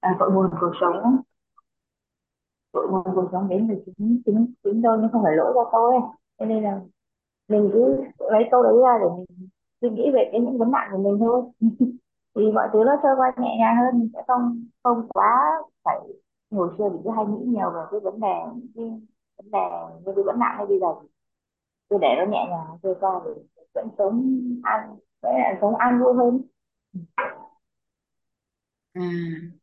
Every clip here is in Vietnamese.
à, cội nguồn cuộc sống. Cội nguồn cuộc sống đến từ chính chính chính tôi nhưng không phải lỗi do tôi. Cho nên là mình cứ lấy câu đấy ra để mình suy nghĩ về cái những vấn nạn của mình thôi. Thì mọi thứ nó trôi qua nhẹ nhàng hơn mình sẽ không không quá phải hồi xưa thì cứ hay nghĩ nhiều về cái vấn đề những cái vấn đề như cái vấn nạn hay bây giờ. Cứ để nó nhẹ nhàng trôi qua để vẫn sống an vẫn sống an vui hơn à.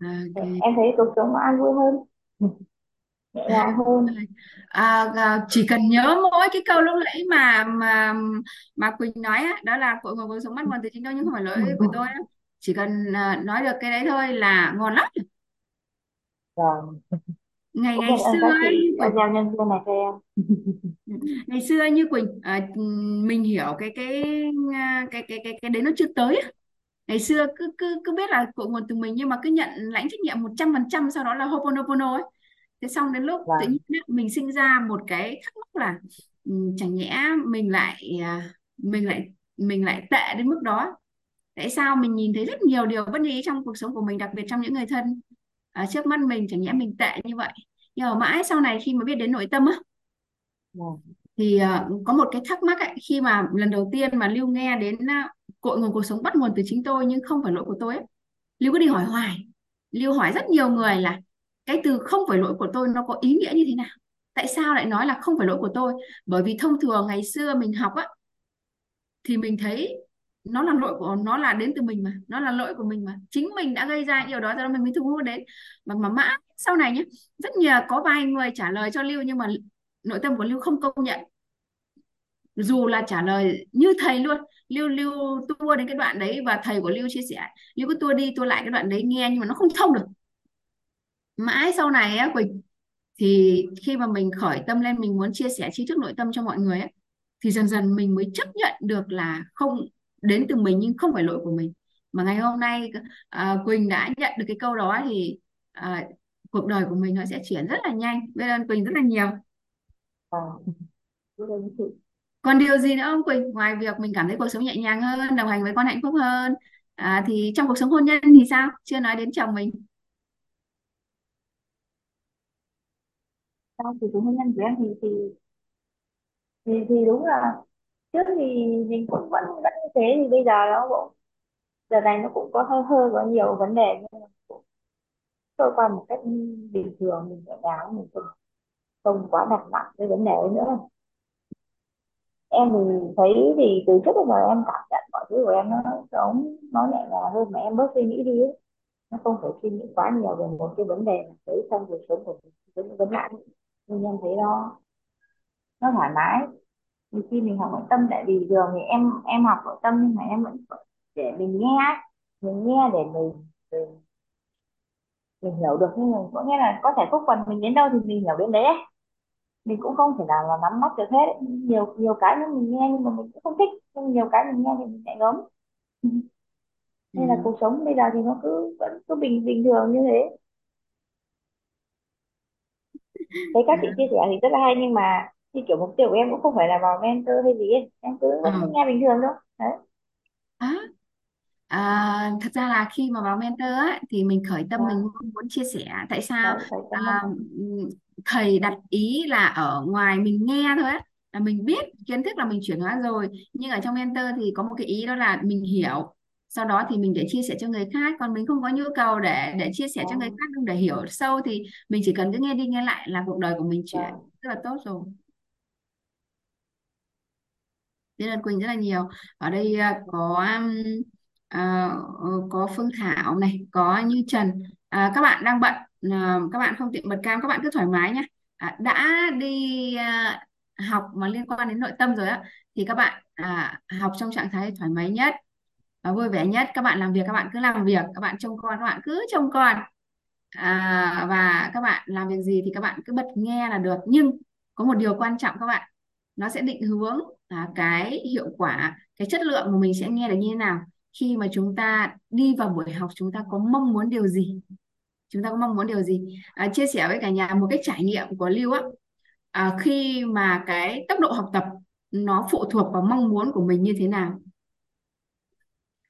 Ok. Em thấy cuộc sống nó an vui hơn. Nhẹ À, nhàng hơn. À, à, chỉ cần nhớ mỗi cái câu lúc nãy mà mà mà Quỳnh nói á, đó là cội nguồn cuộc sống bắt nguồn từ chính tôi nhưng không phải lỗi của tôi á. Chỉ cần à, nói được cái đấy thôi là ngon lắm. rồi. Ngày cũng ngày biết ơn xưa các ấy, chị như đã Quỳnh gieo nhân duyên này cho em. Ngày xưa như Quỳnh à, mình hiểu cái cái à, cái cái cái cái đấy nó chưa tới á. Ngày xưa cứ cứ cứ biết là cội nguồn từ mình nhưng mà cứ nhận lãnh trách nhiệm 100% sau đó là Ho'oponopono ấy. Thế xong đến lúc tự vâng. nhiên mình sinh ra một cái thắc mắc là ừ, chẳng nhẽ mình lại à, mình lại mình lại tệ đến mức đó. Tại sao mình nhìn thấy rất nhiều điều bất như ý trong cuộc sống của mình đặc biệt trong những người thân. À, trước mắt mình chẳng nhẽ mình tệ như vậy. Nhưng mà mãi sau này khi mà biết đến nội tâm á vâng. thì à, có một cái thắc mắc ấy, khi mà lần đầu tiên mà Lưu nghe đến cội nguồn cuộc sống bắt nguồn từ chính tôi nhưng không phải lỗi của tôi ấy. Lưu cứ đi hỏi hoài. Lưu hỏi rất nhiều người là cái từ không phải lỗi của tôi nó có ý nghĩa như thế nào? Tại sao lại nói là không phải lỗi của tôi? Bởi vì thông thường ngày xưa mình học á, thì mình thấy nó là lỗi của, nó là đến từ mình mà, nó là lỗi của mình mà. Chính mình đã gây ra điều đó cho nên mình mới thu hút đến. Mà mà mãi sau này nhé rất nhiều có vài người trả lời cho Lưu nhưng mà nội tâm của Lưu không công nhận. Dù là trả lời như thầy luôn Lưu Lưu tua đến cái đoạn đấy và thầy của Lưu chia sẻ Lưu cứ tua đi tua lại cái đoạn đấy nghe nhưng mà nó không thông được. Mãi sau này á Quỳnh thì khi mà mình khởi tâm lên mình muốn chia sẻ trí thức nội tâm cho mọi người ấy, thì dần dần mình mới chấp nhận được là không đến từ mình nhưng không phải lỗi của mình. Mà ngày hôm nay uh, Quỳnh đã nhận được cái câu đó thì uh, cuộc đời của mình nó sẽ chuyển rất là nhanh. Biết ơn Quỳnh rất là nhiều. Ờ. À, biết ơn chị còn điều gì nữa không? Quỳnh ngoài việc mình cảm thấy cuộc sống nhẹ nhàng hơn đồng hành với con hạnh phúc hơn à, thì trong cuộc sống hôn nhân thì sao? Chưa nói đến chồng mình. Sau thì cuộc hôn nhân của em thì thì thì, thì đúng là trước thì mình cũng vẫn vẫn như thế thì bây giờ nó cũng giờ này nó cũng có hơi hơi có nhiều vấn đề nhưng mà cũng trôi qua một cách bình thường mình nhẹ nhàng mình không không quá đặt nặng cái vấn đề ấy nữa em thì thấy thì từ trước đến giờ em cảm nhận mọi thứ của em nó giống nó nhẹ nhàng hơn mà em bớt suy nghĩ đi ấy. nó không phải suy nghĩ quá nhiều về một cái vấn đề mà đấy trong cuộc sống của mình những vấn nạn nhưng em thấy nó nó thoải mái thì khi mình học nội tâm tại vì thường thì em em học nội tâm nhưng mà em vẫn để mình nghe mình nghe để mình mình, mình hiểu được nhưng mà có nghĩa là có thể khúc phần mình đến đâu thì mình hiểu đến đấy ấy mình cũng không thể nào là nắm bắt được hết ấy. nhiều nhiều cái mình nghe nhưng mà mình cũng không thích. Nhưng nhiều cái mình nghe thì mình lại gớm nên là ừ. cuộc sống bây giờ thì nó cứ vẫn cứ bình bình thường như thế. Thấy các chị chia sẻ thì rất là hay nhưng mà như kiểu mục tiêu của em cũng không phải là vào mentor hay gì ấy. Em cứ vẫn nghe bình thường thôi. Đấy. À, thật ra là khi mà vào mentor á, thì mình khởi tâm mình Vâng, muốn chia sẻ. Tại sao? Đấy phải tâm à, đó ừm, thầy đặt ý là ở ngoài mình nghe thôi á là mình biết kiến thức là mình chuyển hóa rồi nhưng ở trong mentor thì có một cái ý đó là mình hiểu sau đó thì mình để chia sẻ cho người khác còn mình không có nhu cầu để để chia sẻ cho người vâng khác không để hiểu sâu thì mình chỉ cần cứ nghe đi nghe lại là cuộc đời của mình chuyển vâng rất là tốt rồi Biết ơn Quỳnh rất là nhiều. Ở đây à, có ờ, có Phương Thảo này, có Như Trần. À, các bạn đang bận, Ờ, các bạn không tiện bật cam, các bạn cứ thoải mái nhé. À, đã đi à, học mà liên quan đến nội tâm rồi á, thì các bạn à, học trong trạng thái thoải mái nhất, và vui vẻ nhất. Các bạn làm việc, các bạn cứ làm việc. Các bạn trông con, các bạn cứ trông con. À, và các bạn làm việc gì thì các bạn cứ bật nghe là được. Nhưng có một điều quan trọng các bạn nó sẽ định hướng à, cái hiệu quả cái chất lượng của mình sẽ nghe được như thế nào khi mà chúng ta đi vào buổi học chúng ta có mong muốn điều gì chúng ta có mong muốn điều gì? À, chia sẻ với cả nhà một cái trải nghiệm của Lưu á. À, khi mà cái tốc độ học tập nó phụ thuộc vào mong muốn của mình như thế nào?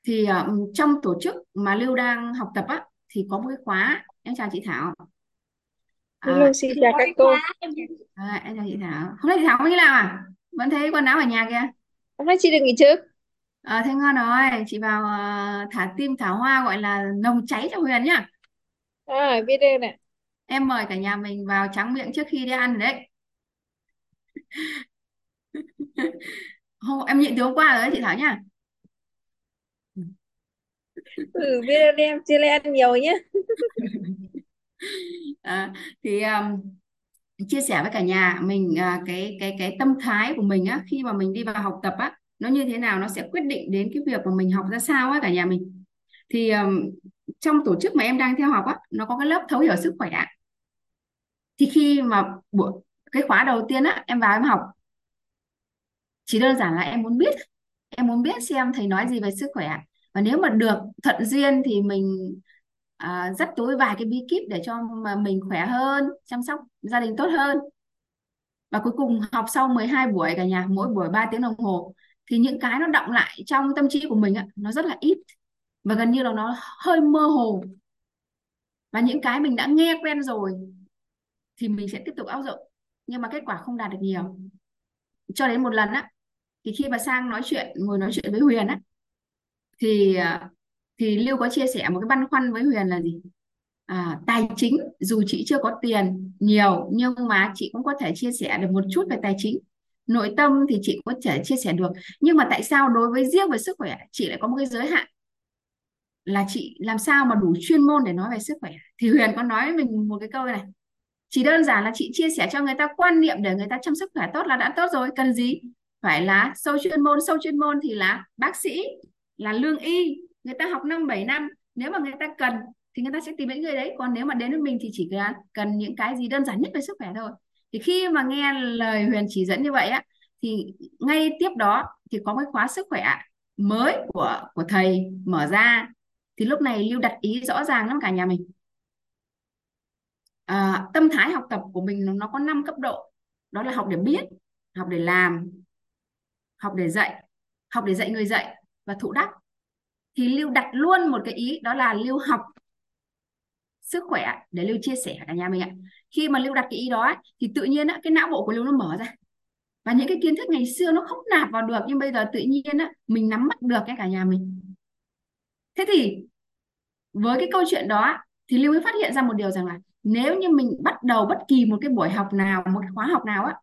Thì ờ, trong tổ chức mà Lưu đang học tập á thì có một cái khóa em chào chị Thảo. Hello, à, xin chào các cô. à, em chào chị Thảo. Hôm nay chị Thảo không đi làm à? Vẫn thấy quần áo ở nhà kìa. Hôm nay chị được nghỉ trước. à, thế ngon rồi. Chị vào ờ, thả tim thả hoa gọi là nồng cháy cho Huyền nhá À, biết ơn ạ. em mời cả nhà mình vào tráng miệng trước khi đi ăn đấy Hôm, em nhịn từ hôm qua rồi đấy chị Thảo nhá Ừ, biết ơn em, chưa lên ăn nhiều nhé. à, thì um, chia sẻ với cả nhà mình à, cái cái cái tâm thái của mình á khi mà mình đi vào học tập á nó như thế nào nó sẽ quyết định đến cái việc mà mình học ra sao á cả nhà mình thì um, trong tổ chức mà em đang theo học á nó có cái lớp thấu hiểu sức khỏe. Thì khi mà buổi cái khóa đầu tiên á em vào em học chỉ đơn giản là em muốn biết em muốn biết xem thầy nói gì về sức khỏe. Và nếu mà được thuận duyên thì mình à, dắt túi vài cái bí kíp để cho mà mình khỏe hơn chăm sóc gia đình tốt hơn. Và cuối cùng học sau 12 buổi cả nhà mỗi buổi 3 tiếng đồng hồ. Thì những cái nó động lại trong tâm trí của mình á, nó rất là ít và gần như là nó hơi mơ hồ. Và những cái mình đã nghe quen rồi thì mình sẽ tiếp tục áp dụng. Nhưng mà kết quả không đạt được nhiều. Cho đến một lần á thì khi mà sang nói chuyện ngồi nói chuyện với Huyền á thì à, thì Lưu có chia sẻ một cái băn khoăn với Huyền là gì? À, tài chính dù chị chưa có tiền nhiều nhưng mà chị cũng có thể chia sẻ được một chút về tài chính. Nội tâm thì chị có thể chia sẻ được. Nhưng mà tại sao đối với riêng về sức khỏe chị lại có một cái giới hạn? Là chị làm sao mà đủ chuyên môn để nói về sức khỏe? Thì Huyền có nói với mình một cái câu này, chỉ đơn giản là chị chia sẻ cho người ta quan niệm để người ta chăm sóc khỏe tốt là đã tốt rồi, cần gì? Phải là sâu chuyên môn, sâu chuyên môn thì là bác sĩ, là lương y, người ta học năm 7 năm. Nếu mà người ta cần thì người ta sẽ tìm đến người đấy, còn nếu mà đến với mình thì chỉ cần cần những cái gì đơn giản nhất về sức khỏe thôi. Thì khi mà nghe lời Huyền chỉ dẫn như vậy á, thì ngay tiếp đó thì có cái khóa sức khỏe mới của của thầy mở ra thì lúc này Lưu đặt ý rõ ràng lắm cả nhà mình. À, tâm thái học tập của mình nó, nó có 5 cấp độ. Đó là học để biết học để làm học để dạy học để dạy người dạy và thụ đắc. Thì Lưu đặt luôn một cái ý đó là Lưu học sức khỏe để Lưu chia sẻ cả nhà mình ạ. Khi mà Lưu đặt cái ý đó ấy, thì tự nhiên á, cái não bộ của Lưu nó mở ra. Và những cái kiến thức ngày xưa nó không nạp vào được nhưng bây giờ tự nhiên á, mình nắm bắt được cái cả nhà mình thế thì với cái câu chuyện đó thì Lưu mới phát hiện ra một điều rằng là nếu như mình bắt đầu bất kỳ một cái buổi học nào, một cái khóa học nào á,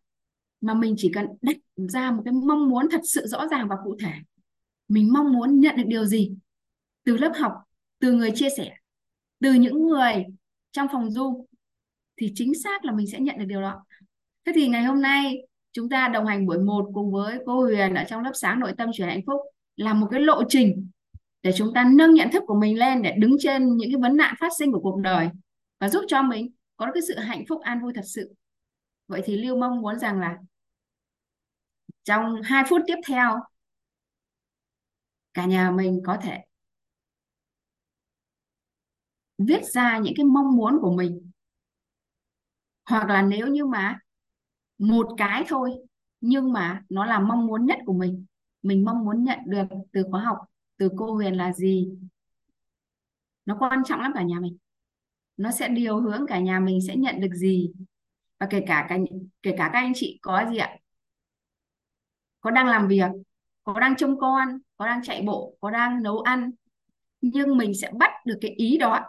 mà mình chỉ cần đặt ra một cái mong muốn thật sự rõ ràng và cụ thể, mình mong muốn nhận được điều gì từ lớp học, từ người chia sẻ, từ những người trong phòng du, thì chính xác là mình sẽ nhận được điều đó. Thế thì ngày hôm nay chúng ta đồng hành buổi một cùng với cô Huyền ở trong lớp sáng nội tâm chuyển hạnh phúc là một cái lộ trình để chúng ta nâng nhận thức của mình lên để đứng trên những cái vấn nạn phát sinh của cuộc đời và giúp cho mình có cái sự hạnh phúc an vui thật sự. Vậy thì Lưu mong muốn rằng là trong 2 phút tiếp theo, cả nhà mình có thể viết ra những cái mong muốn của mình. Hoặc là nếu như mà một cái thôi, nhưng mà nó là mong muốn nhất của mình mình mong muốn nhận được từ khóa học từ cô Huyền là gì? Nó quan trọng lắm cả nhà mình. Nó sẽ điều hướng cả nhà mình sẽ nhận được gì. Và kể cả cả kể cả các anh chị có gì ạ? Có đang làm việc, có đang trông con, có đang chạy bộ, có đang nấu ăn. Nhưng mình sẽ bắt được cái ý đó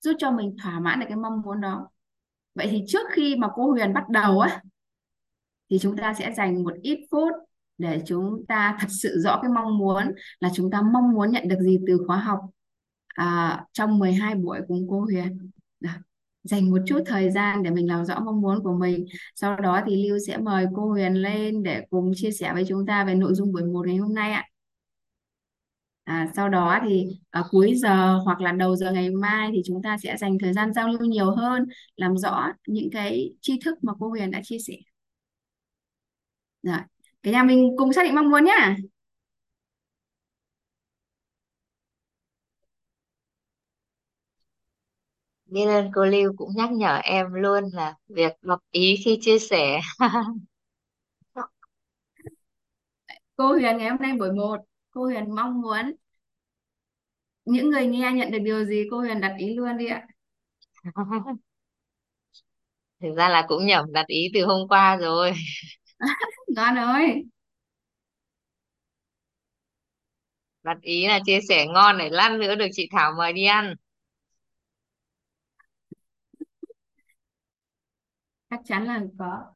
giúp cho mình thỏa mãn được cái mong muốn đó. Vậy thì trước khi mà cô Huyền bắt đầu á, thì chúng ta sẽ dành một ít phút để chúng ta thật sự rõ cái mong muốn là chúng ta mong muốn nhận được gì từ khóa học à, trong 12 buổi cùng cô Huyền Đó. dành một chút thời gian để mình làm rõ mong muốn của mình sau đó thì Lưu sẽ mời cô Huyền lên để cùng chia sẻ với chúng ta về nội dung buổi một ngày hôm nay ạ À, sau đó thì ở cuối giờ hoặc là đầu giờ ngày mai thì chúng ta sẽ dành thời gian giao lưu nhiều hơn, làm rõ những cái tri thức mà cô Huyền đã chia sẻ. Rồi, cả nhà mình cùng xác định mong muốn nhá. Biết ơn cô Lưu cũng nhắc nhở em luôn là việc góp ý khi chia sẻ. Cô Huyền ngày hôm nay buổi một cô Huyền mong muốn những người nghe nhận được điều gì cô Huyền đặt ý luôn đi ạ thực ra là cũng nhẩm đặt ý từ hôm qua rồi ngon ơi. Đặt ý là chia sẻ ngon để lát nữa được chị Thảo mời đi ăn. Chắc chắn là có.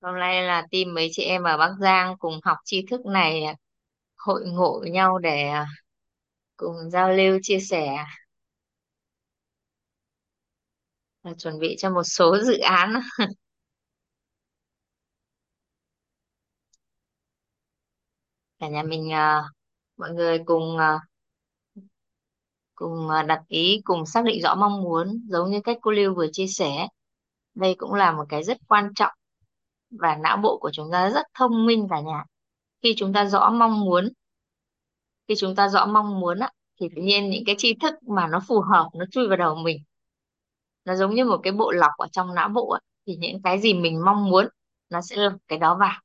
Hôm nay là team mấy chị em ở Bắc Giang cùng học tri thức này hội ngộ nhau để à, cùng giao lưu chia sẻ. Và chuẩn bị cho một số dự án cả nhà mình à, mọi người cùng à, cùng à, đặt ý cùng xác định rõ mong muốn giống như cách cô Lưu vừa chia sẻ đây cũng là một cái rất quan trọng và não bộ của chúng ta rất thông minh cả nhà khi chúng ta rõ mong muốn khi chúng ta rõ mong muốn á, thì tự nhiên những cái tri thức mà nó phù hợp nó chui vào đầu mình nó giống như một cái bộ lọc ở trong não bộ á. thì những cái gì mình mong muốn nó sẽ lọc cái đó vào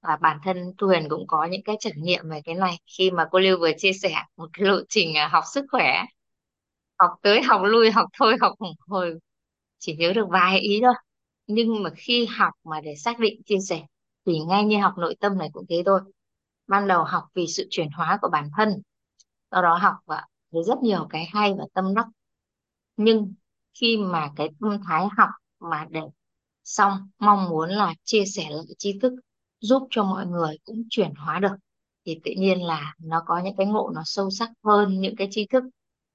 và bản thân Thu Huyền cũng có những cái trải nghiệm về cái này khi mà cô Lưu vừa chia sẻ một cái lộ trình à, học sức khỏe. Học tới học lui học thôi học một hồi chỉ nhớ được vài ý thôi. Nhưng mà khi học mà để xác định chia sẻ thì ngay như học nội tâm này cũng thế thôi. Ban đầu học vì sự chuyển hóa của bản thân sau đó học và với rất nhiều cái hay và tâm đắc. Nhưng khi mà cái tâm thái học mà để xong mong muốn là chia sẻ lại tri thức giúp cho mọi người cũng chuyển hóa được. Thì tự nhiên là nó có những cái ngộ nó sâu sắc hơn, những cái tri thức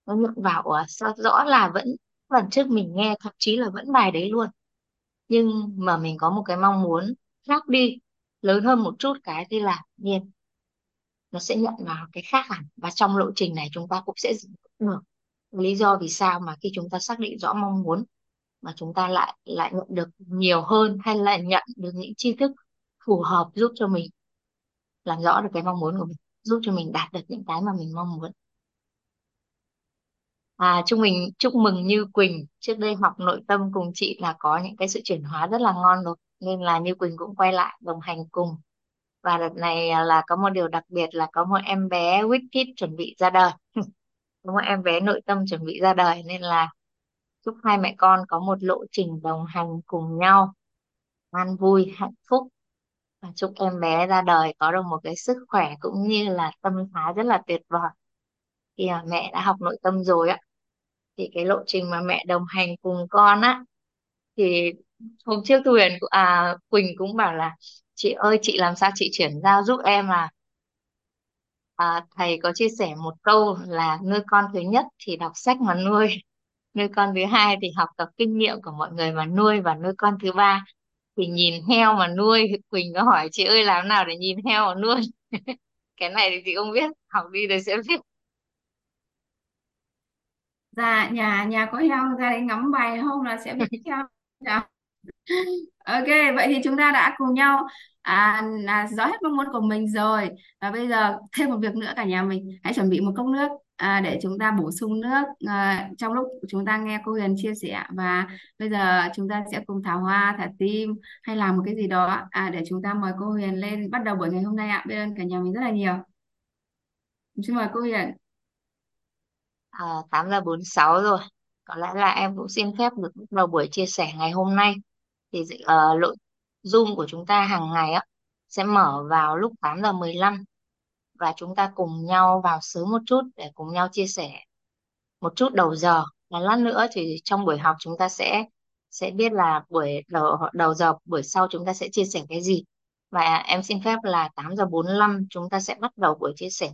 nó nhận vào ờ, ở rõ là vẫn lần trước mình nghe, thậm chí là vẫn bài đấy luôn. Nhưng mà mình có một cái mong muốn khác đi, lớn hơn một chút cái thì là nhiên, nó sẽ nhận vào cái khác hẳn. Và trong lộ trình này chúng ta cũng sẽ được lý do vì sao mà khi chúng ta xác định rõ mong muốn mà chúng ta lại lại nhận được nhiều hơn hay là nhận được những tri thức phù hợp giúp cho mình làm rõ được cái mong muốn của mình, giúp cho mình đạt được những cái mà mình mong muốn. À chúc mình, chúc mừng Như Quỳnh. Trước đây học nội tâm cùng chị là có những cái sự chuyển hóa rất là ngon rồi, nên là Như Quỳnh cũng quay lại đồng hành cùng. Và đợt này là có một điều đặc biệt là có một em bé Wicked chuẩn bị ra đời. Có một em bé nội tâm chuẩn bị ra đời, nên là chúc hai mẹ con có một lộ trình đồng hành cùng nhau. An vui, hạnh phúc và chúc em bé ra đời có được một cái sức khỏe cũng như là tâm thái rất là tuyệt vời. Khi mà mẹ đã học nội tâm rồi á thì cái lộ trình mà mẹ đồng hành cùng con á thì hôm trước Thu Huyền à Quỳnh cũng bảo là chị ơi chị làm sao chị chuyển giao giúp em à? À, thầy có chia sẻ một câu là nuôi con thứ nhất thì đọc sách mà nuôi nuôi con thứ hai thì học tập kinh nghiệm của mọi người mà nuôi và nuôi con thứ ba quỳnh nhìn heo mà nuôi Quỳnh có hỏi chị ơi làm nào để nhìn heo mà nuôi cái này thì chị không biết học đi rồi sẽ biết dạ nhà nhà có heo ra đấy ngắm bài hôm là sẽ biết heo Dạ. Ok, vậy thì chúng ta đã cùng nhau à, à, rõ hết mong muốn của mình rồi. Và bây giờ thêm một việc nữa cả nhà mình hãy chuẩn bị một cốc nước à, để chúng ta bổ sung nước à, trong lúc chúng ta nghe cô Huyền chia sẻ và bây giờ chúng ta sẽ cùng thả hoa, thả tim hay làm một cái gì đó à, để chúng ta mời cô Huyền lên bắt đầu buổi ngày hôm nay ạ. Biết ơn cả nhà mình rất là nhiều. Xin mời cô Huyền. à, 8 giờ 46 rồi có lẽ là em cũng xin phép được bắt đầu buổi chia sẻ ngày hôm nay thì uh, nội dung của chúng ta hàng ngày á sẽ mở vào lúc 8 giờ 15 và chúng ta cùng nhau vào sớm một chút để cùng nhau chia sẻ một chút đầu giờ. Và lát nữa thì trong buổi học chúng ta sẽ sẽ biết là buổi đầu đầu giờ buổi sau chúng ta sẽ chia sẻ cái gì. Và em xin phép là 8 giờ 45 chúng ta sẽ bắt đầu buổi chia sẻ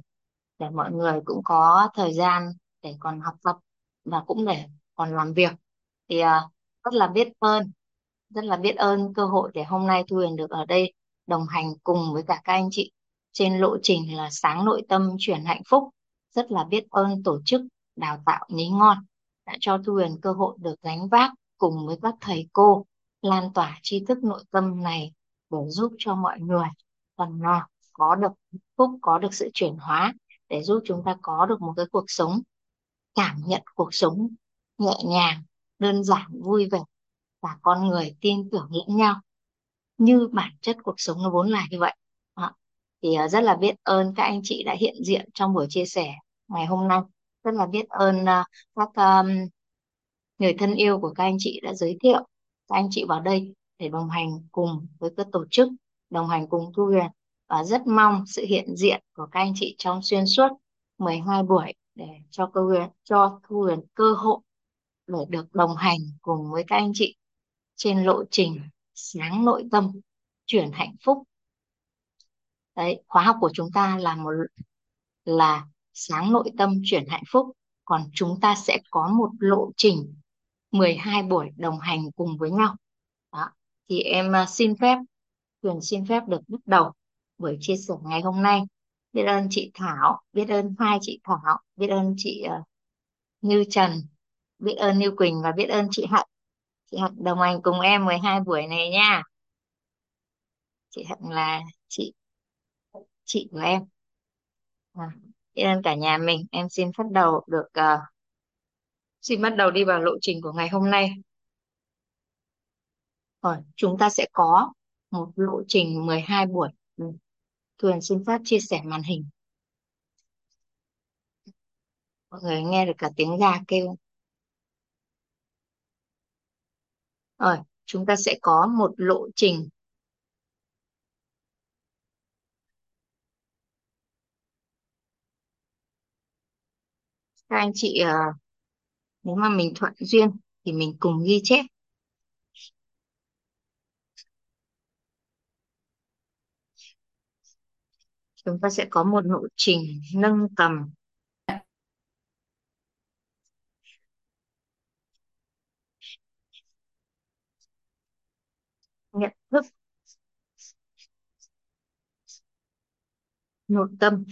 để mọi người cũng có thời gian để còn học tập và cũng để còn làm việc. Thì uh, rất là biết ơn rất là biết ơn cơ hội để hôm nay Thu Huyền được ở đây đồng hành cùng với cả các anh chị trên lộ trình là sáng nội tâm chuyển hạnh phúc. Rất là biết ơn tổ chức đào tạo Nhí Ngon đã cho Thu Huyền cơ hội được gánh vác cùng với các thầy cô lan tỏa tri thức nội tâm này để giúp cho mọi người phần nào có được hạnh phúc, có được sự chuyển hóa để giúp chúng ta có được một cái cuộc sống cảm nhận cuộc sống nhẹ nhàng, đơn giản, vui vẻ và con người tin tưởng lẫn nhau như bản chất cuộc sống nó vốn là như vậy thì ờ, rất là biết ơn các anh chị đã hiện diện trong buổi chia sẻ ngày hôm nay. Rất là biết ơn ờ, các um, người thân yêu của các anh chị đã giới thiệu các anh chị vào đây để đồng hành cùng với các tổ chức đồng hành cùng Thu Huyền. Và rất mong sự hiện diện của các anh chị trong xuyên suốt 12 buổi để cho cơ huyền cho Thu Huyền cơ hội để được đồng hành cùng với các anh chị trên lộ trình sáng nội tâm chuyển hạnh phúc đấy khóa học của chúng ta là một là sáng nội tâm chuyển hạnh phúc còn chúng ta sẽ có một lộ trình 12 buổi đồng hành cùng với nhau. Đó thì em à, xin phép quyền xin phép được bắt đầu buổi chia sẻ ngày hôm nay. Biết ơn chị Thảo biết ơn hai chị Thảo biết ơn chị uh, Như Trần biết ơn Như Quỳnh và biết ơn chị Hạnh. Chị Hạnh đồng hành cùng em 12 buổi này nha. Chị Hạnh là chị chị của em. À, biết ơn cả nhà mình em xin bắt đầu được uh, xin bắt đầu đi vào lộ trình của ngày hôm nay. Rồi chúng ta sẽ có một lộ trình 12 buổi. Ừ. Tuyền xin phép chia sẻ màn hình. Mọi người nghe được cả tiếng gà kêu. Rồi chúng ta sẽ có một lộ trình các anh chị ờ, nếu mà mình thuận duyên thì mình cùng ghi chép. Chúng ta sẽ có một lộ trình nâng tầm. Nhận thức. Nội tâm.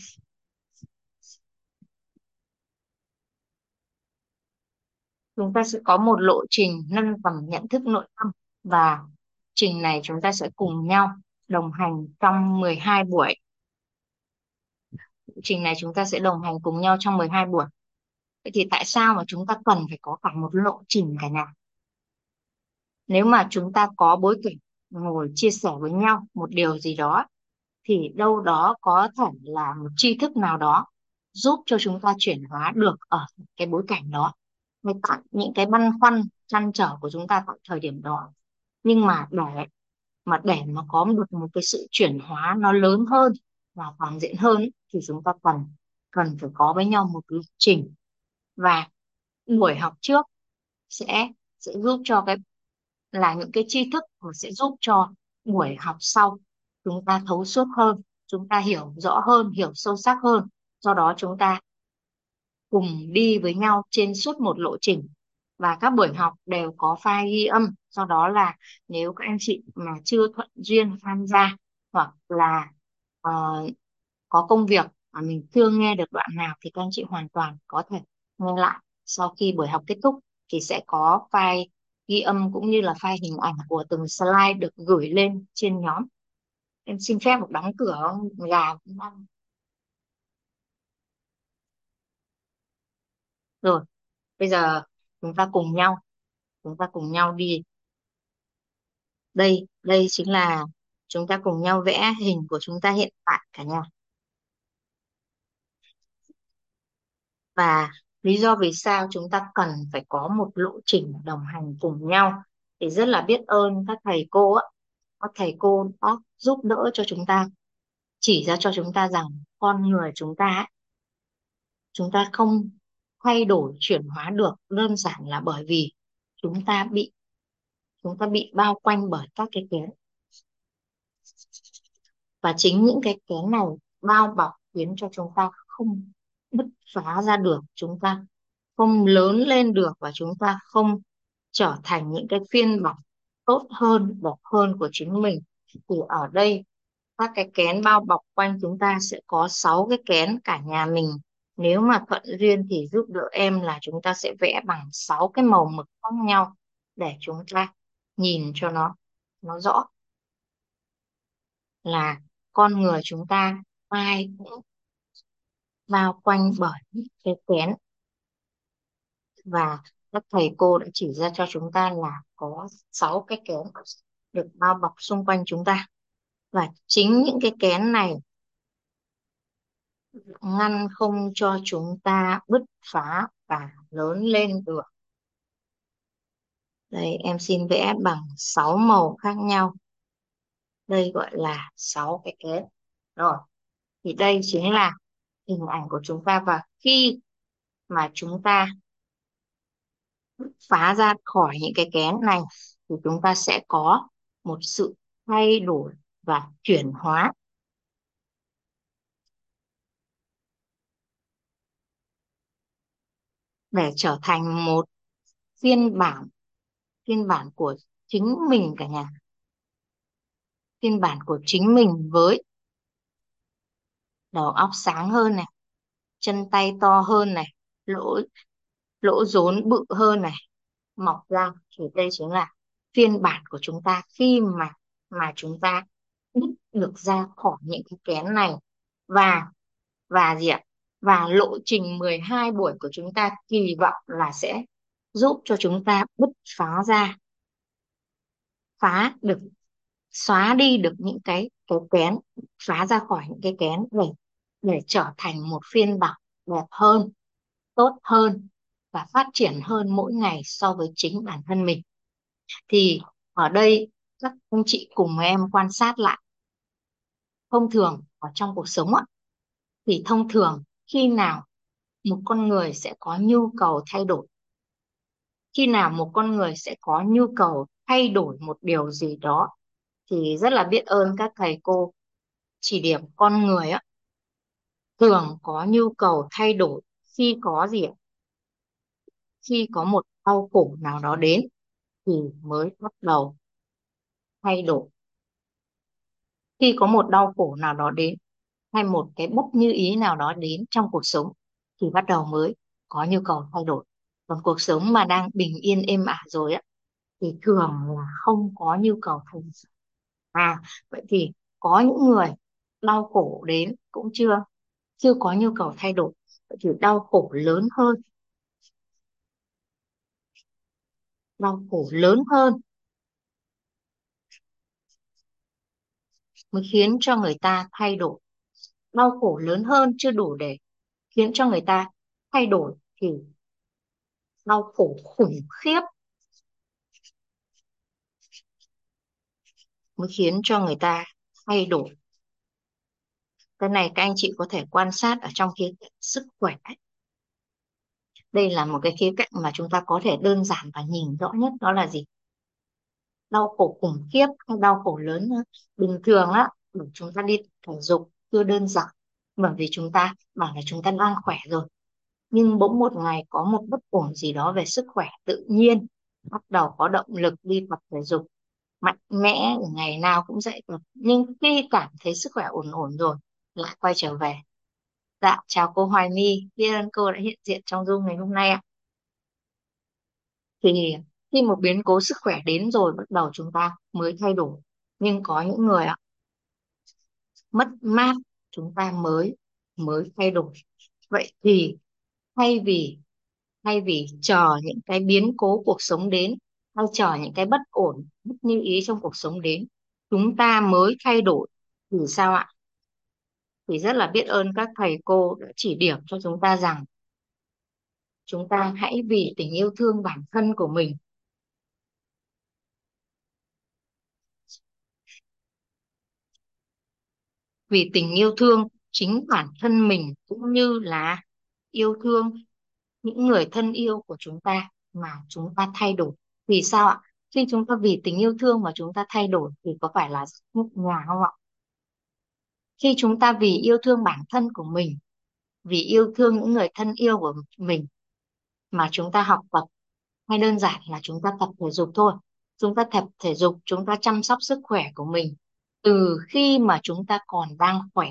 Chúng ta sẽ có một lộ trình nâng tầm nhận thức nội tâm và trình này chúng ta sẽ cùng nhau đồng hành trong 12 buổi. Trình này chúng ta sẽ đồng hành cùng nhau trong 12 buổi. Vậy thì tại sao mà chúng ta cần phải có cả một lộ trình cả nhà? Nếu mà chúng ta có bối cảnh ngồi chia sẻ với nhau một điều gì đó, thì đâu đó có thể là một tri thức nào đó giúp cho chúng ta chuyển hóa được ở cái bối cảnh đó hay tại những cái băn khoăn, trăn trở của chúng ta tại thời điểm đó. Nhưng mà để mà để mà có được một cái sự chuyển hóa nó lớn hơn và toàn diện hơn thì chúng ta cần cần phải có với nhau một lịch trình. Và buổi học trước sẽ sẽ giúp cho cái, là những cái tri thức mà sẽ giúp cho buổi học sau chúng ta thấu suốt hơn, chúng ta hiểu rõ hơn, hiểu sâu sắc hơn. Do đó chúng ta cùng đi với nhau trên suốt một lộ trình. Và các buổi học đều có file ghi âm do đó là nếu các anh chị mà chưa thuận duyên tham gia hoặc là uh, có công việc mà mình chưa nghe được đoạn nào thì các anh chị hoàn toàn có thể nghe lại sau khi buổi học kết thúc. Thì sẽ có file ghi âm cũng như là file hình ảnh của từng slide được gửi lên trên nhóm. Em xin phép một đóng cửa gà cũng đang rồi, bây giờ chúng ta cùng nhau, chúng ta cùng nhau đi. Đây đây chính là chúng ta cùng nhau vẽ hình của chúng ta hiện tại cả nhà. Và lý do vì sao chúng ta cần phải có một lộ trình đồng hành cùng nhau thì rất là biết ơn các thầy cô á các thầy cô đã giúp đỡ cho chúng ta, chỉ ra cho chúng ta rằng con người chúng ta chúng ta không thay đổi, chuyển hóa được đơn giản là bởi vì chúng ta bị, chúng ta bị bao quanh bởi các cái kén. Và chính những cái kén này bao bọc khiến cho chúng ta không bứt phá ra được, chúng ta không lớn lên được và chúng ta không trở thành những cái phiên bản tốt hơn đẹp hơn của chính mình. Thì ở đây, các cái kén bao bọc quanh chúng ta sẽ có 6 cái kén cả nhà mình nếu mà thuận duyên thì giúp đỡ em là chúng ta sẽ vẽ bằng 6 cái màu mực khác nhau để chúng ta nhìn cho nó nó rõ. Là con người chúng ta, ai cũng bao quanh bởi cái kén. Và các thầy cô đã chỉ ra cho chúng ta là có 6 cái kén được bao bọc xung quanh chúng ta. Và chính những cái kén này ngăn không cho chúng ta bứt phá và lớn lên được. Đây, em xin vẽ bằng 6 màu khác nhau. Đây gọi là 6 cái kén rồi, thì đây chính là hình ảnh của chúng ta. Và khi mà chúng ta phá ra khỏi những cái kén này, thì chúng ta sẽ có một sự thay đổi và chuyển hóa. Để trở thành một phiên bản phiên bản của chính mình cả nhà. Phiên bản của chính mình với đầu óc sáng hơn này, chân tay to hơn này, lỗ lỗ rốn bự hơn này, mọc ra thì đây chính là phiên bản của chúng ta. Khi mà mà chúng ta đứt được ra khỏi những cái kén này và và gì ạ? Và lộ trình 12 buổi của chúng ta kỳ vọng là sẽ giúp cho chúng ta bứt phá ra, phá được, xóa đi được những cái cái kén, phá ra khỏi những cái kén để để trở thành một phiên bản đẹp hơn, tốt hơn và phát triển hơn mỗi ngày so với chính bản thân mình. Thì ở đây các anh chị cùng em quan sát lại. Thông thường ở trong cuộc sống ạ, thì thông thường khi nào một con người sẽ có nhu cầu thay đổi? Khi nào một con người sẽ có nhu cầu thay đổi một điều gì đó? Thì rất là biết ơn các thầy cô chỉ điểm con người á. Thường có nhu cầu thay đổi khi có gì ạ? Khi có một đau khổ nào đó đến thì mới bắt đầu thay đổi. Khi có một đau khổ nào đó đến hay một cái bất như ý nào đó đến trong cuộc sống thì bắt đầu mới có nhu cầu thay đổi. Còn cuộc sống mà đang bình yên êm ả rồi á, thì thường là không có nhu cầu thay đổi. À vậy thì có những người đau khổ đến cũng chưa chưa có nhu cầu thay đổi, vậy thì đau khổ lớn hơn. Đau khổ lớn hơn mới khiến cho người ta thay đổi đau khổ lớn hơn chưa đủ để khiến cho người ta thay đổi thì đau khổ khủng khiếp mới khiến cho người ta thay đổi. Cái này các anh chị có thể quan sát ở trong khía cạnh sức khỏe. Đây là một cái khía cạnh mà chúng ta có thể đơn giản và nhìn rõ nhất, đó là gì? Đau khổ khủng khiếp hay đau khổ lớn bình thường á chúng ta đi thể dục cứ đơn giản. Bởi vì chúng ta bảo là chúng ta đang khỏe rồi. Nhưng bỗng một ngày có một bất ổn gì đó về sức khỏe tự nhiên, bắt đầu có động lực đi tập thể dục. Mạnh mẽ ngày nào cũng dậy được. Nhưng khi cảm thấy sức khỏe ổn ổn rồi, lại quay trở về. Dạ chào cô Hoài My. Biết ơn cô đã hiện diện trong Zoom ngày hôm nay ạ. Thì khi một biến cố sức khỏe đến rồi, bắt đầu chúng ta mới thay đổi. Nhưng có những người ạ mất mát, chúng ta mới mới thay đổi. Vậy thì thay vì thay vì chờ những cái biến cố cuộc sống đến hay chờ những cái bất ổn bất như ý trong cuộc sống đến, chúng ta mới thay đổi. Thì sao ạ? Thì rất là biết ơn các thầy cô đã chỉ điểm cho chúng ta rằng, chúng ta hãy vì tình yêu thương bản thân của mình vì tình yêu thương chính bản thân mình cũng như là yêu thương những người thân yêu của chúng ta mà chúng ta thay đổi. Vì sao ạ? Khi chúng ta vì tình yêu thương mà chúng ta thay đổi thì có phải là nhẹ nhà không ạ? Khi chúng ta vì yêu thương bản thân của mình, vì yêu thương những người thân yêu của mình mà chúng ta học tập, hay đơn giản là chúng ta tập thể dục thôi. Chúng ta tập thể dục, chúng ta chăm sóc sức khỏe của mình từ khi mà chúng ta còn đang khỏe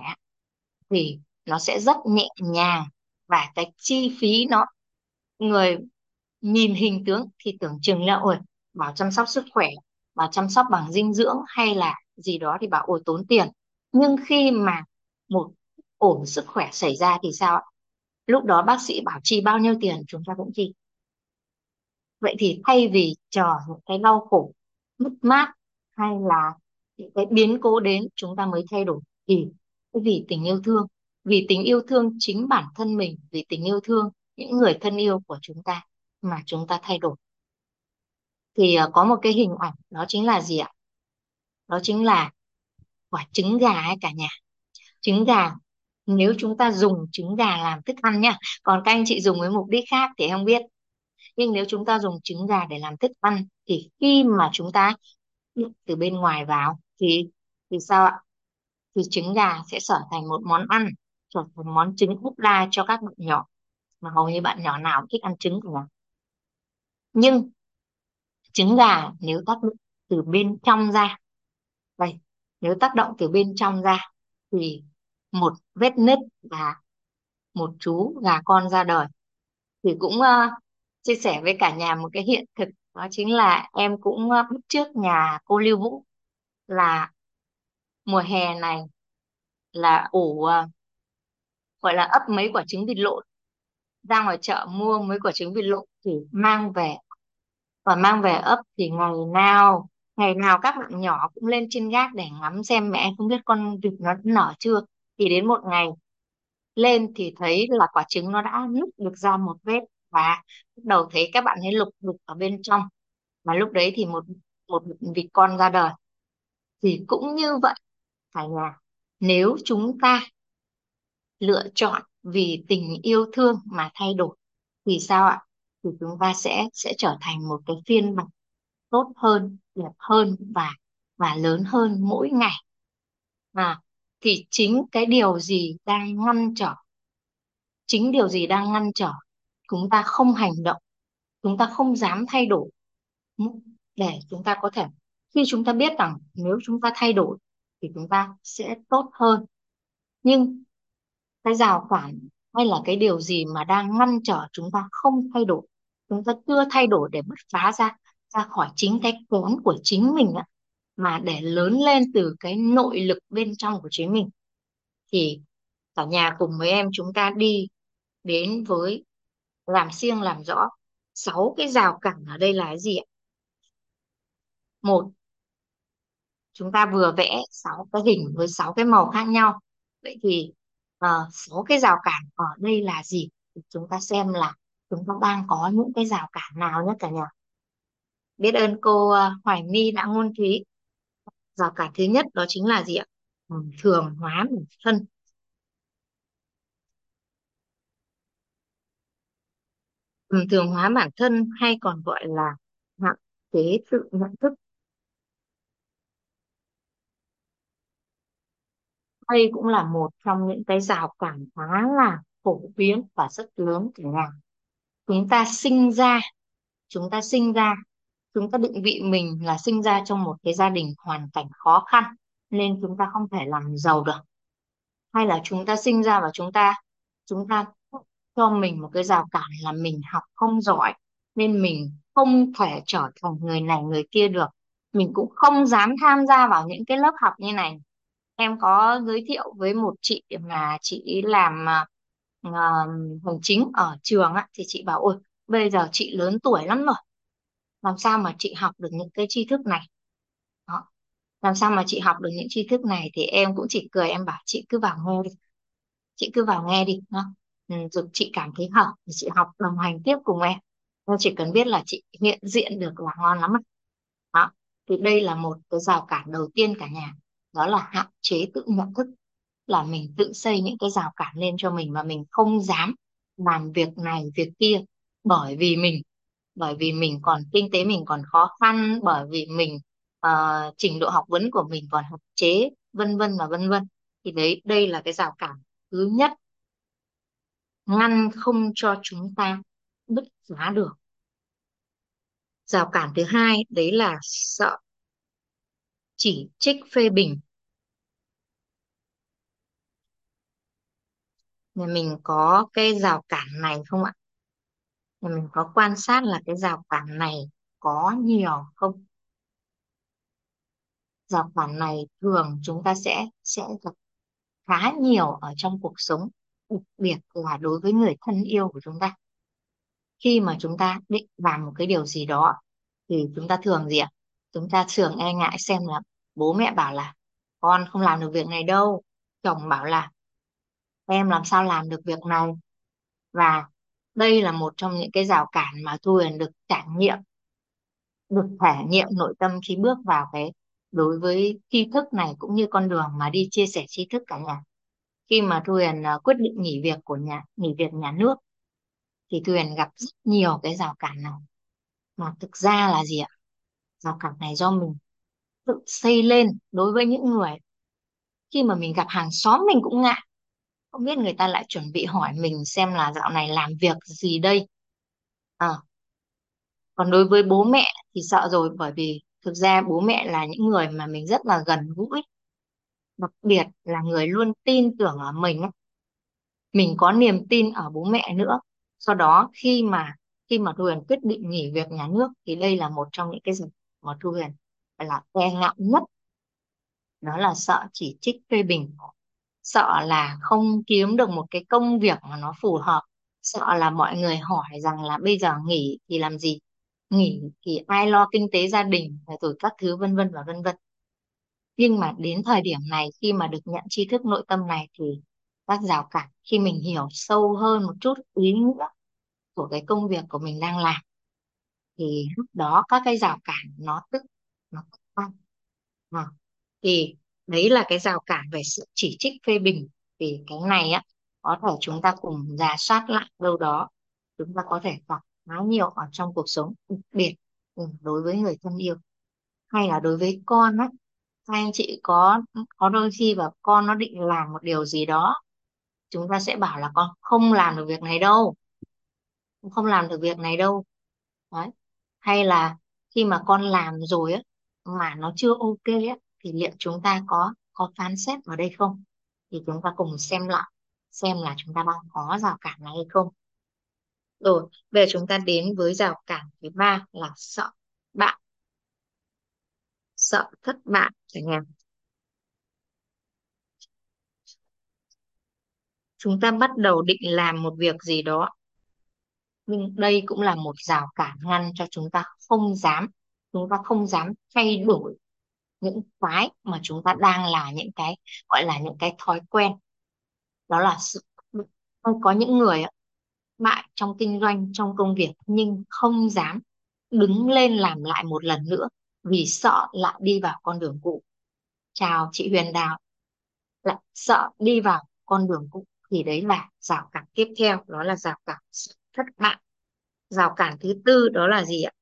thì nó sẽ rất nhẹ nhàng và cái chi phí nó, người nhìn hình tướng thì tưởng chừng là, ôi, bảo chăm sóc sức khỏe, bảo chăm sóc bằng dinh dưỡng hay là gì đó thì bảo, ôi, tốn tiền. Nhưng khi mà một ổn sức khỏe xảy ra thì sao ạ? Lúc đó bác sĩ bảo chi bao nhiêu tiền chúng ta cũng chi. Vậy thì thay vì chờ những cái đau khổ mất mát hay là những cái biến cố đến chúng ta mới thay đổi. Thì vì tình yêu thương, vì tình yêu thương chính bản thân mình, vì tình yêu thương những người thân yêu của chúng ta mà chúng ta thay đổi. Thì à, có một cái hình ảnh, đó chính là gì ạ? Đó chính là quả trứng gà ấy cả nhà. Trứng gà, nếu chúng ta dùng trứng gà làm thức ăn nhá, còn các anh chị dùng với mục đích khác thì không biết. Nhưng nếu chúng ta dùng trứng gà để làm thức ăn thì khi mà chúng ta từ bên ngoài vào thì thì sao ạ? Thì trứng gà sẽ trở thành một món ăn trở thành món trứng ốp la cho các bạn nhỏ. Mà hầu như bạn nhỏ nào cũng thích ăn trứng cả. Nhưng trứng gà nếu tác động từ bên trong ra vậy nếu tác động từ bên trong ra thì một vết nứt và một chú gà con ra đời. Thì cũng uh, chia sẻ với cả nhà một cái hiện thực đó chính là em cũng ờ, uh, bắt trước nhà cô Lưu Vũ là mùa hè này là ủ ờ, gọi là ấp mấy quả trứng vịt lộn, ra ngoài chợ mua mấy quả trứng vịt lộn thì mang về. Và mang về ấp thì ngày nào ngày nào các bạn nhỏ cũng lên trên gác để ngắm xem mẹ không biết con vịt nó nở chưa. Thì đến một ngày lên thì thấy là quả trứng nó đã nứt được ra một vết và bắt đầu thấy các bạn ấy lục đục ở bên trong. Mà lúc đấy thì một một vịt con ra đời thì cũng như vậy cả nhà nếu chúng ta lựa chọn vì tình yêu thương mà thay đổi, thì sao ạ? Thì chúng ta sẽ sẽ trở thành một cái phiên bản tốt hơn, đẹp hơn và và lớn hơn mỗi ngày. À thì chính cái điều gì đang ngăn trở, chính điều gì đang ngăn trở chúng ta không hành động, chúng ta không dám thay đổi, để chúng ta có thể khi chúng ta biết rằng nếu chúng ta thay đổi thì chúng ta sẽ tốt hơn. Nhưng cái rào cản hay là cái điều gì mà đang ngăn trở chúng ta không thay đổi, chúng ta chưa thay đổi để bứt phá ra ra khỏi chính cái kén của chính mình ạ mà để lớn lên từ cái nội lực bên trong của chính mình, thì cả nhà cùng với em chúng ta đi đến với làm siêng làm rõ sáu cái rào cản ở đây là cái gì ạ? Một chúng ta vừa vẽ sáu cái hình với sáu cái màu khác nhau. Vậy thì ờ, sáu cái rào cản ở đây là gì? Thì chúng ta xem là chúng ta đang có những cái rào cản nào nhé cả nhà biết ơn cô uh, Hoài My đã ngôn thúy rào cản thứ nhất đó chính là gì ạ? Ừ, thường hóa bản thân ừ, thường hóa bản thân hay còn gọi là hạn chế tự nhận thức. Đây cũng là một trong những cái rào cản khá là phổ biến và rất lớn cả nhà chúng ta sinh ra, chúng ta sinh ra, chúng ta định vị mình là sinh ra trong một cái gia đình hoàn cảnh khó khăn nên chúng ta không thể làm giàu được. Hay là chúng ta sinh ra và chúng ta chúng ta cho mình một cái rào cản là mình học không giỏi nên mình không thể trở thành người này người kia được. Mình cũng không dám tham gia vào những cái lớp học như này em có giới thiệu với một chị mà chị làm uh, hành chính ở trường á thì chị bảo ôi bây giờ chị lớn tuổi lắm rồi làm sao mà chị học được những cái tri thức này? Đó. làm sao mà chị học được những tri thức này? Thì em cũng chỉ cười em bảo chị cứ vào nghe đi chị cứ vào nghe đi. Đó. Ừ, rồi chị cảm thấy hợp thì chị học đồng hành tiếp cùng em. Em chỉ cần biết là chị hiện diện được là ngon lắm đó. Thì đây là một cái rào cản đầu tiên cả nhà đó là hạn chế tự nhận thức là mình tự xây những cái rào cản lên cho mình mà mình không dám làm việc này việc kia bởi vì mình bởi vì mình còn kinh tế mình còn khó khăn bởi vì mình uh, trình độ học vấn của mình còn hạn chế vân vân và vân vân. Thì đấy đây là cái rào cản thứ nhất. Ngăn không cho chúng ta bứt phá được. Rào cản thứ hai đấy là sợ chỉ trích phê bình. Nhà mình có cái rào cản này không ạ? Nhà mình có quan sát là cái rào cản này có nhiều không? Rào cản này thường chúng ta sẽ sẽ gặp khá nhiều ở trong cuộc sống, đặc biệt là đối với người thân yêu của chúng ta. Khi mà chúng ta định làm một cái điều gì đó, thì chúng ta thường gì ạ? Chúng ta thường e ngại xem là bố mẹ bảo là con không làm được việc này đâu. Chồng bảo là em làm sao làm được việc này? Và đây là một trong những cái rào cản mà Thu Huyền được trải nghiệm, được thể nghiệm nội tâm khi bước vào cái đối với tri thức này cũng như con đường mà đi chia sẻ tri thức cả nhà. Khi mà Thu Huyền à, quyết định nghỉ việc của nhà, nghỉ việc nhà nước, thì Thu Huyền gặp rất nhiều cái rào cản này. Mà thực ra là gì ạ? Rào cản này do mình tự xây lên đối với những người. Khi mà mình gặp hàng xóm mình cũng ngại không biết người ta lại chuẩn bị hỏi mình xem là dạo này làm việc gì đây. À, còn đối với bố mẹ thì sợ rồi bởi vì thực ra bố mẹ là những người mà mình rất là gần gũi. Đặc biệt là người luôn tin tưởng ở mình mình có niềm tin ở bố mẹ nữa. Sau đó khi mà khi mà Thu Huyền quyết định nghỉ việc nhà nước thì đây là một trong những cái gì mà Thu Huyền là e ngại nhất. Đó là sợ chỉ trích phê bình sợ là không kiếm được một cái công việc mà nó phù hợp. Sợ là mọi người hỏi rằng là bây giờ nghỉ thì làm gì? Nghỉ thì ai lo kinh tế gia đình rồi các thứ vân vân và vân vân. Nhưng mà đến thời điểm này khi mà được nhận tri thức nội tâm này thì các rào cản. Khi mình hiểu sâu hơn một chút ý nghĩa của cái công việc của mình đang làm thì lúc đó các cái rào cản nó tức nó tăng à, ờ, thì đấy là cái rào cản về sự chỉ trích phê bình. Thì cái này á, có thể chúng ta cùng rà soát lại đâu đó. Chúng ta có thể gặp khá nhiều ở trong cuộc sống, đặc biệt ừ, đối với người thân yêu. Hay là đối với con á, các anh chị có có đôi khi và con nó định làm một điều gì đó, chúng ta sẽ bảo là con không làm được việc này đâu không làm được việc này đâu. Đấy. Hay là khi mà con làm rồi á, mà nó chưa ok á thì liệu chúng ta có có phán xét vào đây không? Thì chúng ta cùng xem lại, xem là chúng ta đang có rào cản này hay không. Rồi, bây giờ chúng ta đến với rào cản thứ ba là sợ bạn. Sợ thất bại chẳng hạn chúng ta bắt đầu định làm một việc gì đó. Nhưng đây cũng là một rào cản ngăn cho chúng ta không dám, chúng ta không dám thay đổi những cái mà chúng ta đang là những cái gọi là những cái thói quen. Đó là sự có những người ạ, bại trong kinh doanh trong công việc nhưng không dám đứng lên làm lại một lần nữa vì sợ lại đi vào con đường cũ. Chào chị Huyền Đào. Lại sợ đi vào con đường cũ thì đấy là rào cản tiếp theo đó là rào cản thất bại. Rào cản thứ tư đó là gì ạ?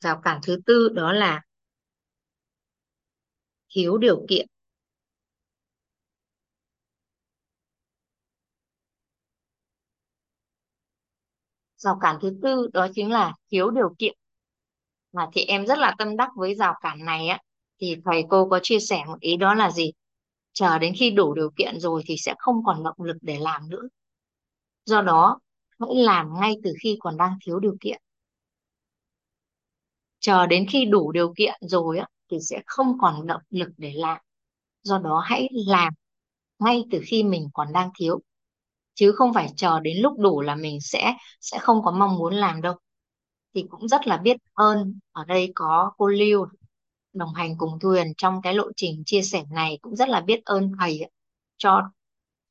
Rào cản thứ tư đó là thiếu điều kiện. Rào cản thứ tư đó chính là thiếu điều kiện. Mà thì em rất là tâm đắc với rào cản này á, thì thầy cô có chia sẻ một ý đó là gì? Chờ đến khi đủ điều kiện rồi thì sẽ không còn động lực để làm nữa. Do đó, hãy làm ngay từ khi còn đang thiếu điều kiện chờ đến khi đủ điều kiện rồi á, thì sẽ không còn động lực để làm. Do đó hãy làm ngay từ khi mình còn đang thiếu. Chứ không phải chờ đến lúc đủ là mình sẽ sẽ không có mong muốn làm đâu. Thì cũng rất là biết ơn, ở đây có cô Lưu đồng hành cùng thuyền trong cái lộ trình chia sẻ này, cũng rất là biết ơn thầy cho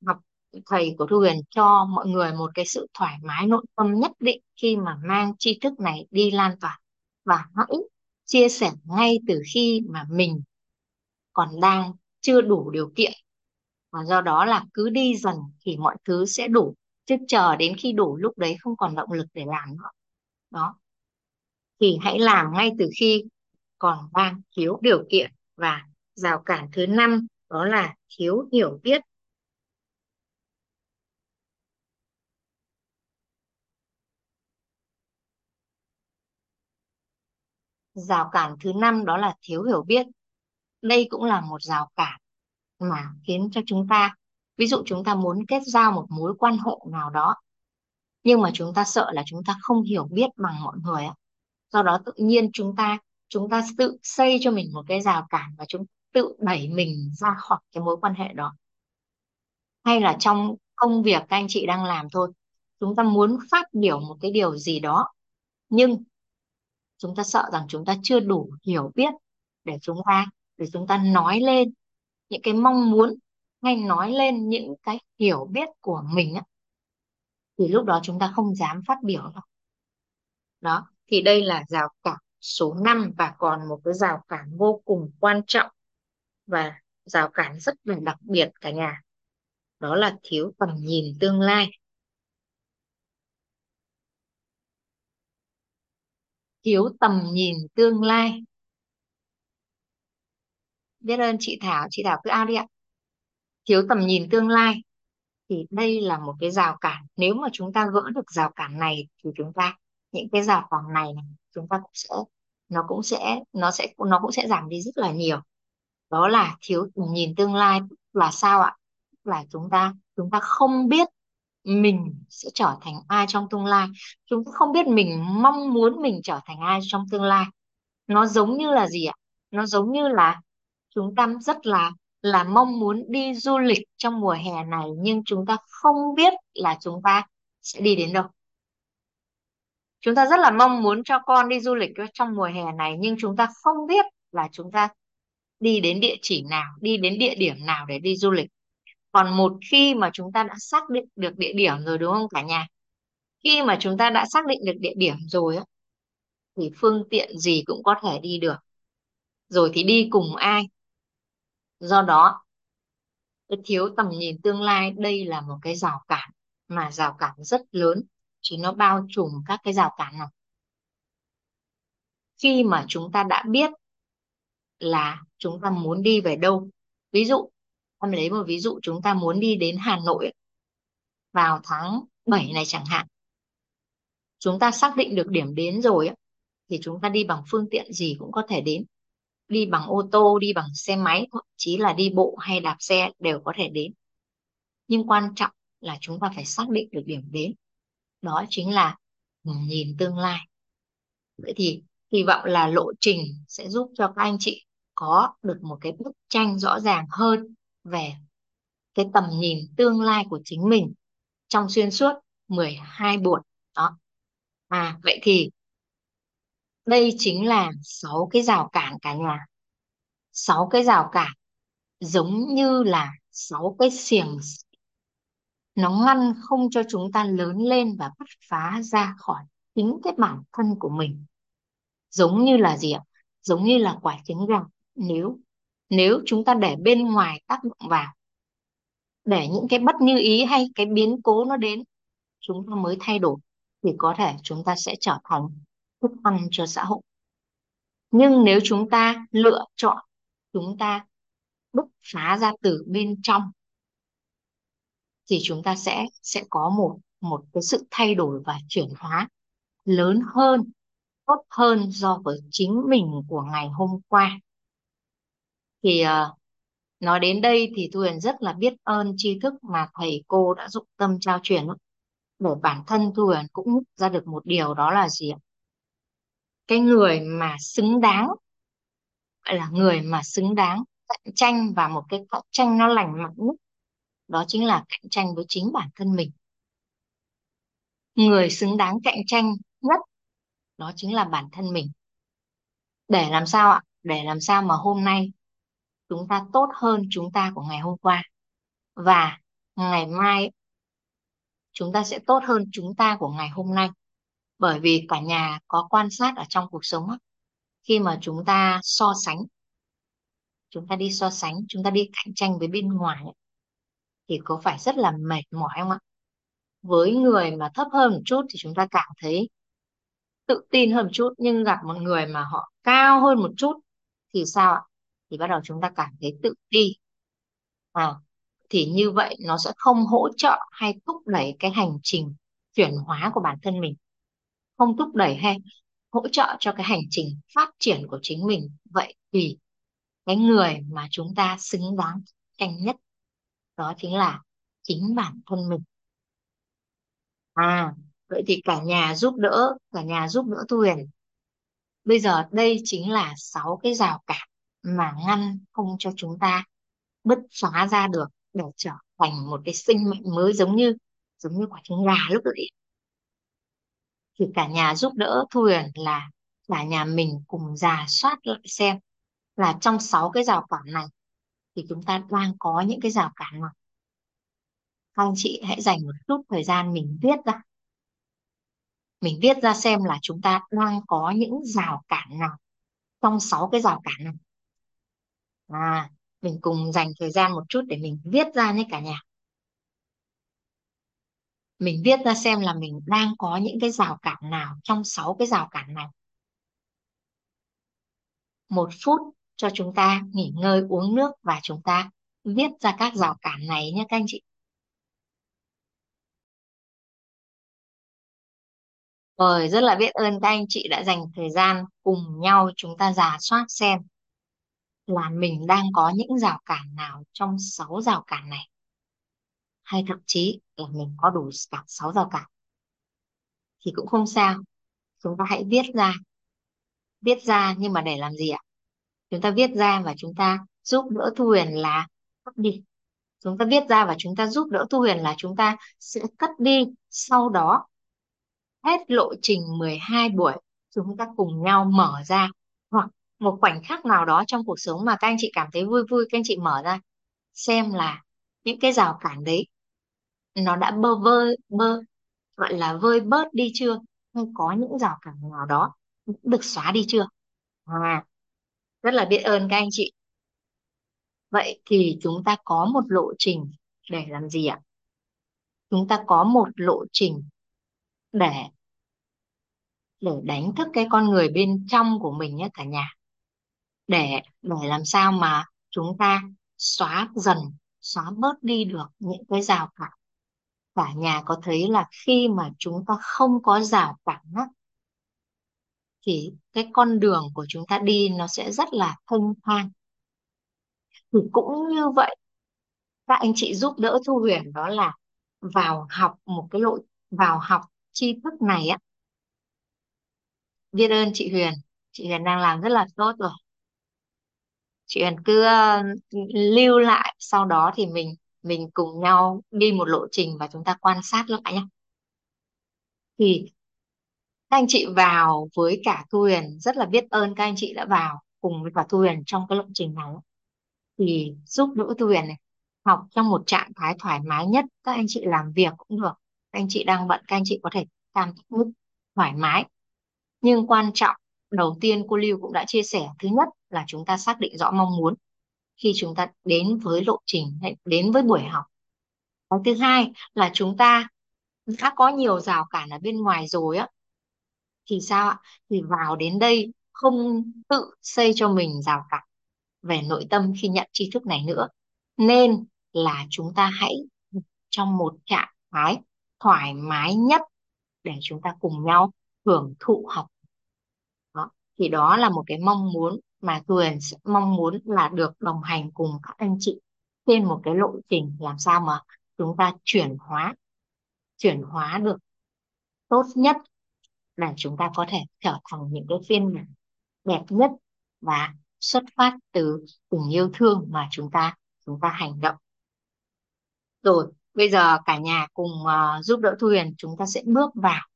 học thầy của thuyền, cho mọi người một cái sự thoải mái nội tâm nhất định khi mà mang tri thức này đi lan tỏa và hãy chia sẻ ngay từ khi mà mình còn đang chưa đủ điều kiện. Và do đó là cứ đi dần thì mọi thứ sẽ đủ, chứ chờ đến khi đủ lúc đấy không còn động lực để làm nữa. Đó. Thì hãy làm ngay từ khi còn đang thiếu điều kiện. Và rào cản thứ năm đó là thiếu hiểu biết. Rào cản thứ năm đó là thiếu hiểu biết. Đây cũng là một rào cản mà khiến cho chúng ta, ví dụ chúng ta muốn kết giao một mối quan hệ nào đó, nhưng mà chúng ta sợ là chúng ta không hiểu biết bằng mọi người ạ. Do đó tự nhiên chúng ta chúng ta tự xây cho mình một cái rào cản và chúng tự đẩy mình ra khỏi cái mối quan hệ đó. Hay là trong công việc các anh chị đang làm thôi, chúng ta muốn phát biểu một cái điều gì đó, nhưng chúng ta sợ rằng chúng ta chưa đủ hiểu biết để chúng ta để chúng ta nói lên những cái mong muốn ngay nói lên những cái hiểu biết của mình á, thì lúc đó chúng ta không dám phát biểu đâu. Đó, thì đây là rào cản số 5 và còn một cái rào cản vô cùng quan trọng và rào cản rất là đặc biệt cả nhà. Đó là thiếu tầm nhìn tương lai. Thiếu tầm nhìn tương lai. Biết ơn chị Thảo, chị Thảo cứ ao đi ạ. Thiếu tầm nhìn tương lai thì đây là một cái rào cản. Nếu mà chúng ta gỡ được rào cản này thì chúng ta những cái rào cản này, này chúng ta cũng sẽ nó cũng sẽ nó sẽ nó cũng sẽ giảm đi rất là nhiều đó là thiếu tầm nhìn tương lai là sao ạ là chúng ta chúng ta không biết mình sẽ trở thành ai trong tương lai. Chúng ta không biết mình mong muốn mình trở thành ai trong tương lai. Nó giống như là gì ạ? Nó giống như là chúng ta rất là là mong muốn đi du lịch trong mùa hè này, nhưng chúng ta không biết là chúng ta sẽ đi đến đâu. Chúng ta rất là mong muốn cho con đi du lịch trong mùa hè này, nhưng chúng ta không biết là chúng ta đi đến địa chỉ nào, đi đến địa điểm nào để đi du lịch còn một khi mà chúng ta đã xác định được địa điểm rồi, đúng không cả nhà? Khi mà chúng ta đã xác định được địa điểm rồi á, thì phương tiện gì cũng có thể đi được. Rồi thì đi cùng ai? Do đó cái thiếu tầm nhìn tương lai, đây là một cái rào cản mà rào cản rất lớn chỉ nó bao trùm các cái rào cản này khi mà chúng ta đã biết là chúng ta muốn đi về đâu, ví dụ em lấy một ví dụ chúng ta muốn đi đến Hà Nội vào tháng 7 này chẳng hạn, chúng ta xác định được điểm đến rồi thì chúng ta đi bằng phương tiện gì cũng có thể đến. Đi bằng ô tô, đi bằng xe máy, thậm chí là đi bộ hay đạp xe đều có thể đến. Nhưng quan trọng là chúng ta phải xác định được điểm đến. Đó chính là nhìn tương lai. Vậy thì hy vọng là lộ trình sẽ giúp cho các anh chị có được một cái bức tranh rõ ràng hơn về cái tầm nhìn tương lai của chính mình trong xuyên suốt 12 buổi. Đó. À vậy thì đây chính là 6 cái rào cản cả nhà. 6 cái rào cản giống như là 6 cái xiềng nó ngăn không cho chúng ta lớn lên và bứt phá ra khỏi chính cái bản thân của mình. Giống như là gì ạ? Giống như là quả trứng gà. Nếu nếu chúng ta để bên ngoài tác động vào, để những cái bất như ý hay cái biến cố nó đến, chúng ta mới thay đổi, thì có thể chúng ta sẽ trở thành thức ăn cho xã hội. Nhưng nếu chúng ta lựa chọn, chúng ta bứt phá ra từ bên trong, thì chúng ta sẽ sẽ có một một cái sự thay đổi và chuyển hóa lớn hơn, tốt hơn so với chính mình của ngày hôm qua thì uh, nói đến đây thì Thu Huyền rất là biết ơn tri thức mà thầy cô đã dụng tâm trao truyền để bản thân Thu Huyền cũng ra được một điều đó là gì ạ? Cái người mà xứng đáng gọi là người mà xứng đáng cạnh tranh và một cái cạnh tranh nó lành mạnh nhất đó chính là cạnh tranh với chính bản thân mình. Người xứng đáng cạnh tranh nhất đó chính là bản thân mình. Để làm sao ạ? Để làm sao mà hôm nay chúng ta tốt hơn chúng ta của ngày hôm qua. Và ngày mai chúng ta sẽ tốt hơn chúng ta của ngày hôm nay. Bởi vì cả nhà có quan sát ở trong cuộc sống khi mà chúng ta so sánh, chúng ta đi so sánh, chúng ta đi cạnh tranh với bên ngoài thì có phải rất là mệt mỏi không ạ? Với người mà thấp hơn một chút thì chúng ta cảm thấy tự tin hơn một chút, nhưng gặp một người mà họ cao hơn một chút thì sao ạ? Thì bắt đầu chúng ta cảm thấy tự ti. À, thì như vậy nó sẽ không hỗ trợ hay thúc đẩy cái hành trình chuyển hóa của bản thân mình. Không thúc đẩy hay hỗ trợ cho cái hành trình phát triển của chính mình. Vậy thì cái người mà chúng ta xứng đáng tranh nhất đó chính là chính bản thân mình. À vậy thì cả nhà giúp đỡ cả nhà giúp đỡ Thu Huyền. Bây giờ đây chính là sáu cái rào cản mà ngăn không cho chúng ta bứt phá ra được để trở thành một cái sinh mệnh mới giống như giống như quả trứng gà lúc đấy thì cả nhà giúp đỡ Thu Huyền là cả nhà mình cùng giả soát lại xem là trong sáu cái rào cản này thì chúng ta đang có những cái rào cản nào. Các anh chị hãy dành một chút thời gian mình viết ra. Mình viết ra xem là chúng ta đang có những rào cản nào trong sáu cái rào cản này à mình cùng dành thời gian một chút để mình viết ra nhé cả nhà. Mình viết ra xem là mình đang có những cái rào cản nào trong sáu cái rào cản này. Một phút cho chúng ta nghỉ ngơi uống nước và chúng ta viết ra các rào cản này nhé các anh chị. Rồi, rất là biết ơn các anh chị đã dành thời gian cùng nhau chúng ta rà soát xem là mình đang có những rào cản nào trong 6 rào cản này. Hay thậm chí là mình có đủ cả 6 rào cản. Thì cũng không sao. Chúng ta hãy viết ra. Viết ra nhưng mà để làm gì ạ? Chúng ta viết ra và chúng ta giúp đỡ Thu Huyền là cắt đi. Chúng ta viết ra và chúng ta giúp đỡ Thu Huyền là chúng ta sẽ cắt đi. Sau đó, hết lộ trình 12 buổi, chúng ta cùng nhau mở ra hoặc một khoảnh khắc nào đó trong cuộc sống mà các anh chị cảm thấy vui vui, các anh chị mở ra, xem là những cái rào cản đấy, nó đã bơ vơ, bơ, gọi là vơi bớt đi chưa? Hay có những rào cản nào đó được xóa đi chưa? À rất là biết ơn các anh chị. Vậy thì chúng ta có một lộ trình để làm gì ạ? Chúng ta có một lộ trình để để đánh thức cái con người bên trong của mình nhé cả nhà để để làm sao mà chúng ta xóa dần xóa bớt đi được những cái rào cản. Cả nhà có thấy là khi mà chúng ta không có rào cản á, thì cái con đường của chúng ta đi nó sẽ rất là thông thang thì cũng như vậy các anh chị giúp đỡ Thu Huyền đó là vào học một cái lộ vào học tri thức này á. Biết ơn chị Huyền chị Huyền đang làm rất là tốt rồi chị Huyền cứ uh, lưu lại sau đó thì mình mình cùng nhau đi một lộ trình và chúng ta quan sát lại nhé thì các anh chị vào với cả Thu Huyền rất là biết ơn các anh chị đã vào cùng với cả Thu Huyền trong cái lộ trình này. Thì giúp đỡ Thu Huyền này học trong một trạng thái thoải mái nhất các anh chị làm việc cũng được. Các anh chị đang bận các anh chị có thể cảm thức thoải mái. Nhưng quan trọng đầu tiên cô Lưu cũng đã chia sẻ thứ nhất là chúng ta xác định rõ mong muốn khi chúng ta đến với lộ trình đến với buổi học. Cái thứ hai là chúng ta đã có nhiều rào cản ở bên ngoài rồi á. Thì sao ạ? Thì vào đến đây không tự xây cho mình rào cản về nội tâm khi nhận tri thức này nữa. Nên là chúng ta hãy trong một trạng thái thoải mái nhất để chúng ta cùng nhau hưởng thụ học. Đó. thì đó là một cái mong muốn mà Tuyền sẽ mong muốn là được đồng hành cùng các anh chị trên một cái lộ trình làm sao mà chúng ta chuyển hóa chuyển hóa được tốt nhất để chúng ta có thể trở thành những cái phiên bản đẹp nhất và xuất phát từ tình yêu thương mà chúng ta chúng ta hành động. Rồi bây giờ cả nhà cùng uh, giúp đỡ Thu Huyền chúng ta sẽ bước vào.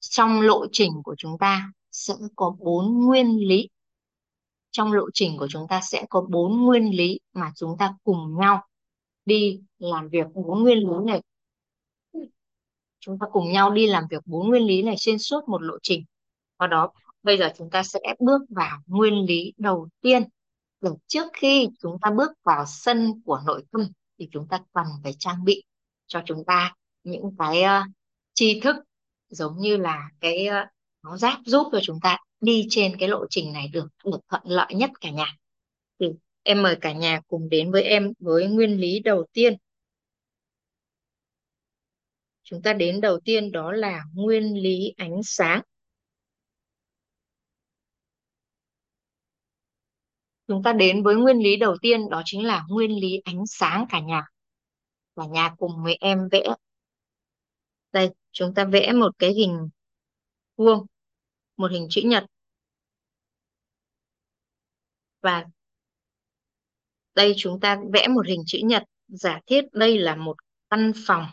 Trong lộ trình của chúng ta sẽ có bốn nguyên lý trong lộ trình của chúng ta sẽ có bốn nguyên lý mà chúng ta cùng nhau đi làm việc bốn nguyên lý này. Chúng ta cùng nhau đi làm việc bốn nguyên lý này xuyên suốt một lộ trình. Và đó bây giờ chúng ta sẽ bước vào nguyên lý đầu tiên. Để trước khi chúng ta bước vào sân của nội tâm thì chúng ta cần phải trang bị cho chúng ta những cái uh, tri thức giống như là cái uh, nó giáp giúp cho chúng ta đi trên cái lộ trình này được được thuận lợi nhất cả nhà. Thì em mời cả nhà cùng đến với em với nguyên lý đầu tiên. Chúng ta đến đầu tiên đó là nguyên lý ánh sáng. Chúng ta đến với nguyên lý đầu tiên, đó chính là nguyên lý ánh sáng cả nhà. Cả nhà cùng với em vẽ. Đây, chúng ta vẽ một cái hình vuông, một hình chữ nhật và đây chúng ta vẽ một hình chữ nhật. Giả thiết đây là một căn phòng.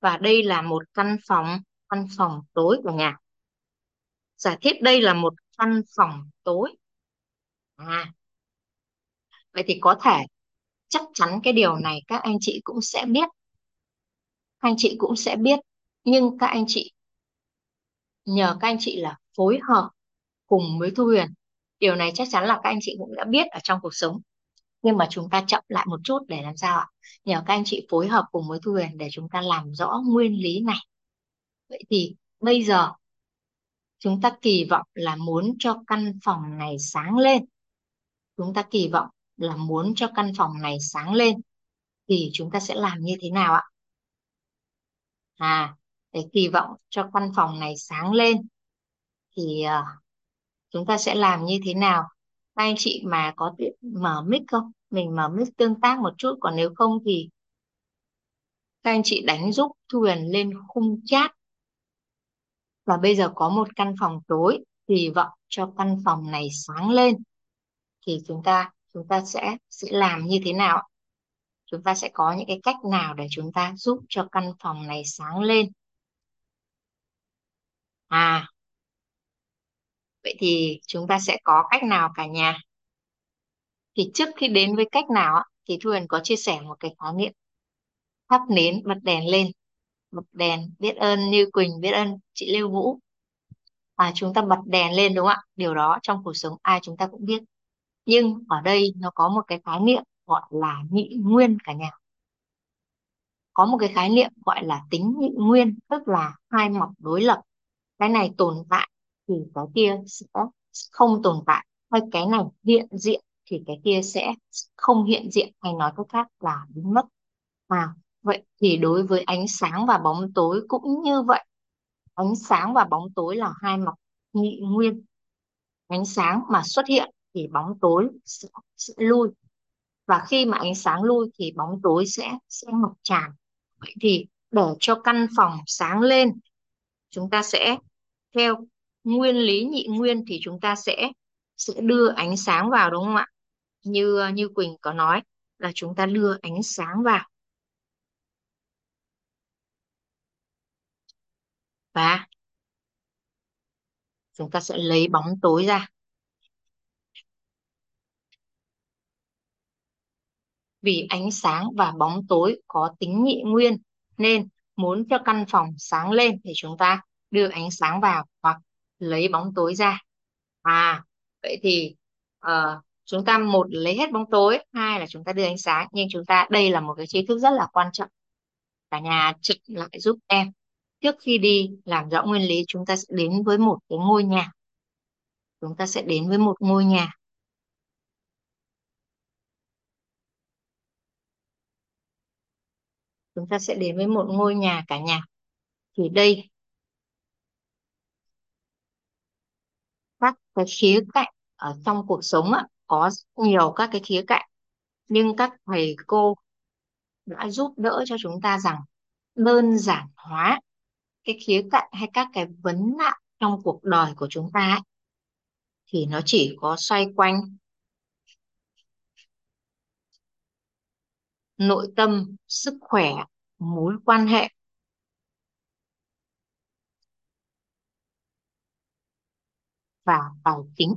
Và đây là một căn phòng căn phòng tối của nhà. Giả thiết đây là một căn phòng tối. À. Vậy thì có thể chắc chắn cái điều này các anh chị cũng sẽ biết. Anh chị cũng sẽ biết. Nhưng các anh chị nhờ các anh chị là phối hợp cùng với Thu Huyền. Điều này chắc chắn là các anh chị cũng đã biết ở trong cuộc sống. Nhưng mà chúng ta chậm lại một chút để làm sao ạ? Nhờ các anh chị phối hợp cùng với Thu Huyền để chúng ta làm rõ nguyên lý này. Vậy thì bây giờ chúng ta kỳ vọng là muốn cho căn phòng này sáng lên. Chúng ta kỳ vọng là muốn cho căn phòng này sáng lên thì chúng ta sẽ làm như thế nào ạ? À để kỳ vọng cho căn phòng này sáng lên. Thì uh, chúng ta sẽ làm như thế nào? Các anh chị mà có tiện mở mic không? Mình mở mic tương tác một chút còn nếu không thì các anh chị đánh giúp Thu Huyền lên khung chat. Và bây giờ có một căn phòng tối kỳ vọng cho căn phòng này sáng lên. Thì chúng ta chúng ta sẽ sẽ làm như thế nào? Chúng ta sẽ có những cái cách nào để chúng ta giúp cho căn phòng này sáng lên? À. Vậy thì chúng ta sẽ có cách nào cả nhà? Thì trước khi đến với cách nào á, thì Thu Huyền có chia sẻ một cái khái niệm. Thắp nến bật đèn lên. Bật đèn biết ơn Như Quỳnh biết ơn chị Lưu Vũ. À, chúng ta bật đèn lên đúng không ạ? Điều đó trong cuộc sống ai chúng ta cũng biết. Nhưng ở đây nó có một cái khái niệm gọi là nhị nguyên cả nhà. Có một cái khái niệm gọi là tính nhị nguyên tức là hai mặt đối lập cái này tồn tại thì cái kia sẽ không tồn tại. Hay cái này hiện diện thì cái kia sẽ không hiện diện. Hay nói cách khác là biến mất. À vậy thì đối với ánh sáng và bóng tối cũng như vậy. Ánh sáng và bóng tối là hai mặt nhị nguyên. Ánh sáng mà xuất hiện thì bóng tối sẽ, sẽ lui. Và khi mà ánh sáng lui thì bóng tối sẽ sẽ ngập tràn. Vậy thì để cho căn phòng sáng lên chúng ta sẽ theo nguyên lý nhị nguyên thì chúng ta sẽ sẽ đưa ánh sáng vào, đúng không ạ? Như như Quỳnh có nói là chúng ta đưa ánh sáng vào. Và chúng ta sẽ lấy bóng tối ra. Vì ánh sáng và bóng tối có tính nhị nguyên nên muốn cho căn phòng sáng lên thì chúng ta đưa ánh sáng vào hoặc lấy bóng tối ra. À vậy thì uh, chúng ta một lấy hết bóng tối hai là chúng ta đưa ánh sáng. Nhưng chúng ta đây là một cái tri thức rất là quan trọng. Cả nhà trực lại giúp em. Trước khi đi làm rõ nguyên lý chúng ta sẽ đến với một cái ngôi nhà. Chúng ta sẽ đến với một ngôi nhà. Chúng ta sẽ đến với một ngôi nhà cả nhà. Thì đây các cái khía cạnh ở trong cuộc sống á, có nhiều các cái khía cạnh. Nhưng các thầy cô đã giúp đỡ cho chúng ta rằng đơn giản hóa cái khía cạnh hay các cái vấn nạn trong cuộc đời của chúng ta ấy, thì nó chỉ có xoay quanh nội tâm, sức khỏe, mối quan hệ. Và tài chính.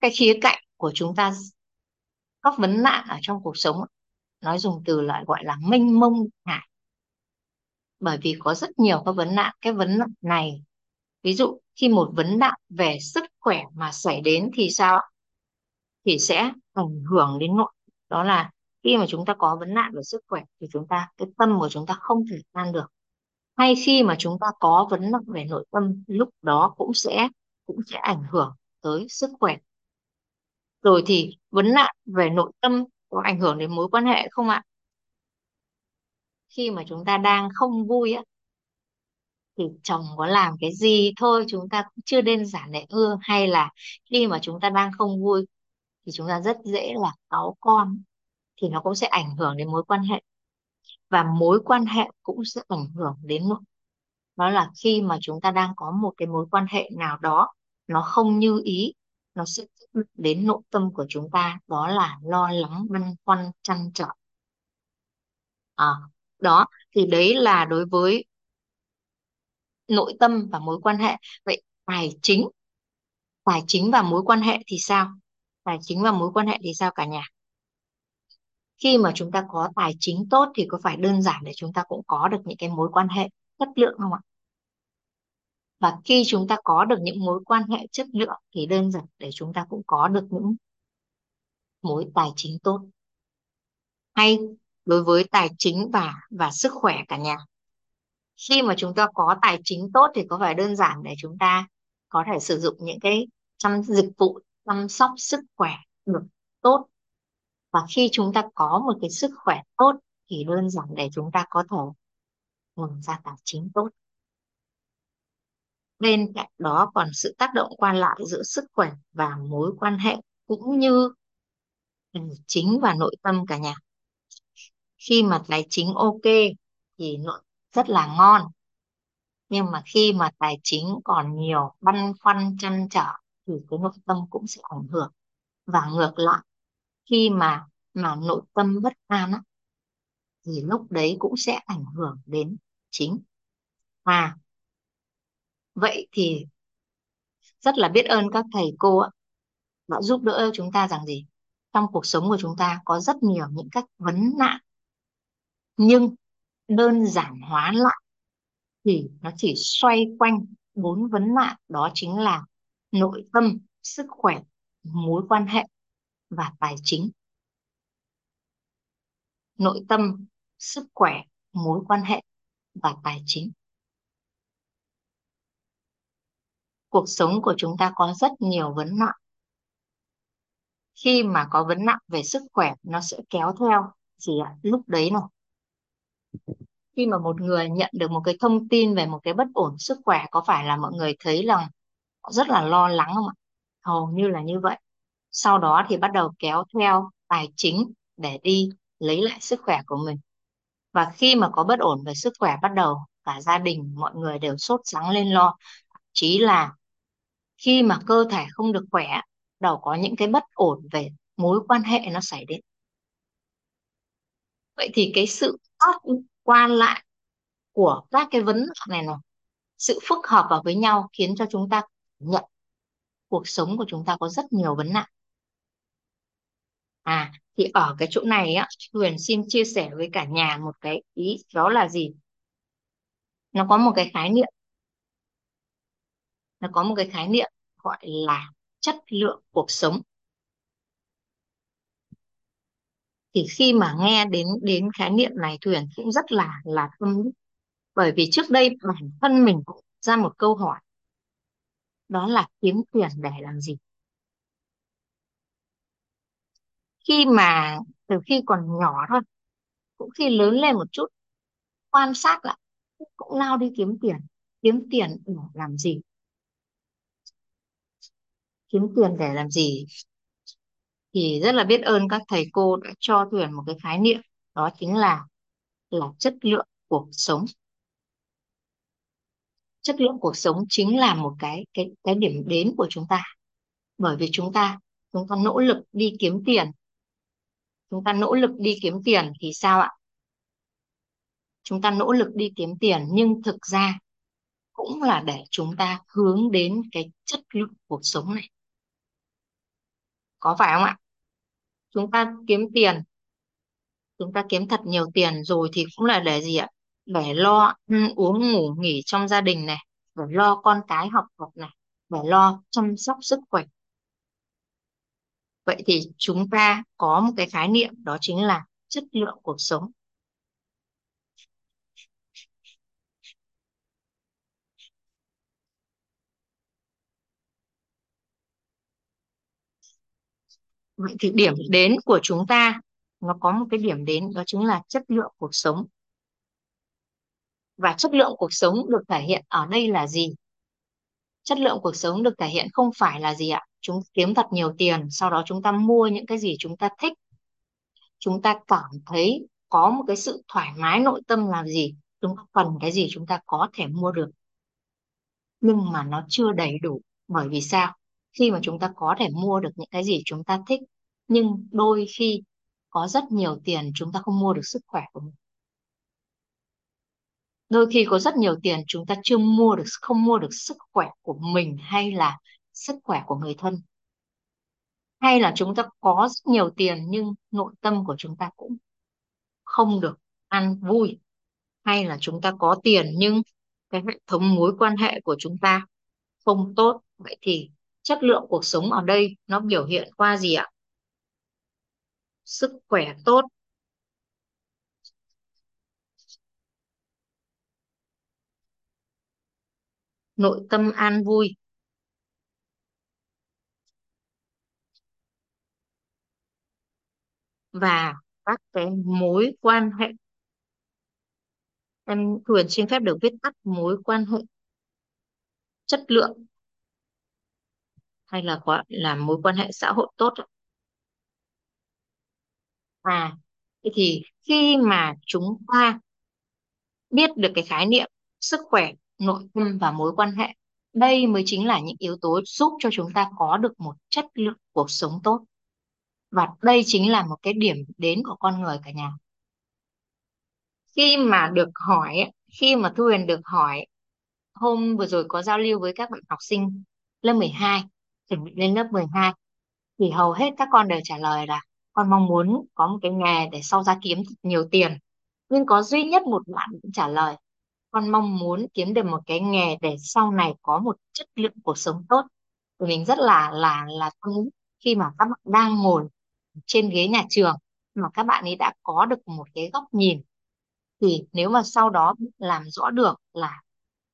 Cái khía cạnh của chúng ta, các vấn nạn ở trong cuộc sống nói dùng từ lại gọi là mênh mông ngại bởi vì có rất nhiều các vấn nạn, cái vấn nạn này, ví dụ khi một vấn nạn về sức khỏe mà xảy đến thì sao thì sẽ ảnh hưởng đến nội, đó là khi mà chúng ta có vấn nạn về sức khỏe thì chúng ta, cái tâm của chúng ta không thể tan được. Hay khi mà chúng ta có vấn nạn về nội tâm, lúc đó cũng sẽ cũng sẽ ảnh hưởng tới sức khỏe. Rồi thì vấn nạn về nội tâm có ảnh hưởng đến mối quan hệ không ạ? Khi mà chúng ta đang không vui á, thì chồng có làm cái gì thôi chúng ta cũng chưa đơn giản để ưa. Hay là khi mà chúng ta đang không vui thì chúng ta rất dễ là cáu con thì nó cũng sẽ ảnh hưởng đến mối quan hệ. Và mối quan hệ cũng sẽ ảnh hưởng đến đó là khi mà chúng ta đang có một cái mối quan hệ nào đó nó không như ý nó sẽ đến nội tâm của chúng ta đó là lo lắng băn khoăn trăn trở. À, đó thì đấy là đối với nội tâm và mối quan hệ. Vậy tài chính tài chính và mối quan hệ thì sao? Tài chính và mối quan hệ thì sao cả nhà? Khi mà chúng ta có tài chính tốt thì có phải đơn giản để chúng ta cũng có được những cái mối quan hệ chất lượng không ạ? Và khi chúng ta có được những mối quan hệ chất lượng thì đơn giản để chúng ta cũng có được những mối tài chính tốt. Hay đối với tài chính và và sức khỏe cả nhà. Khi mà chúng ta có tài chính tốt thì có phải đơn giản để chúng ta có thể sử dụng những cái chăm, dịch vụ chăm sóc sức khỏe được tốt và khi chúng ta có một cái sức khỏe tốt thì đơn giản để chúng ta có thể nguồn ra tài chính tốt. Bên cạnh đó còn sự tác động qua lại giữa sức khỏe và mối quan hệ cũng như ừ, chính và nội tâm cả nhà. Khi mà tài chính ok thì nội rất là ngon, nhưng mà khi mà tài chính còn nhiều băn khoăn chăn trở thì cái nội tâm cũng sẽ ảnh hưởng. Và ngược lại khi mà mà nội tâm bất an á, thì lúc đấy cũng sẽ ảnh hưởng đến chính. À vậy thì rất là biết ơn các thầy cô ạ đã giúp đỡ chúng ta rằng gì? Trong cuộc sống của chúng ta có rất nhiều những cách vấn nạn nhưng đơn giản hóa lại thì nó chỉ xoay quanh bốn vấn nạn đó chính là nội tâm sức khỏe mối quan hệ và tài chính. Nội tâm, sức khỏe, mối quan hệ và tài chính. Cuộc sống của chúng ta có rất nhiều vấn nạn. Khi mà có vấn nạn về sức khỏe, nó sẽ kéo theo gì ạ? Lúc đấy này khi mà một người nhận được một cái thông tin về một cái bất ổn sức khỏe, có phải là mọi người thấy là rất là lo lắng không ạ? Hầu như là như vậy sau đó thì bắt đầu kéo theo tài chính để đi lấy lại sức khỏe của mình. Và khi mà có bất ổn về sức khỏe, bắt đầu cả gia đình, mọi người đều sốt sắng lên lo. Chí là khi mà cơ thể không được khỏe, đầu có những cái bất ổn về mối quan hệ nó xảy đến. Vậy thì cái sự tác qua lại của các cái vấn nạn này này sự phức hợp vào với nhau khiến cho chúng ta nhận cuộc sống của chúng ta có rất nhiều vấn nạn à thì ở cái chỗ này á, Huyền xin chia sẻ với cả nhà một cái ý, đó là gì? Nó có một cái khái niệm. Nó có một cái khái niệm gọi là chất lượng cuộc sống. Thì khi mà nghe đến đến khái niệm này Thuyền cũng rất là là tâm đắc. bởi vì trước đây bản thân mình cũng ra một câu hỏi. Đó là kiếm tiền để làm gì? Khi mà từ khi còn nhỏ thôi, cũng khi lớn lên một chút, quan sát lại, cũng lao đi kiếm tiền. Kiếm tiền để làm gì? Kiếm tiền để làm gì? Thì rất là biết ơn các thầy cô đã cho Thuyền một cái khái niệm, đó chính là là chất lượng cuộc sống. Chất lượng cuộc sống chính là một cái cái cái điểm đến của chúng ta. Bởi vì chúng ta chúng ta nỗ lực đi kiếm tiền chúng ta nỗ lực đi kiếm tiền thì sao ạ? Chúng ta nỗ lực đi kiếm tiền, nhưng thực ra cũng là để chúng ta hướng đến cái chất lượng cuộc sống này. Có phải không ạ? Chúng ta kiếm tiền, chúng ta kiếm thật nhiều tiền rồi thì cũng là để gì ạ? Để lo ăn uống, ngủ, nghỉ trong gia đình này, để lo con cái học tập này, để lo chăm sóc sức khỏe vậy thì chúng ta có một cái khái niệm, đó chính là chất lượng cuộc sống. Vậy thì điểm đến của chúng ta, nó có một cái điểm đến, đó chính là chất lượng cuộc sống. Và chất lượng cuộc sống được thể hiện ở đây là gì? Chất lượng cuộc sống được thể hiện không phải là gì ạ? Chúng kiếm thật nhiều tiền, sau đó chúng ta mua những cái gì chúng ta thích. Chúng ta cảm thấy có một cái sự thoải mái, nội tâm là gì? Chúng ta cần cái gì chúng ta có thể mua được. Nhưng mà nó chưa đầy đủ, bởi vì sao? Khi mà chúng ta có thể mua được những cái gì chúng ta thích, nhưng đôi khi có rất nhiều tiền, chúng ta không mua được sức khỏe của mình. Đôi khi có rất nhiều tiền, chúng ta chưa mua được, không mua được sức khỏe của mình hay là sức khỏe của người thân. Hay là chúng ta có rất nhiều tiền nhưng nội tâm của chúng ta cũng không được ăn vui. Hay là chúng ta có tiền nhưng cái hệ thống mối quan hệ của chúng ta không tốt. Vậy thì chất lượng cuộc sống ở đây nó biểu hiện qua gì ạ? Sức khỏe tốt. Nội tâm an vui. Và các cái mối quan hệ. Em Huyền xin phép được viết tắt mối quan hệ, chất lượng, hay là gọi là mối quan hệ xã hội tốt à thế thì khi mà chúng ta biết được cái khái niệm sức khỏe, nội tâm và mối quan hệ, đây mới chính là những yếu tố giúp cho chúng ta có được một chất lượng cuộc sống tốt và đây chính là một cái điểm đến của con người cả nhà. Khi mà được hỏi khi mà Thu Huyền được hỏi, hôm vừa rồi có giao lưu với các bạn học sinh lớp 12 chuẩn bị lên lớp 12 thì hầu hết các con đều trả lời là con mong muốn có một cái nghề để sau ra kiếm nhiều tiền. Nhưng có duy nhất một bạn cũng trả lời, con mong muốn kiếm được một cái nghề để sau này có một chất lượng cuộc sống tốt. Thì mình rất là là là tâm khi mà các bạn đang ngồi trên ghế nhà trường mà các bạn ấy đã có được một cái góc nhìn, thì nếu mà sau đó làm rõ được là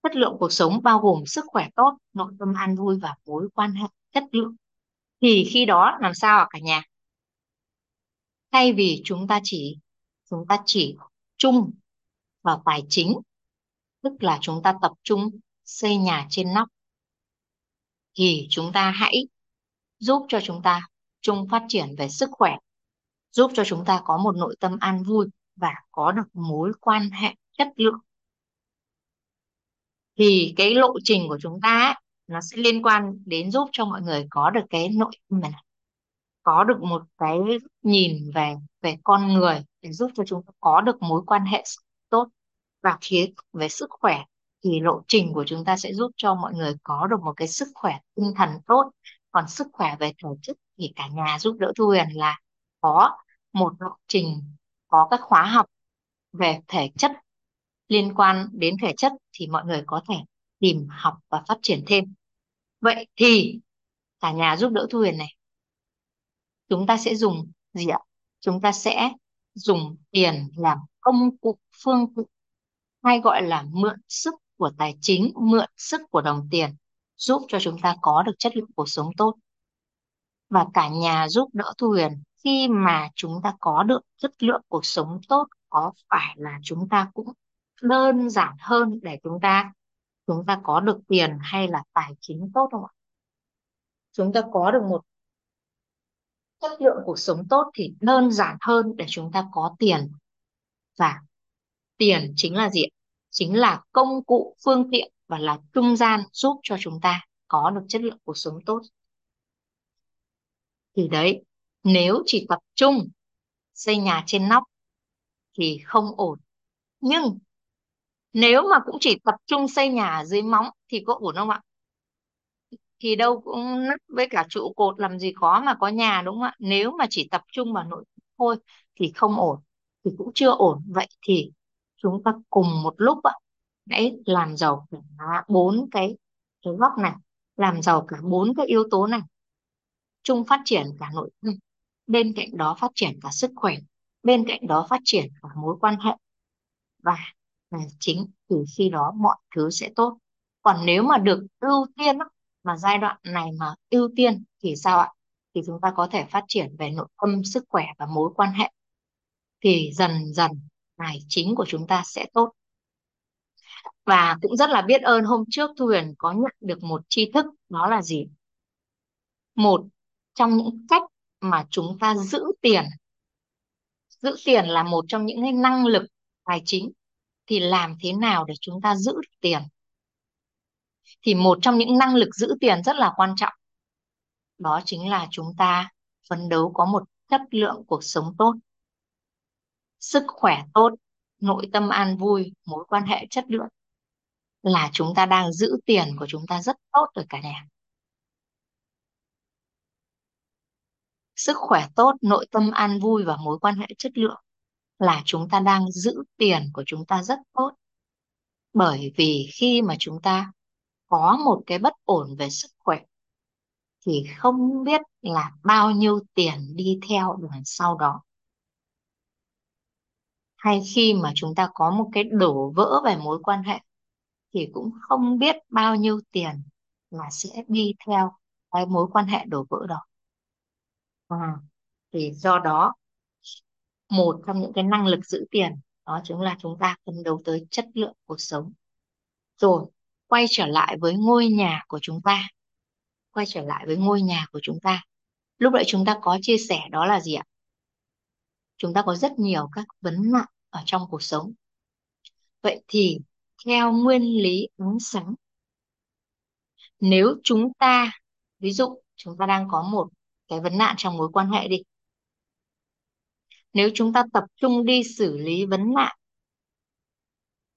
chất lượng cuộc sống bao gồm sức khỏe tốt, nội tâm an vui và mối quan hệ chất lượng, thì khi đó làm sao ạ cả nhà? Thay vì chúng ta chỉ, chúng ta chỉ chung vào tài chính, tức là chúng ta tập trung xây nhà trên nóc, thì chúng ta hãy giúp cho chúng ta trung phát triển về sức khỏe giúp cho chúng ta có một nội tâm an vui và có được mối quan hệ chất lượng. Thì cái lộ trình của chúng ta ấy, nó sẽ liên quan đến giúp cho mọi người có được cái nội tâm này có được một cái nhìn về về con người để giúp cho chúng ta có được mối quan hệ tốt và phía về sức khỏe. Thì lộ trình của chúng ta sẽ giúp cho mọi người có được một cái sức khỏe tinh thần tốt còn sức khỏe về thể chất thì cả nhà giúp đỡ Thu Huyền là có một lộ trình, có các khóa học về thể chất liên quan đến thể chất thì mọi người có thể tìm học và phát triển thêm. Vậy thì cả nhà giúp đỡ Thu Huyền này. Chúng ta sẽ dùng gì ạ? Chúng ta sẽ dùng tiền làm công cụ, phương tiện hay gọi là mượn sức của tài chính, mượn sức của đồng tiền, giúp cho chúng ta có được chất lượng cuộc sống tốt và cả nhà giúp đỡ Thu Huyền khi mà chúng ta có được chất lượng cuộc sống tốt, có phải là chúng ta cũng đơn giản hơn để chúng ta chúng ta có được tiền hay là tài chính tốt không ạ? Chúng ta có được một chất lượng cuộc sống tốt thì đơn giản hơn để chúng ta có tiền và tiền chính là gì? Chính là công cụ, phương tiện và là trung gian giúp cho chúng ta có được chất lượng cuộc sống tốt. Thì đấy, nếu chỉ tập trung xây nhà trên nóc thì không ổn. Nhưng nếu mà cũng chỉ tập trung xây nhà ở dưới móng thì có ổn không ạ? Thì đâu cũng nắp với cả trụ cột làm gì có mà có nhà đúng không ạ? Nếu mà chỉ tập trung vào nội thất thôi thì không ổn, thì cũng chưa ổn. Vậy thì chúng ta cùng một lúc ạ, hãy làm giàu cả bốn cái cái góc này, làm giàu cả bốn cái yếu tố này, chung phát triển cả nội tâm, bên cạnh đó phát triển cả sức khỏe, bên cạnh đó phát triển cả mối quan hệ. Và à, chính từ khi đó mọi thứ sẽ tốt. Còn nếu mà được ưu tiên mà giai đoạn này mà ưu tiên thì sao ạ? Thì chúng ta có thể phát triển về nội tâm sức khỏe và mối quan hệ. Thì dần dần tài chính của chúng ta sẽ tốt. Và cũng rất là biết ơn hôm trước Thu Huyền có nhận được một tri thức đó là gì? Một trong những cách mà chúng ta giữ tiền giữ tiền là một trong những cái năng lực tài chính, thì làm thế nào để chúng ta giữ được tiền? Thì một trong những năng lực giữ tiền rất là quan trọng, đó chính là chúng ta phấn đấu có một chất lượng cuộc sống tốt, sức khỏe tốt, nội tâm an vui, mối quan hệ chất lượng là chúng ta đang giữ tiền của chúng ta rất tốt rồi cả nhà. Sức khỏe tốt, nội tâm an vui và mối quan hệ chất lượng là chúng ta đang giữ tiền của chúng ta rất tốt. Bởi vì khi mà chúng ta có một cái bất ổn về sức khỏe, thì không biết là bao nhiêu tiền đi theo đằng sau đó. Hay khi mà chúng ta có một cái đổ vỡ về mối quan hệ, thì cũng không biết bao nhiêu tiền là sẽ đi theo cái mối quan hệ đổ vỡ đó à, thì do đó một trong những cái năng lực giữ tiền đó chính là chúng ta phấn đấu tới chất lượng cuộc sống. Rồi quay trở lại với ngôi nhà của chúng ta. Quay trở lại với ngôi nhà của chúng ta. Lúc nãy chúng ta có chia sẻ đó là gì ạ? Chúng ta có rất nhiều các vấn nạn ở trong cuộc sống. Vậy thì theo nguyên lý ánh sáng nếu chúng ta ví dụ chúng ta đang có một cái vấn nạn trong mối quan hệ đi. Nếu chúng ta tập trung đi xử lý vấn nạn,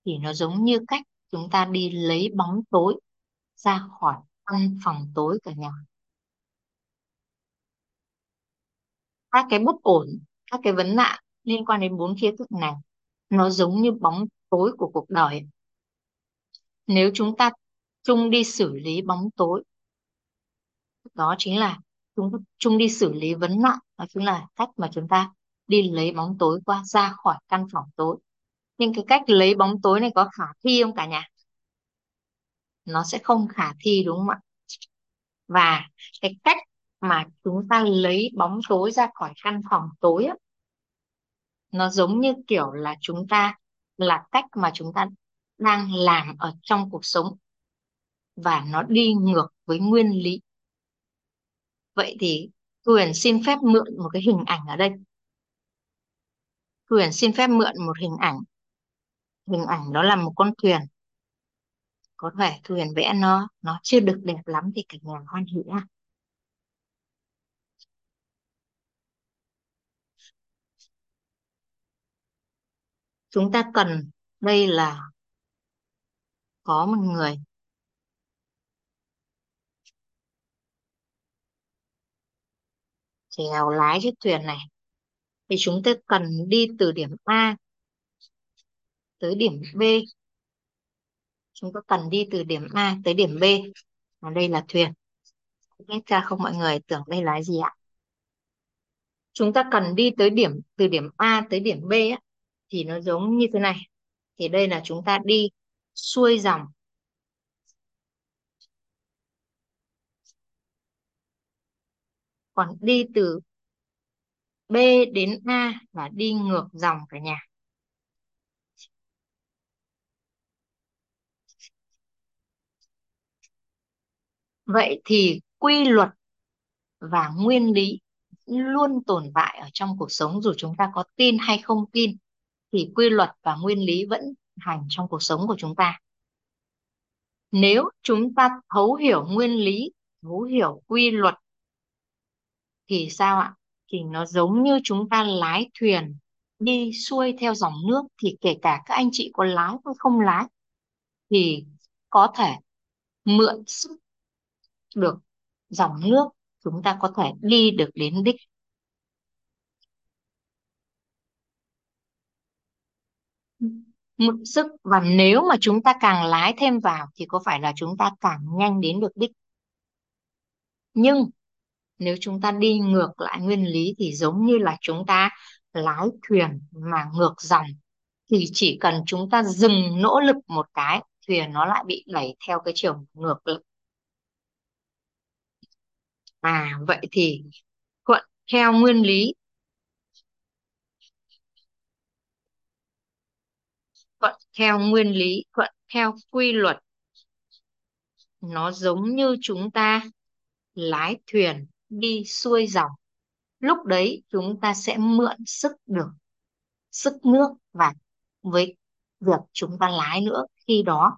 thì nó giống như cách chúng ta đi lấy bóng tối ra khỏi căn phòng tối cả nhà. Các cái bất ổn, các cái vấn nạn liên quan đến bốn khía cạnh này, nó giống như bóng tối của cuộc đời. Nếu chúng ta chung đi xử lý bóng tối, đó chính là chúng chung đi xử lý vấn nạn đó chính là cách mà chúng ta đi lấy bóng tối qua ra khỏi căn phòng tối. Nhưng cái cách lấy bóng tối này có khả thi không cả nhà? Nó sẽ không khả thi đúng không ạ? Và cái cách mà chúng ta lấy bóng tối ra khỏi căn phòng tối á, nó giống như kiểu là chúng ta là cách mà chúng ta đang làm ở trong cuộc sống. Và nó đi ngược với nguyên lý vậy thì Huyền xin phép mượn một cái hình ảnh ở đây. Huyền xin phép mượn một hình ảnh. Hình ảnh đó là một con thuyền. Có vẻ thuyền vẽ nó nó chưa được đẹp lắm thì cả nhà hoan hỉ ha. Chúng ta cần, đây là có một người chèo lái chiếc thuyền này. Thì chúng ta cần đi từ điểm A tới điểm B. Chúng ta cần đi từ điểm A tới điểm B. Và đây là thuyền. Biết ra không mọi người tưởng đây là gì ạ? Chúng ta cần đi tới điểm từ điểm A tới điểm B á, thì nó giống như thế này. Thì đây là chúng ta đi xuôi dòng còn đi từ B đến A là đi ngược dòng cả nhà. Vậy thì quy luật và nguyên lý luôn tồn tại ở trong cuộc sống, dù chúng ta có tin hay không tin, thì quy luật và nguyên lý vẫn hành trong cuộc sống của chúng ta. Nếu chúng ta thấu hiểu nguyên lý, thấu hiểu quy luật thì sao ạ? Thì nó giống như chúng ta lái thuyền, đi xuôi theo dòng nước, thì kể cả các anh chị có lái hay không lái, thì có thể mượn sức được dòng nước, chúng ta có thể đi được đến đích. Mượn sức, và nếu mà chúng ta càng lái thêm vào, thì có phải là chúng ta càng nhanh đến được đích? Nhưng nếu chúng ta đi ngược lại nguyên lý thì giống như là chúng ta lái thuyền mà ngược dòng, thì chỉ cần chúng ta dừng nỗ lực một cái, thuyền nó lại bị đẩy theo cái chiều ngược lực à vậy thì thuận theo nguyên lý. Thuận theo nguyên lý, thuận theo quy luật, nó giống như chúng ta lái thuyền đi xuôi dòng, lúc đấy chúng ta sẽ mượn sức được, sức nước và với việc chúng ta lái nữa. Khi đó,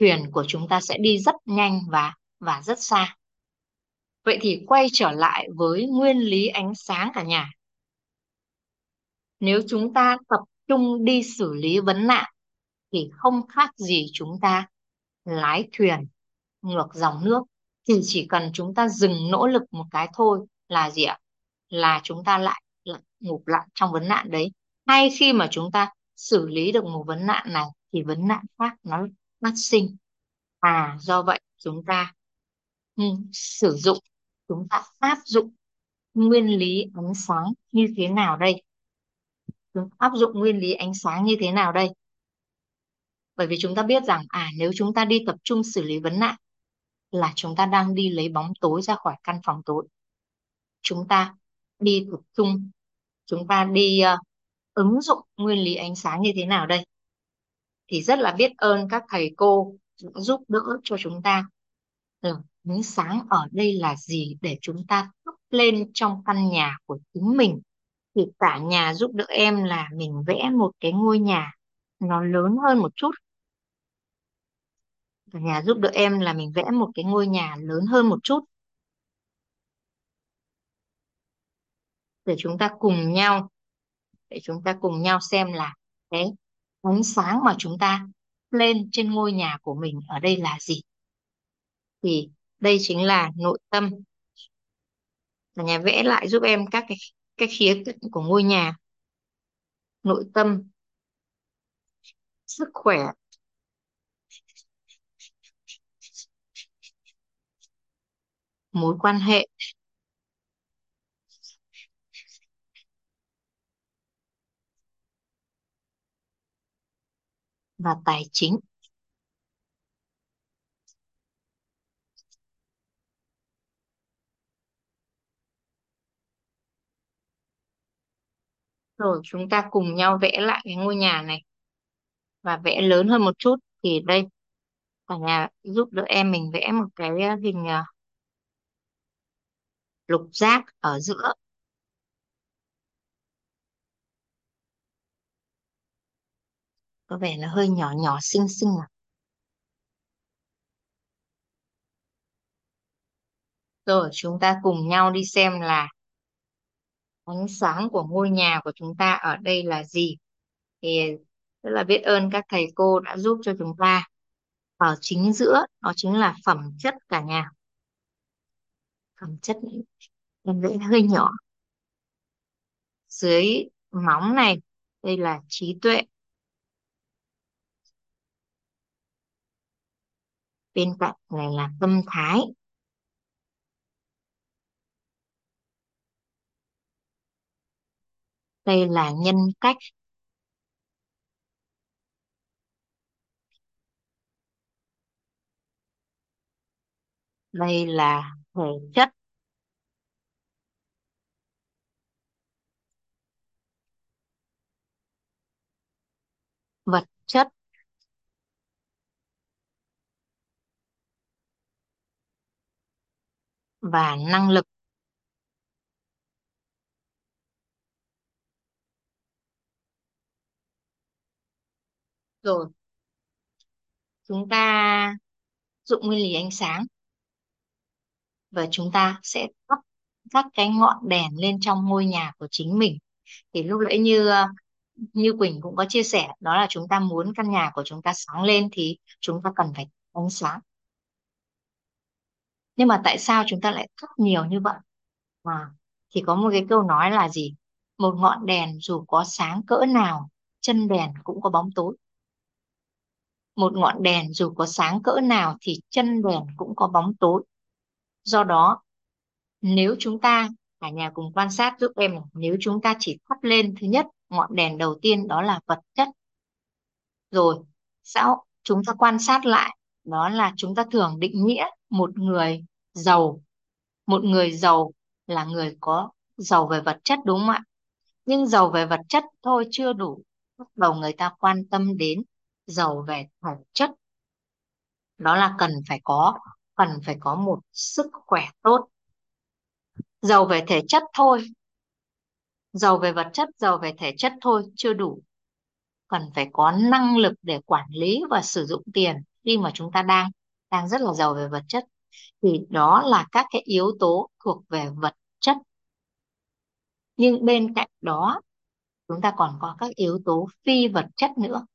thuyền của chúng ta sẽ đi rất nhanh và và rất xa. Vậy thì quay trở lại với nguyên lý ánh sáng cả nhà. Nếu chúng ta tập trung đi xử lý vấn nạn, thì không khác gì chúng ta lái thuyền ngược dòng nước thì chỉ cần chúng ta dừng nỗ lực một cái thôi là gì ạ? Là chúng ta lại, lại ngụp lặn trong vấn nạn đấy. Hay khi mà chúng ta xử lý được một vấn nạn này thì vấn nạn khác nó phát sinh. À do vậy chúng ta ừ, sử dụng chúng ta áp dụng nguyên lý ánh sáng như thế nào đây? Chúng áp dụng nguyên lý ánh sáng như thế nào đây? Bởi vì chúng ta biết rằng à nếu chúng ta đi tập trung xử lý vấn nạn là chúng ta đang đi lấy bóng tối ra khỏi căn phòng tối. Chúng ta đi tập trung, chúng ta đi uh, ứng dụng nguyên lý ánh sáng như thế nào đây? Thì rất là biết ơn các thầy cô đã giúp đỡ cho chúng ta. Ừ, ánh sáng ở đây là gì để chúng ta thắp lên trong căn nhà của chính mình. Thì cả nhà giúp đỡ em là mình vẽ một cái ngôi nhà nó lớn hơn một chút cả nhà giúp đỡ em là mình vẽ một cái ngôi nhà lớn hơn một chút. Để chúng ta cùng nhau, để chúng ta cùng nhau xem là cái ánh sáng mà chúng ta lên trên ngôi nhà của mình ở đây là gì. Thì đây chính là nội tâm. Cả nhà vẽ lại giúp em các cái cái khía cạnh của ngôi nhà. Nội tâm, sức khỏe mối quan hệ. Và tài chính. Rồi, chúng ta cùng nhau vẽ lại cái ngôi nhà này. Và vẽ lớn hơn một chút thì đây. Cả nhà giúp đỡ em mình vẽ một cái ờ, hình ờ, lục giác ở giữa. Có vẻ là hơi nhỏ nhỏ xinh xinh à? Rồi, chúng ta cùng nhau đi xem là ánh sáng của ngôi nhà của chúng ta ở đây là gì. Thì, rất là biết ơn các thầy cô đã giúp cho chúng ta. Ở chính giữa, đó chính là phẩm chất cả nhà phẩm chất em vẽ hơi nhỏ. Dưới móng này, đây là trí tuệ. Bên cạnh này là tâm thái. Đây là nhân cách. Đây là thể chất. Vật chất. Và năng lực. Rồi, chúng ta dụng nguyên lý ánh sáng và chúng ta sẽ thắp các cái ngọn đèn lên trong ngôi nhà của chính mình. Thì lúc nãy như như Quỳnh cũng có chia sẻ đó là chúng ta muốn căn nhà của chúng ta sáng lên thì chúng ta cần phải ánh sáng. Nhưng mà tại sao chúng ta lại thắp nhiều như vậy? À, thì có một cái câu nói là gì? Một ngọn đèn dù có sáng cỡ nào chân đèn cũng có bóng tối. Một ngọn đèn dù có sáng cỡ nào thì chân đèn cũng có bóng tối do đó, nếu chúng ta cả nhà cùng quan sát giúp em nếu chúng ta chỉ thắp lên thứ nhất, ngọn đèn đầu tiên đó là vật chất. Rồi, sau chúng ta quan sát lại, đó là chúng ta thường định nghĩa một người giàu. Một người giàu là người có giàu về vật chất, đúng không ạ? Nhưng giàu về vật chất thôi chưa đủ. Bắt đầu người ta quan tâm đến giàu về thể chất. Đó là cần phải có cần phải có một sức khỏe tốt. Giàu về thể chất thôi. Giàu về vật chất, giàu về thể chất thôi, chưa đủ. Cần phải có năng lực để quản lý và sử dụng tiền khi mà chúng ta đang đang rất là giàu về vật chất. Thì đó là các cái yếu tố thuộc về vật chất. Nhưng bên cạnh đó, chúng ta còn có các yếu tố phi vật chất nữa.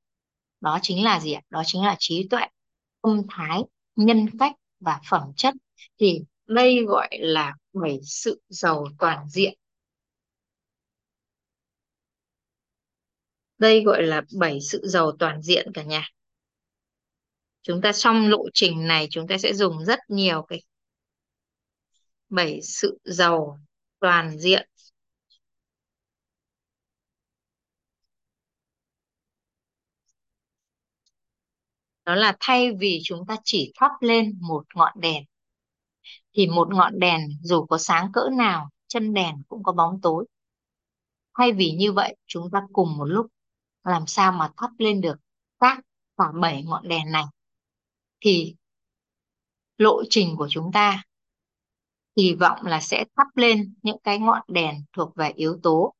Đó chính là gì ạ? Đó chính là trí tuệ, tâm thái, nhân cách và phẩm chất thì đây gọi là bảy sự giàu toàn diện. Đây gọi là bảy sự giàu toàn diện cả nhà. Chúng ta trong lộ trình này chúng ta sẽ dùng rất nhiều cái bảy sự giàu toàn diện. Đó là thay vì chúng ta chỉ thắp lên một ngọn đèn thì một ngọn đèn dù có sáng cỡ nào chân đèn cũng có bóng tối. Thay vì như vậy chúng ta cùng một lúc làm sao mà thắp lên được các cả bảy ngọn đèn này. Thì lộ trình của chúng ta kỳ vọng là sẽ thắp lên những cái ngọn đèn thuộc về yếu tố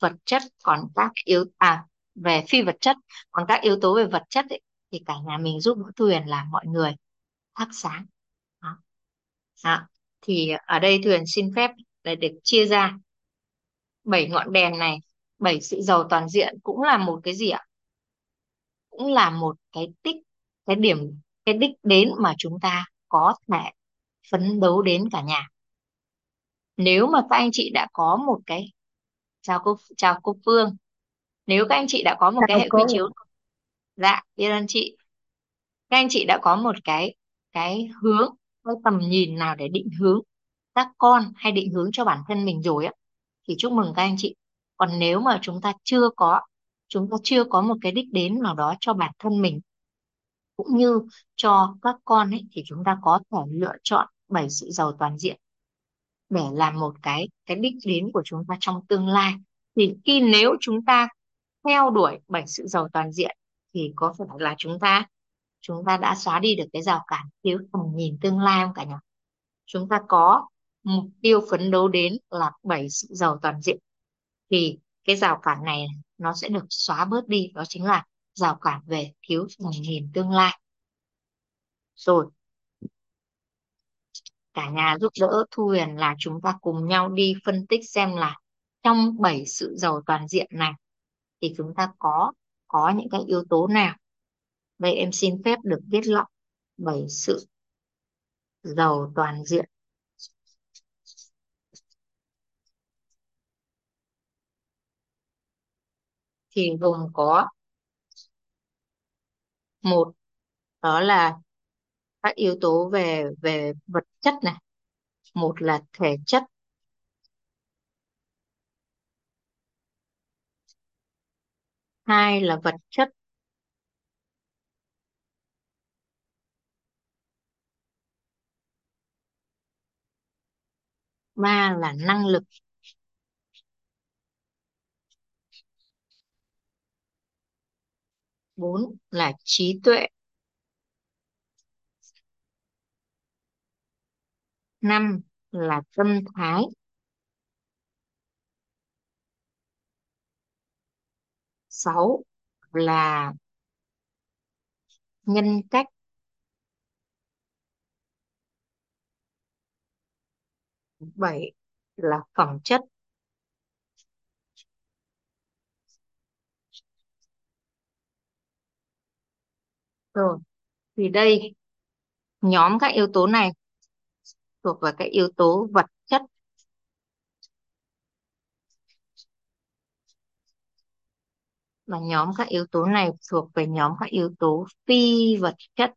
vật chất còn các yếu à về phi vật chất còn các yếu tố về vật chất ấy, thì cả nhà mình giúp Vũ Thuyền là mọi người thắp sáng. Đó. Đó. thì ở đây Thuyền xin phép để được chia ra bảy ngọn đèn này bảy sự giàu toàn diện cũng là một cái gì ạ? Cũng là một cái tích cái điểm cái đích đến mà chúng ta có thể phấn đấu đến cả nhà. Nếu mà các anh chị đã có một cái chào cô chào cô Phương. Nếu các anh chị đã có một cái chào hệ quy cô. chiếu dạ biết ơn chị. Các anh chị đã có một cái cái hướng, cái tầm nhìn nào để định hướng các con hay định hướng cho bản thân mình rồi á. Thì chúc mừng các anh chị. Còn nếu mà chúng ta chưa có, chúng ta chưa có một cái đích đến nào đó cho bản thân mình, cũng như cho các con ấy, thì chúng ta có thể lựa chọn bảy sự giàu toàn diện để làm một cái cái đích đến của chúng ta trong tương lai. Thì khi nếu chúng ta theo đuổi bảy sự giàu toàn diện thì có phải là chúng ta chúng ta đã xóa đi được cái rào cản thiếu tầm nhìn tương lai không cả nhà chúng ta có mục tiêu phấn đấu đến là bảy sự giàu toàn diện. Thì cái rào cản này nó sẽ được xóa bớt đi, đó chính là rào cản về thiếu tầm nhìn tương lai. Rồi, cả nhà giúp đỡ Thu Huyền là chúng ta cùng nhau đi phân tích xem là trong bảy sự giàu toàn diện này thì chúng ta có có những cái yếu tố nào? Đây em xin phép được viết lọng bởi sự giàu toàn diện. Thì gồm có một, đó là các yếu tố về về vật chất này. Một là thể chất hai là vật chất. Ba là năng lực. Bốn là trí tuệ. Năm là tâm thái. Sáu là nhân cách. Bảy là phẩm chất. Rồi, thì đây, nhóm các yếu tố này thuộc vào các yếu tố vật mà nhóm các yếu tố này thuộc về nhóm các yếu tố phi vật chất.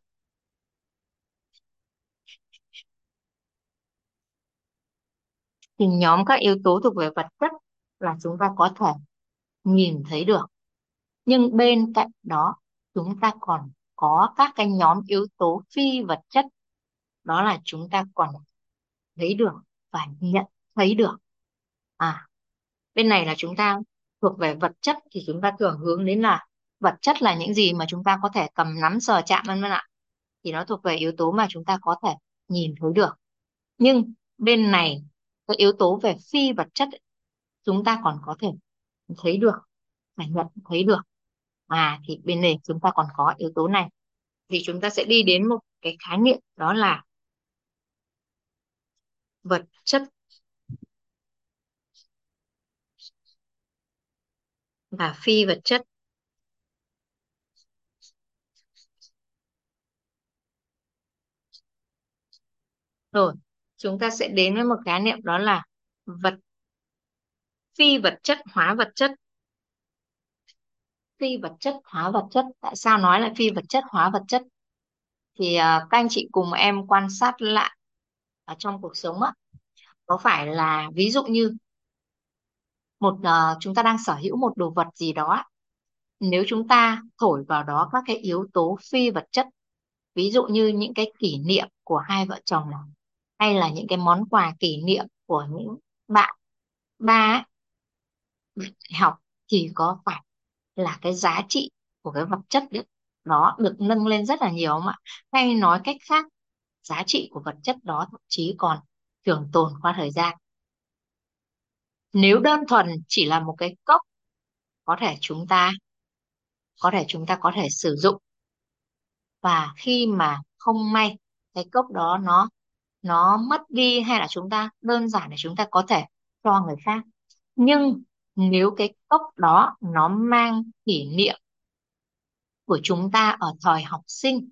Thì nhóm các yếu tố thuộc về vật chất là chúng ta có thể nhìn thấy được. Nhưng bên cạnh đó, chúng ta còn có các cái nhóm yếu tố phi vật chất. Đó là chúng ta còn thấy được và nhận thấy được. À bên này là chúng ta thuộc về vật chất thì chúng ta thường hướng đến là vật chất là những gì mà chúng ta có thể cầm nắm sờ chạm vân vân ạ. Thì nó thuộc về yếu tố mà chúng ta có thể nhìn thấy được. Nhưng bên này cái yếu tố về phi vật chất ấy, chúng ta còn có thể thấy được cảm nhận thấy được. À thì bên này chúng ta còn có yếu tố này. Thì chúng ta sẽ đi đến một cái khái niệm đó là vật chất và phi vật chất. Rồi chúng ta sẽ đến với một khái niệm đó là vật phi vật chất hóa vật chất. Phi vật chất hóa vật chất. Tại sao nói là phi vật chất hóa vật chất? Thì uh, các anh chị cùng em quan sát lại ở trong cuộc sống á. Có phải là ví dụ như một uh, chúng ta đang sở hữu một đồ vật gì đó nếu chúng ta thổi vào đó các cái yếu tố phi vật chất ví dụ như những cái kỷ niệm của hai vợ chồng này hay là những cái món quà kỷ niệm của những bạn ba học thì có phải là cái giá trị của cái vật chất đấy nó được nâng lên rất là nhiều không ạ? Hay nói cách khác giá trị của vật chất đó thậm chí còn trường tồn qua thời gian nếu đơn thuần chỉ là một cái cốc, có thể chúng ta, có thể chúng ta có thể sử dụng. Và khi mà không may cái cốc đó nó nó mất đi hay là chúng ta đơn giản để chúng ta có thể cho người khác. Nhưng nếu cái cốc đó nó mang kỷ niệm của chúng ta ở thời học sinh,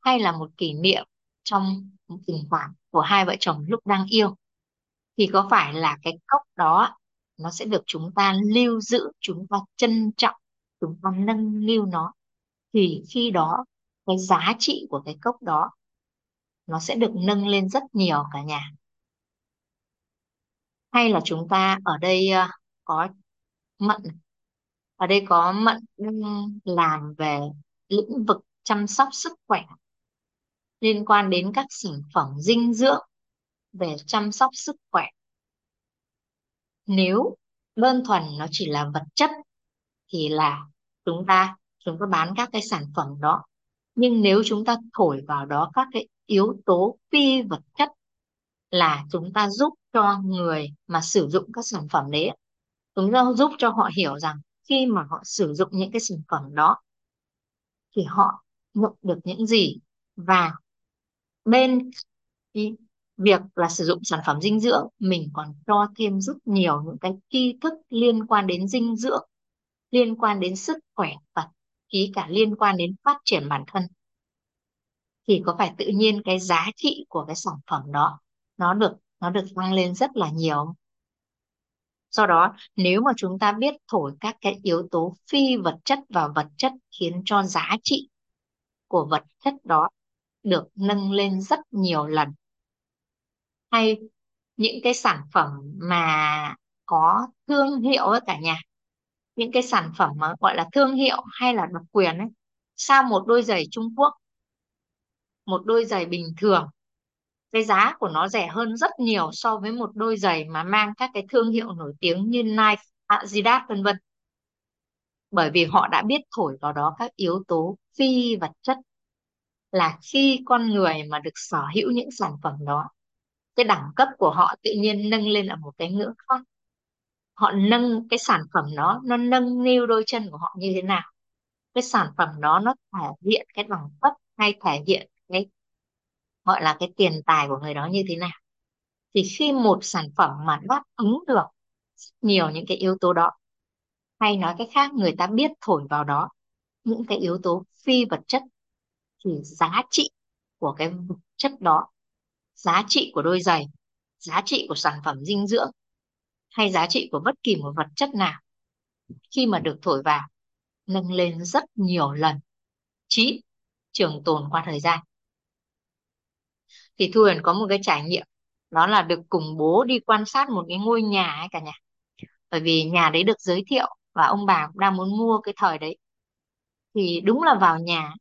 hay là một kỷ niệm trong tình cảm của hai vợ chồng lúc đang yêu thì có phải là cái cốc đó nó sẽ được chúng ta lưu giữ, chúng ta trân trọng, chúng ta nâng niu nó? Thì khi đó, cái giá trị của cái cốc đó nó sẽ được nâng lên rất nhiều cả nhà. Hay là chúng ta ở đây ờ, có Mận, ở đây có Mận làm về lĩnh vực chăm sóc sức khỏe liên quan đến các sản phẩm dinh dưỡng về chăm sóc sức khỏe. Nếu đơn thuần nó chỉ là vật chất thì là chúng ta chúng ta bán các cái sản phẩm đó. Nhưng nếu chúng ta thổi vào đó các cái yếu tố phi vật chất là chúng ta giúp cho người mà sử dụng các sản phẩm đấy, chúng ta giúp cho họ hiểu rằng khi mà họ sử dụng những cái sản phẩm đó thì họ nhận được những gì. Và bên việc là sử dụng sản phẩm dinh dưỡng, mình còn cho thêm rất nhiều những cái tri thức liên quan đến dinh dưỡng, liên quan đến sức khỏe và ký cả liên quan đến phát triển bản thân. Thì có phải tự nhiên cái giá trị của cái sản phẩm đó, nó được nó được tăng lên rất là nhiều do đó, nếu mà chúng ta biết thổi các cái yếu tố phi vật chất và vật chất khiến cho giá trị của vật chất đó được nâng lên rất nhiều lần hay những cái sản phẩm mà có thương hiệu ấy cả nhà? Những cái sản phẩm mà gọi là thương hiệu hay là độc quyền ấy sao một đôi giày Trung Quốc một đôi giày bình thường cái giá của nó rẻ hơn rất nhiều so với một đôi giày mà mang các cái thương hiệu nổi tiếng như Nike, Adidas vân vân? Bởi vì họ đã biết thổi vào đó các yếu tố phi vật chất là khi con người mà được sở hữu những sản phẩm đó cái đẳng cấp của họ tự nhiên nâng lên ở một cái ngưỡng khác. Họ nâng cái sản phẩm đó, nó nâng niu đôi chân của họ như thế nào? Cái sản phẩm đó nó thể hiện cái đẳng cấp hay thể hiện cái, gọi là cái tiền tài của người đó như thế nào? Thì khi một sản phẩm mà đáp ứng được nhiều những cái yếu tố đó, hay nói cái khác, người ta biết thổi vào đó những cái yếu tố phi vật chất, thì giá trị của cái vật chất đó giá trị của đôi giày, giá trị của sản phẩm dinh dưỡng hay giá trị của bất kỳ một vật chất nào. Khi mà được thổi vào, nâng lên rất nhiều lần. Chí, trường tồn qua thời gian. Thì Thu Huyền có một cái trải nghiệm, đó là được cùng bố đi quan sát một cái ngôi nhà ấy cả nhà. Bởi vì nhà đấy được giới thiệu và ông bà cũng đang muốn mua cái thời đấy. Thì đúng là vào nhà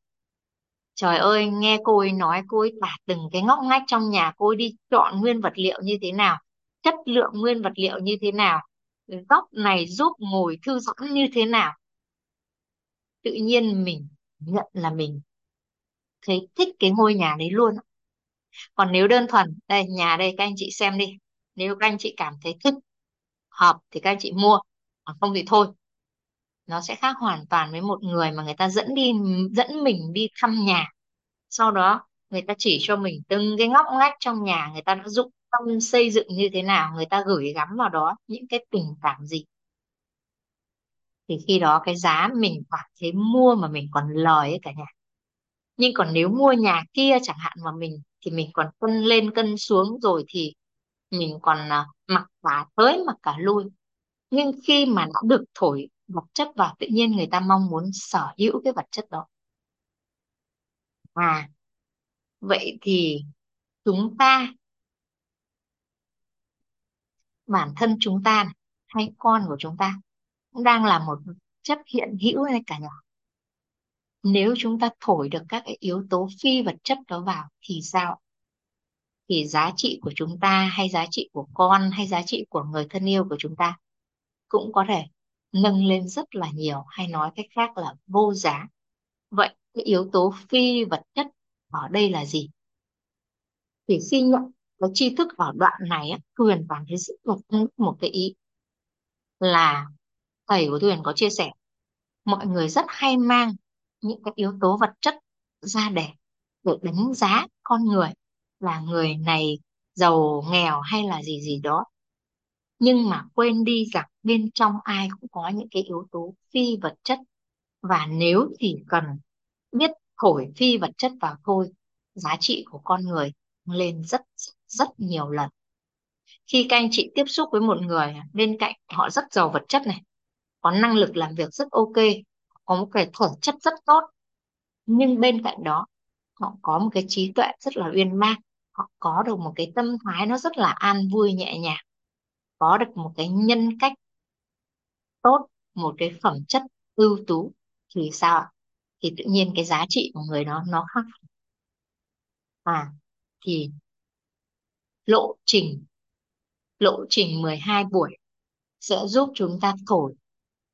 trời ơi, nghe cô ấy nói, cô ấy tả từng cái ngóc ngách trong nhà cô ấy đi chọn nguyên vật liệu như thế nào, chất lượng nguyên vật liệu như thế nào, góc này giúp ngồi thư giãn như thế nào. Tự nhiên mình nhận là mình thấy thích cái ngôi nhà đấy luôn. Còn nếu đơn thuần, đây, nhà đây, các anh chị xem đi. Nếu các anh chị cảm thấy thích hợp thì các anh chị mua còn không thì thôi nó sẽ khác hoàn toàn với một người mà người ta dẫn đi, dẫn mình đi thăm nhà. Sau đó, người ta chỉ cho mình từng cái ngóc ngách trong nhà, người ta đã dụng tâm xây dựng như thế nào, người ta gửi gắm vào đó những cái tình cảm gì. Thì khi đó cái giá mình cảm thấy mua mà mình còn lời ấy cả nhà. Nhưng còn nếu mua nhà kia chẳng hạn mà mình, thì mình còn cân lên cân xuống rồi thì mình còn à, mặc cả tới mặc cả lui. Nhưng khi mà nó được thổi vật chất vào tự nhiên người ta mong muốn sở hữu cái vật chất đó. À vậy thì chúng ta bản thân chúng ta này, hay con của chúng ta cũng đang là một chất hiện hữu hay cả nhà? Nếu chúng ta thổi được các cái yếu tố phi vật chất đó vào thì sao? Thì giá trị của chúng ta hay giá trị của con hay giá trị của người thân yêu của chúng ta cũng có thể nâng lên rất là nhiều hay nói cách khác là vô giá. Vậy cái yếu tố phi vật chất ở đây là gì? Thì khi nhận cái tri thức ở đoạn này á, Tuyền cảm thấy rất là một cái ý là thầy của thuyền có chia sẻ mọi người rất hay mang những cái yếu tố vật chất ra để để đánh giá con người là người này giàu nghèo hay là gì gì đó. Nhưng mà quên đi rằng bên trong ai cũng có những cái yếu tố phi vật chất. Và nếu chỉ cần biết thổi phi vật chất vào thôi, giá trị của con người lên rất rất nhiều lần. Khi các anh chị tiếp xúc với một người bên cạnh họ rất giàu vật chất này, có năng lực làm việc rất ok, có một cái thể chất rất tốt, nhưng bên cạnh đó, họ có một cái trí tuệ rất là uyên bác họ có được một cái tâm thái nó rất là an vui, nhẹ nhàng, có được một cái nhân cách tốt, một cái phẩm chất ưu tú thì sao ạ? Thì tự nhiên cái giá trị của người đó nó khác. À thì lộ trình lộ trình 12 buổi sẽ giúp chúng ta thổi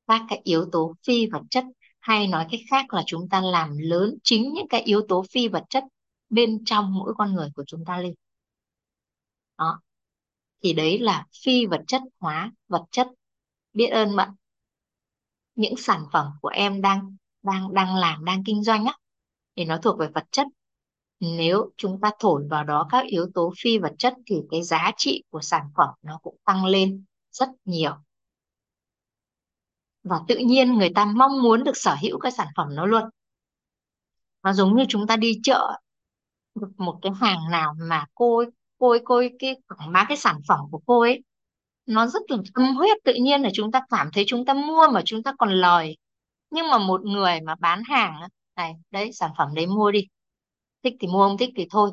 các cái yếu tố phi vật chất, hay nói cách khác là chúng ta làm lớn chính những cái yếu tố phi vật chất bên trong mỗi con người của chúng ta lên. Đó, thì đấy là phi vật chất hóa vật chất biết ơn bạn. Những sản phẩm của em đang đang đang làm đang kinh doanh á thì nó thuộc về vật chất. Nếu chúng ta thổi vào đó các yếu tố phi vật chất thì cái giá trị của sản phẩm nó cũng tăng lên rất nhiều. Và tự nhiên người ta mong muốn được sở hữu cái sản phẩm nó luôn. Nó giống như chúng ta đi chợ một cái hàng nào mà cô ấy, cô ấy, cô ấy cái quảng bá cái sản phẩm của cô ấy nó rất là tâm huyết tự nhiên là chúng ta cảm thấy chúng ta mua mà chúng ta còn lời. Nhưng mà một người mà bán hàng á, này đấy sản phẩm đấy mua đi. Thích thì mua không thích thì thôi.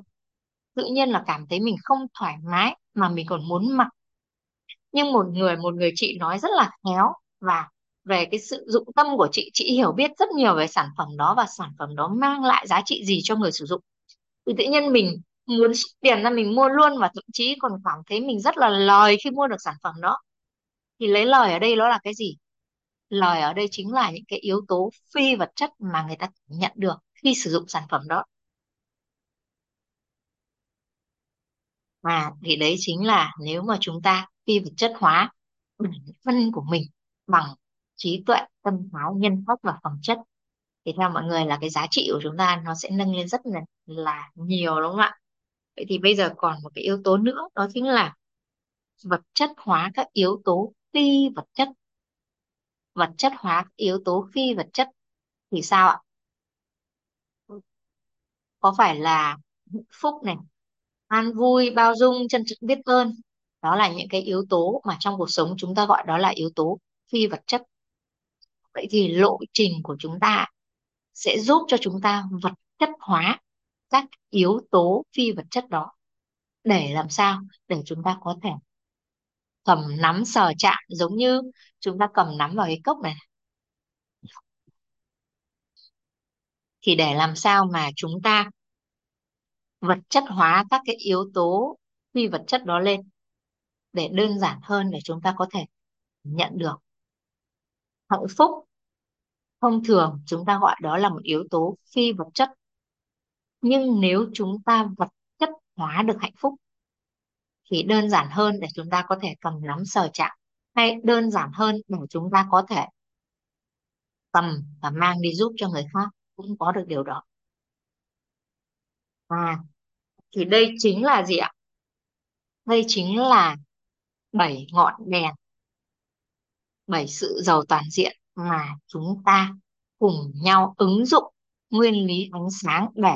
Tự nhiên là cảm thấy mình không thoải mái mà mình còn muốn mặc. Nhưng một người một người chị nói rất là khéo và về cái sự dụng tâm của chị chị hiểu biết rất nhiều về sản phẩm đó và sản phẩm đó mang lại giá trị gì cho người sử dụng. Thì tự nhiên mình muốn xuất tiền ra mình mua luôn và thậm chí còn cảm thấy mình rất là lời khi mua được sản phẩm đó. Thì lấy lời ở đây nó là cái gì? Lời ở đây chính là những cái yếu tố phi vật chất mà người ta nhận được khi sử dụng sản phẩm đó. Mà thì đấy chính là nếu mà chúng ta phi vật chất hóa bản thân của mình bằng trí tuệ tâm thái nhân cách và phẩm chất thì theo mọi người là cái giá trị của chúng ta nó sẽ nâng lên rất là, là nhiều đúng không ạ? Vậy thì bây giờ còn một cái yếu tố nữa, đó chính là vật chất hóa các yếu tố phi vật chất. Vật chất hóa các yếu tố phi vật chất thì sao ạ? Có phải là hạnh phúc này, an vui, bao dung trân trọng biết ơn? Đó là những cái yếu tố mà trong cuộc sống chúng ta gọi đó là yếu tố phi vật chất. Vậy thì lộ trình của chúng ta sẽ giúp cho chúng ta vật chất hóa các yếu tố phi vật chất đó để làm sao để chúng ta có thể cầm nắm sờ chạm, giống như chúng ta cầm nắm vào cái cốc này. Thì để làm sao mà chúng ta vật chất hóa các cái yếu tố phi vật chất đó lên để đơn giản hơn để chúng ta có thể nhận được hạnh phúc thông thường, chúng ta gọi đó là một yếu tố phi vật chất nhưng nếu chúng ta vật chất hóa được hạnh phúc, thì đơn giản hơn để chúng ta có thể cầm nắm sờ chạm, hay đơn giản hơn để chúng ta có thể cầm và mang đi giúp cho người khác, cũng có được điều đó. À thì đây chính là gì ạ? Đây chính là bảy ngọn đèn, bảy sự giàu toàn diện mà chúng ta cùng nhau ứng dụng nguyên lý ánh sáng để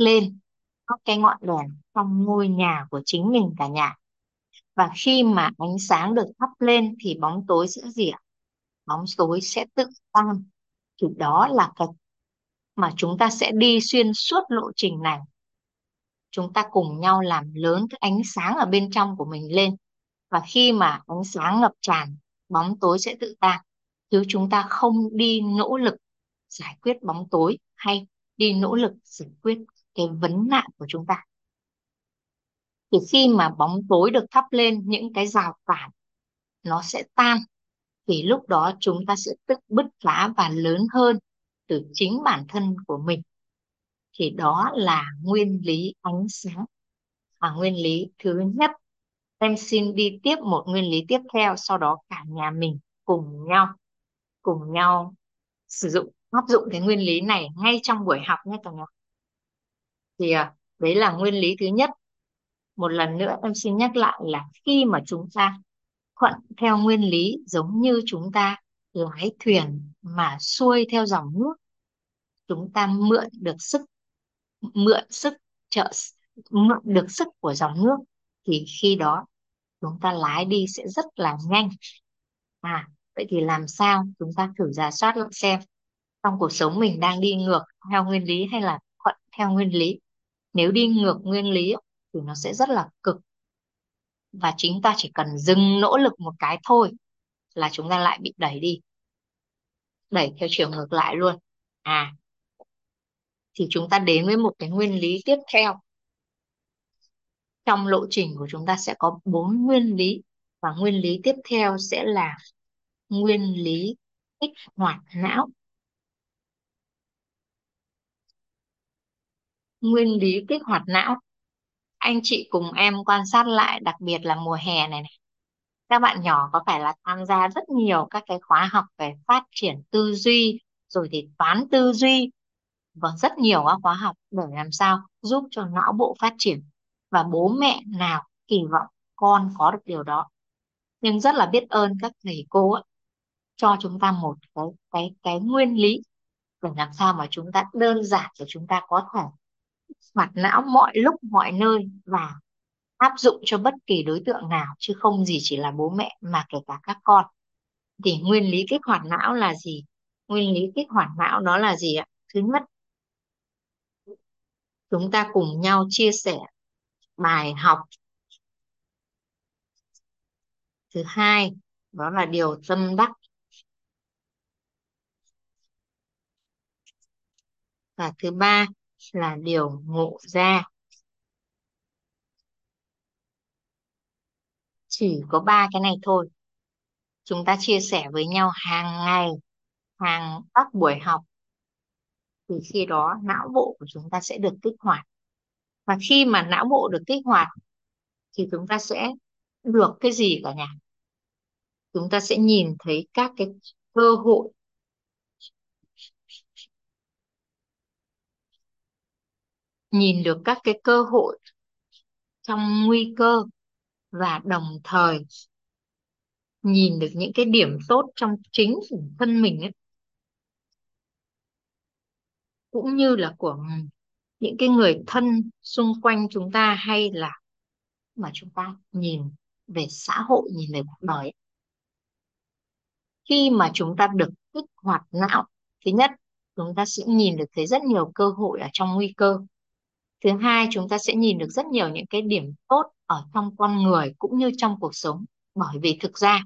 lên, có cái ngọn đèn trong ngôi nhà của chính mình cả nhà. Và khi mà ánh sáng được thắp lên thì bóng tối sẽ gì ạ. Bóng tối sẽ tự tan. Thì đó là cái mà chúng ta sẽ đi xuyên suốt lộ trình này. Chúng ta cùng nhau làm lớn cái ánh sáng ở bên trong của mình lên. Và khi mà ánh sáng ngập tràn, bóng tối sẽ tự tan. Chứ chúng ta không đi nỗ lực giải quyết bóng tối hay đi nỗ lực giải quyết cái vấn nạn của chúng ta. Thì khi mà bóng tối được thắp lên, những cái rào cản nó sẽ tan, thì lúc đó chúng ta sẽ tức bứt phá và lớn hơn từ chính bản thân của mình. Thì đó là nguyên lý ánh sáng. Và nguyên lý thứ nhất. Em xin đi tiếp một nguyên lý tiếp theo, sau đó cả nhà mình cùng nhau cùng nhau sử dụng, áp dụng cái nguyên lý này ngay trong buổi học nhé cả nhà thì à, đấy là nguyên lý thứ nhất. Một lần nữa em xin nhắc lại là khi mà chúng ta thuận theo nguyên lý giống như chúng ta lái thuyền mà xuôi theo dòng nước, chúng ta mượn được sức, mượn sức trợ mượn được sức của dòng nước, thì khi đó chúng ta lái đi sẽ rất là nhanh. À vậy thì làm sao chúng ta thử giả soát lại xem trong cuộc sống mình đang đi ngược theo nguyên lý hay là thuận theo nguyên lý? Nếu đi ngược nguyên lý thì nó sẽ rất là cực. Và chính ta chỉ cần dừng nỗ lực một cái thôi là chúng ta lại bị đẩy đi. Đẩy theo chiều ngược lại luôn. À thì chúng ta đến với một cái nguyên lý tiếp theo. Trong lộ trình của chúng ta sẽ có bốn nguyên lý và nguyên lý tiếp theo sẽ là nguyên lý kích hoạt não. Nguyên lý kích hoạt não. Anh chị cùng em quan sát lại đặc biệt là mùa hè này này. Các bạn nhỏ có phải là tham gia rất nhiều các cái khóa học về phát triển tư duy rồi thì toán tư duy? Và rất nhiều các khóa học để làm sao giúp cho não bộ phát triển và bố mẹ nào kỳ vọng con có được điều đó. Nhưng rất là biết ơn các thầy cô ấy, cho chúng ta một cái cái cái nguyên lý để làm sao mà chúng ta đơn giản để chúng ta có thể hoạt não mọi lúc, mọi nơi và áp dụng cho bất kỳ đối tượng nào, chứ không gì chỉ là bố mẹ mà kể cả các con. Thì nguyên lý kích hoạt não là gì? Nguyên lý kích hoạt não đó là gì ạ? Thứ nhất, chúng ta cùng nhau chia sẻ bài học. Thứ hai, đó là điều tâm đắc. Và thứ ba là điều ngộ ra. Chỉ có ba cái này thôi. Chúng ta chia sẻ với nhau hàng ngày, hàng các buổi học. Thì khi đó não bộ của chúng ta sẽ được kích hoạt. Và khi mà não bộ được kích hoạt, thì chúng ta sẽ được cái gì cả nhà chúng ta sẽ nhìn thấy các cái cơ hội nhìn được các cái cơ hội trong nguy cơ và đồng thời nhìn được những cái điểm tốt trong chính bản thân mình ấy cũng như là của những cái người thân xung quanh chúng ta hay là mà chúng ta nhìn về xã hội, nhìn về cuộc đời ấy. khi mà chúng ta được kích hoạt não, thứ nhất, chúng ta sẽ nhìn được thấy rất nhiều cơ hội ở trong nguy cơ thứ hai, chúng ta sẽ nhìn được rất nhiều những cái điểm tốt ở trong con người cũng như trong cuộc sống. Bởi vì thực ra,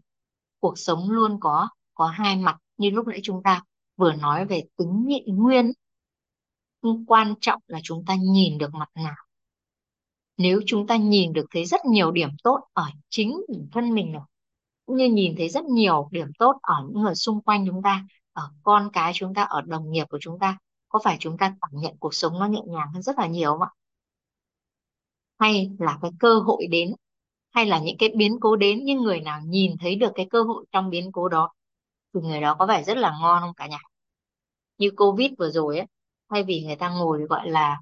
cuộc sống luôn có có hai mặt. Như lúc nãy chúng ta vừa nói về tính nhị nguyên quan trọng là chúng ta nhìn được mặt nào. Nếu chúng ta nhìn được thấy rất nhiều điểm tốt ở chính bản thân mình rồi, cũng như nhìn thấy rất nhiều điểm tốt ở những người xung quanh chúng ta, ở con cái chúng ta, ở đồng nghiệp của chúng ta có phải chúng ta cảm nhận cuộc sống nó nhẹ nhàng hơn rất là nhiều không ạ? Hay là cái cơ hội đến, hay là những cái biến cố đến nhưng người nào nhìn thấy được cái cơ hội trong biến cố đó thì người đó có vẻ rất là ngon không cả nhà? Như Covid vừa rồi ấy, thay vì người ta ngồi, gọi là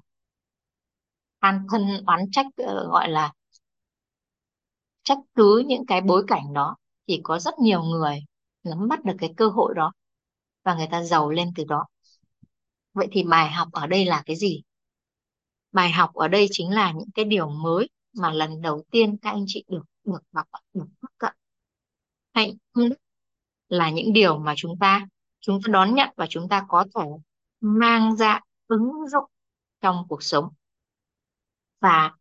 than thân, oán trách ờ, gọi là, trách cứ những cái bối cảnh đó, thì có rất nhiều người nắm bắt được cái cơ hội đó và người ta giàu lên từ đó vậy thì bài học ở đây là cái gì? Bài học ở đây chính là những cái điều mới mà lần đầu tiên các anh chị được được gặp được tiếp cận. Hạnh phúc là những điều mà chúng ta chúng ta đón nhận và chúng ta có thể mang ra ứng dụng trong cuộc sống. Và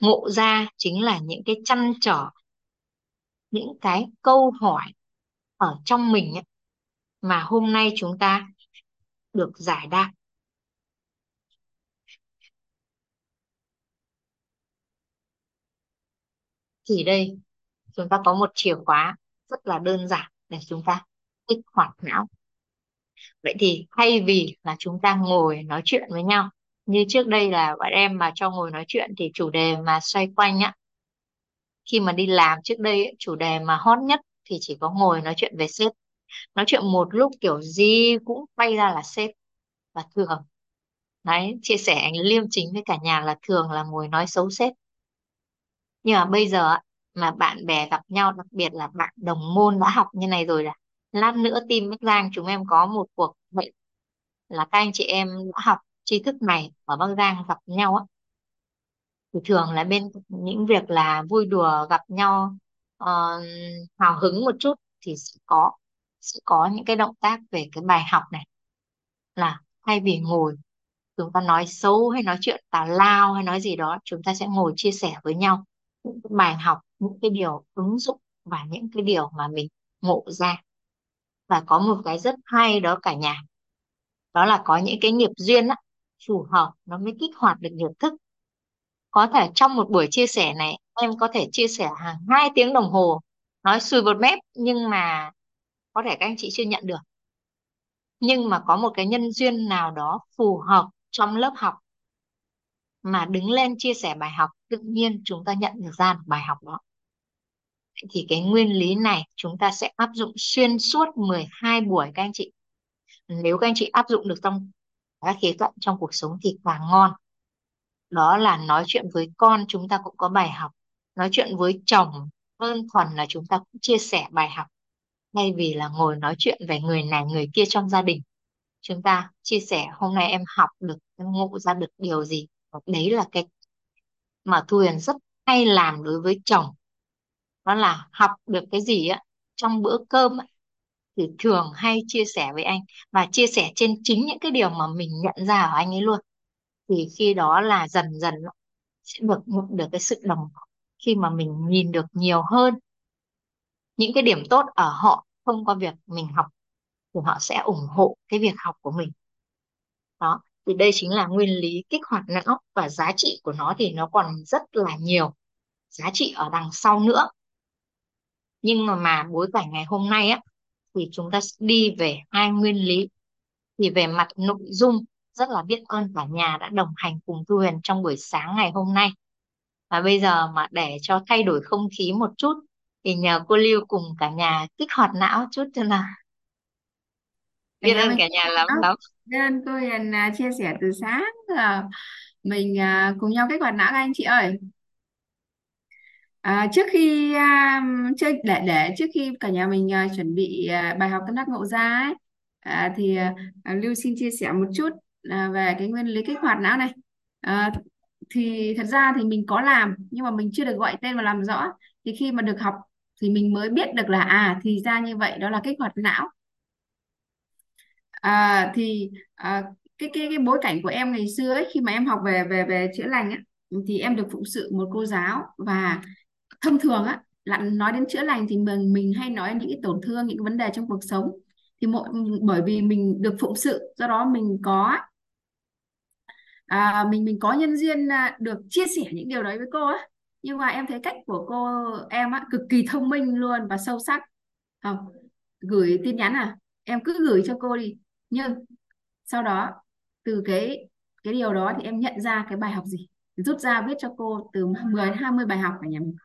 ngộ ra chính là những cái chăn trở những cái câu hỏi ở trong mình ấy, mà hôm nay chúng ta được giải đáp. Thì đây, chúng ta có một chìa khóa rất là đơn giản để chúng ta kích hoạt não. Vậy thì thay vì là chúng ta ngồi nói chuyện với nhau, như trước đây là bạn em mà cho ngồi nói chuyện thì chủ đề mà xoay quanh á, khi mà đi làm trước đây chủ đề mà hot nhất thì chỉ có ngồi nói chuyện về sếp nói chuyện một lúc kiểu gì cũng bay ra là sếp và thường. Đấy chia sẻ anh liêm chính với cả nhà là thường là ngồi nói xấu sếp. Nhưng mà bây giờ á, mà bạn bè gặp nhau đặc biệt là bạn đồng môn đã học như này rồi là lát nữa team Bắc Giang chúng em có một cuộc vậy là các anh chị em đã học tri thức này ở Bắc Giang gặp nhau á. Thì thường là bên những việc là vui đùa gặp nhau uh, hào hứng một chút thì sẽ có sẽ có những cái động tác về cái bài học này. Là thay vì ngồi, chúng ta nói xấu hay nói chuyện tào lao hay nói gì đó, chúng ta sẽ ngồi chia sẻ với nhau những cái bài học, những cái điều ứng dụng và những cái điều mà mình ngộ ra. Và có một cái rất hay đó cả nhà, đó là có những cái nghiệp duyên á, phù hợp, nó mới kích hoạt được nghiệp thức. Có thể trong một buổi chia sẻ này, em có thể chia sẻ hàng hai tiếng đồng hồ, nói sùi bọt mép nhưng mà có thể các anh chị chưa nhận được. Nhưng mà có một cái nhân duyên nào đó phù hợp trong lớp học mà đứng lên chia sẻ bài học, tự nhiên chúng ta nhận được ra được bài học đó. Thì cái nguyên lý này chúng ta sẽ áp dụng xuyên suốt 12 buổi các anh chị. Nếu các anh chị áp dụng được trong các khía cạnh trong cuộc sống thì càng ngon. Đó là nói chuyện với con chúng ta cũng có bài học. Nói chuyện với chồng, đơn thuần là chúng ta cũng chia sẻ bài học thay vì là ngồi nói chuyện về người này người kia trong gia đình. Chúng ta chia sẻ hôm nay em học được em ngộ ra được điều gì? Đấy là cái mà Thu Huyền rất hay làm đối với chồng. Đó là học được cái gì á trong bữa cơm á, thì thường hay chia sẻ với anh và chia sẻ trên chính những cái điều mà mình nhận ra ở anh ấy luôn. Thì khi đó là dần dần sẽ được được cái sự đồng khi mà mình nhìn được nhiều hơn những cái điểm tốt ở họ thông qua việc mình học thì họ sẽ ủng hộ cái việc học của mình. Đó, thì đây chính là nguyên lý kích hoạt não và giá trị của nó thì nó còn rất là nhiều giá trị ở đằng sau nữa. Nhưng mà mà bối cảnh ngày hôm nay á, thì chúng ta đi về hai nguyên lý. Thì về mặt nội dung, rất là biết ơn cả nhà đã đồng hành cùng Thu Huyền trong buổi sáng ngày hôm nay. Và bây giờ mà để cho thay đổi không khí một chút thì nhờ cô Lưu cùng cả nhà kích hoạt não chút cho nào. Cả biết nhà ơn mình cả nhà lắm lắm. Nên tôi Hiền à, chia sẻ từ sáng mình à, cùng nhau kích hoạt não các anh chị ơi. À, trước khi à, chơi để để trước khi cả nhà mình à, chuẩn bị à, bài học tâm đắc ngộ ra ấy, à, thì à, à, Lưu xin chia sẻ một chút à, về cái nguyên lý kích hoạt não này. À, thì thật ra thì mình có làm nhưng mà mình chưa được gọi tên và làm rõ. Thì khi mà được học thì mình mới biết được là à thì ra như vậy đó là kích hoạt não. À, thì à, cái cái cái bối cảnh của em ngày xưa ấy khi mà em học về về về chữa lành ấy, thì em được phụng sự một cô giáo và thông thường á là nói đến chữa lành thì mình mình hay nói những cái tổn thương những cái vấn đề trong cuộc sống thì mỗi bởi vì mình được phụng sự do đó mình có à, mình mình có nhân duyên à, được chia sẻ những điều đấy với cô á nhưng mà em thấy cách của cô em á cực kỳ thông minh luôn và sâu sắc. Không gửi tin nhắn à? Em cứ gửi cho cô đi. Nhưng sau đó từ cái cái điều đó thì em nhận ra cái bài học gì? Rút ra viết cho cô từ 10 đến 20 bài học ở nhà mình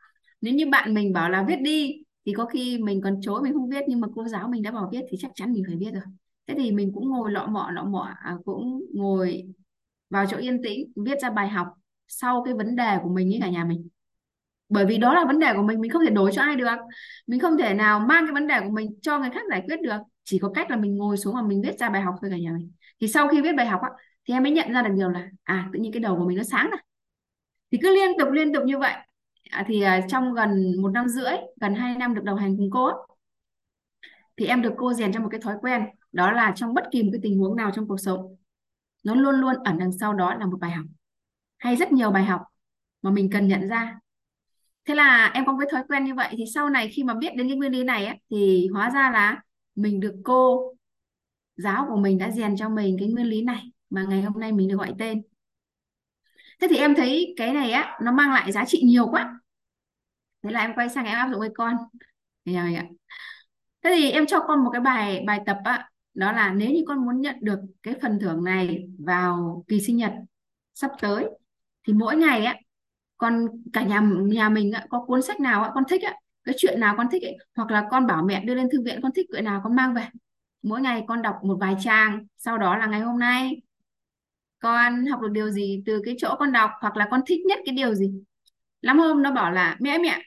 nếu như bạn mình bảo là viết đi thì có khi mình còn chối mình không viết nhưng mà cô giáo mình đã bảo viết thì chắc chắn mình phải viết rồi. Thế thì mình cũng ngồi lọ mọ lọ mọ à, cũng ngồi vào chỗ yên tĩnh viết ra bài học sau cái vấn đề của mình với cả nhà mình bởi vì đó là vấn đề của mình mình không thể đối cho ai được. Mình không thể nào mang cái vấn đề của mình cho người khác giải quyết được. Chỉ có cách là mình ngồi xuống và mình viết ra bài học thôi cả nhà mình. Thì sau khi viết bài học á, thì em mới nhận ra được điều là à tự nhiên cái đầu của mình nó sáng này. Thì cứ liên tục liên tục như vậy. À, thì à, trong gần một năm rưỡi gần hai năm được đồng hành cùng cô á, thì em được cô rèn cho một cái thói quen đó là trong bất kỳ một cái tình huống nào trong cuộc sống nó luôn luôn ẩn đằng sau đó là một bài học. Hay rất nhiều bài học mà mình cần nhận ra thế là em có cái thói quen như vậy. Thì sau này khi mà biết đến cái nguyên lý này ấy, thì hóa ra là mình được cô giáo của mình đã rèn cho mình cái nguyên lý này mà ngày hôm nay mình được gọi tên. Thế thì em thấy cái này á nó mang lại giá trị nhiều quá. Thế là em quay sang em áp dụng với con. Ạ. Thế thì em cho con một cái bài bài tập á đó là nếu như con muốn nhận được cái phần thưởng này vào kỳ sinh nhật sắp tới thì mỗi ngày á con cả nhà nhà mình ạ có cuốn sách nào con thích ạ? Cái chuyện nào con thích ấy, hoặc là con bảo mẹ đưa lên thư viện con thích chuyện nào con mang về. Mỗi ngày con đọc một vài trang sau đó là ngày hôm nay. Con học được điều gì từ cái chỗ con đọc hoặc là con thích nhất cái điều gì? Lắm hôm nó bảo là mẹ mẹ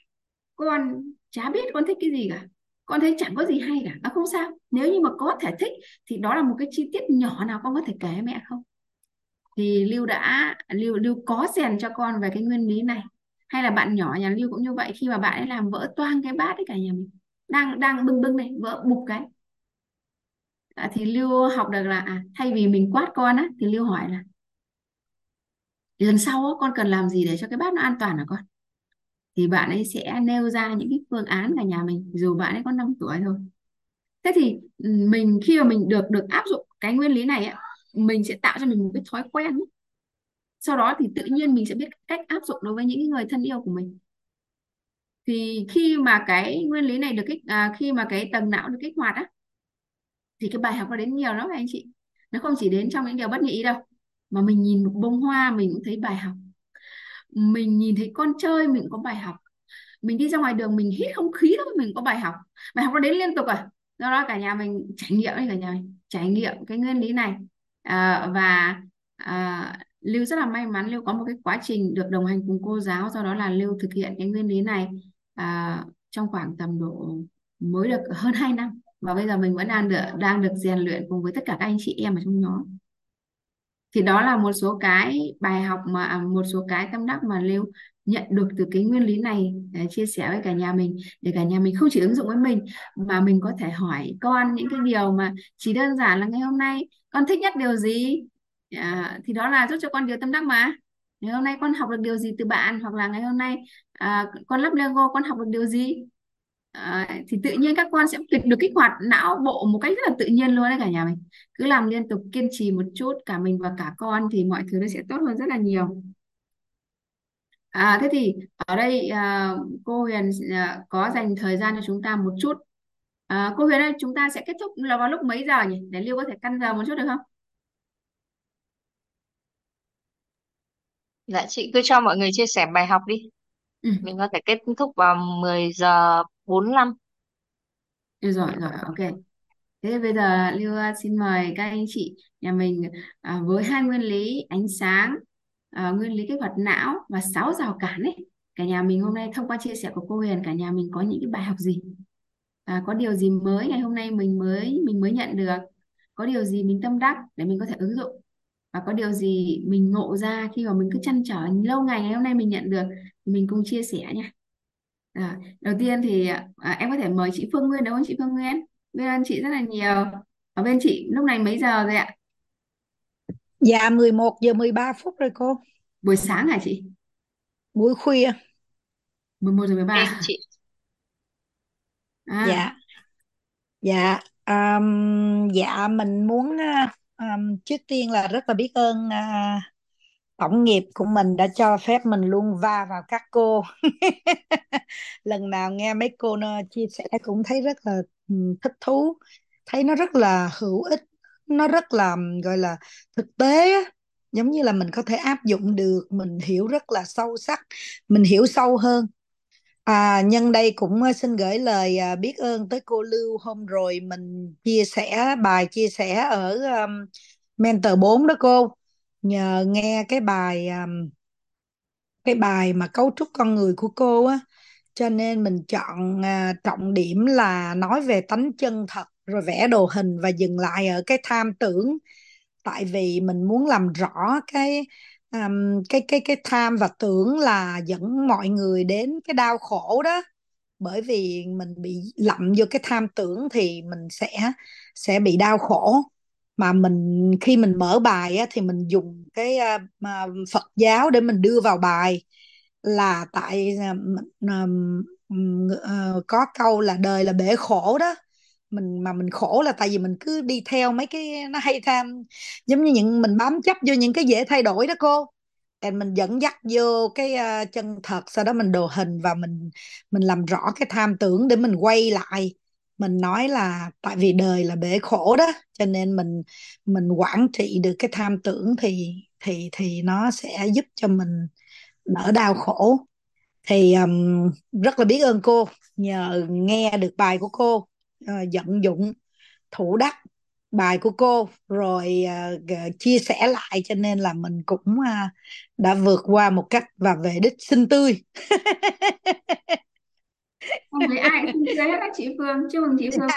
con chả biết con thích cái gì cả. Con thấy chẳng có gì hay cả. À, không sao. Nếu như mà có thể thích thì đó là một cái chi tiết nhỏ nào con có thể kể mẹ không? Thì Lưu đã Lưu Lưu có rèn cho con về cái nguyên lý này. Hay là bạn nhỏ nhà Lưu cũng như vậy khi mà bạn ấy làm vỡ toang cái bát ấy cả nhà mình. Đang đang bưng bưng này vỡ bục cái. À, thì Lưu học được là à, thay vì mình quát con á thì Lưu hỏi là lần sau á, con cần làm gì để cho cái bát nó an toàn hả con? Thì bạn ấy sẽ nêu ra những cái phương án cả nhà mình dù bạn ấy có 5 tuổi thôi thế thì mình khi mà mình được được áp dụng cái nguyên lý này á mình sẽ tạo cho mình một cái thói quen sau đó thì tự nhiên mình sẽ biết cách áp dụng đối với những người thân yêu của mình. Thì khi mà cái nguyên lý này được kích à, khi mà cái tầng não được kích hoạt á thì cái bài học nó đến nhiều lắm anh chị. Nó không chỉ đến trong những điều bất nhị đâu mà mình nhìn một bông hoa mình cũng thấy bài học. Mình nhìn thấy con chơi mình cũng có bài học. Mình đi ra ngoài đường mình hít không khí đó mình có bài học. Bài học nó đến liên tục à. Do đó cả nhà mình trải nghiệm đi cả nhà mình trải nghiệm cái nguyên lý này à, và à, Lưu rất là may mắn Lưu có một cái quá trình được đồng hành cùng cô giáo do đó là Lưu thực hiện cái nguyên lý này à, trong khoảng tầm độ mới được hơn 2 năm. Và bây giờ mình vẫn đang được đang được rèn luyện cùng với tất cả các anh chị em ở trong nhóm thì đó là một số cái bài học mà à, một số cái tâm đắc mà Lưu nhận được từ cái nguyên lý này để chia sẻ với cả nhà mình để cả nhà mình không chỉ ứng dụng với mình mà mình có thể hỏi con những cái điều mà chỉ đơn giản là ngày hôm nay con thích nhất điều gì? À, thì đó là giúp cho con điều tâm đắc mà. Ngày hôm nay con học được điều gì từ bạn? Hoặc là ngày hôm nay à, con lắp Lego con học được điều gì? À, thì tự nhiên các con sẽ được kích hoạt não bộ một cách rất là tự nhiên luôn đấy cả nhà mình. Cứ làm liên tục kiên trì một chút cả mình và cả con thì mọi thứ nó sẽ tốt hơn rất là nhiều. À, thế thì ở đây à, cô Huyền à, có dành thời gian cho chúng ta một chút. À, cô Huyền ơi, chúng ta sẽ kết thúc là vào lúc mấy giờ nhỉ? Để Lưu có thể căn giờ một chút được không? Dạ chị cứ cho mọi người chia sẻ bài học đi. Ừ, Mình có thể kết thúc vào 10 giờ 45. được rồi, rồi, ok. Thế bây giờ Lưu à, xin mời các anh chị nhà mình à, với hai nguyên lý ánh sáng, à, nguyên lý kích hoạt não và sáu rào cản ấy. Cả nhà mình hôm nay thông qua chia sẻ của cô Huyền, cả nhà mình có những cái bài học gì? À, có điều gì mới ngày hôm nay mình mới mình mới nhận được? Có điều gì mình tâm đắc để mình có thể ứng dụng? Và có điều gì mình ngộ ra khi mà mình cứ chăn trở lâu ngày ngày hôm nay mình nhận được thì mình cùng chia sẻ nha. À, đầu tiên thì à, em có thể mời chị Phương Nguyên đúng không chị Phương Nguyên? Biết ơn chị rất là nhiều. Ở bên chị lúc này mấy giờ rồi ạ? Dạ 11 giờ 13 phút rồi cô. Buổi sáng hả chị? Buổi khuya. 11 giờ Em 13. chị. À, Dạ. Dạ. um, dạ mình muốn uh, um, trước tiên là rất là biết ơn uh, tổng nghiệp của mình đã cho phép mình luôn va vào các cô. Lần nào nghe mấy cô nó chia sẻ cũng thấy rất là um, thích thú, thấy nó rất là hữu ích, nó rất là gọi là thực tế. Giống như là mình có thể áp dụng được, mình hiểu rất là sâu sắc, mình hiểu sâu hơn. À, nhân đây cũng ờ, xin gửi lời à, biết ơn tới cô Lưu hôm rồi mình chia sẻ bài chia sẻ ở um, Mentor 4 đó cô. Nhờ nghe cái bài um, cái bài mà cấu trúc con người của cô á cho nên mình chọn à, trọng điểm là nói về tánh chân thật rồi vẽ đồ hình và dừng lại ở cái tham tưởng tại vì mình muốn làm rõ cái um, cái cái cái tham và tưởng là dẫn mọi người đến cái đau khổ đó. Bởi vì mình bị lậm vô cái tham tưởng thì mình sẽ sẽ bị đau khổ. Mà mình khi mình mở bài á, thì mình dùng cái uh, Phật giáo để mình đưa vào bài. Là tại uh, uh, có câu là đời là bể khổ đó mình mà mình khổ là tại vì mình cứ đi theo mấy cái nó hay tham giống như những mình bám chấp vô những cái dễ thay đổi đó cô. And mình dẫn dắt vô cái uh, chân thật sau đó mình đồ hình và mình mình làm rõ cái tham tưởng để mình quay lại. Mình nói là tại vì đời là bể khổ đó cho nên mình mình quản trị được cái tham tưởng thì thì thì nó sẽ giúp cho mình đỡ đau khổ. Thì um, rất là biết ơn cô nhờ nghe được bài của cô uh, vận dụng thủ đắc bài của cô rồi uh, chia sẻ lại. Cho nên là mình cũng uh, đã vượt qua một cách và về đích xinh tươi. Không thấy ai cũng xinh hết các chị Phương. Chúc mừng chị Phương.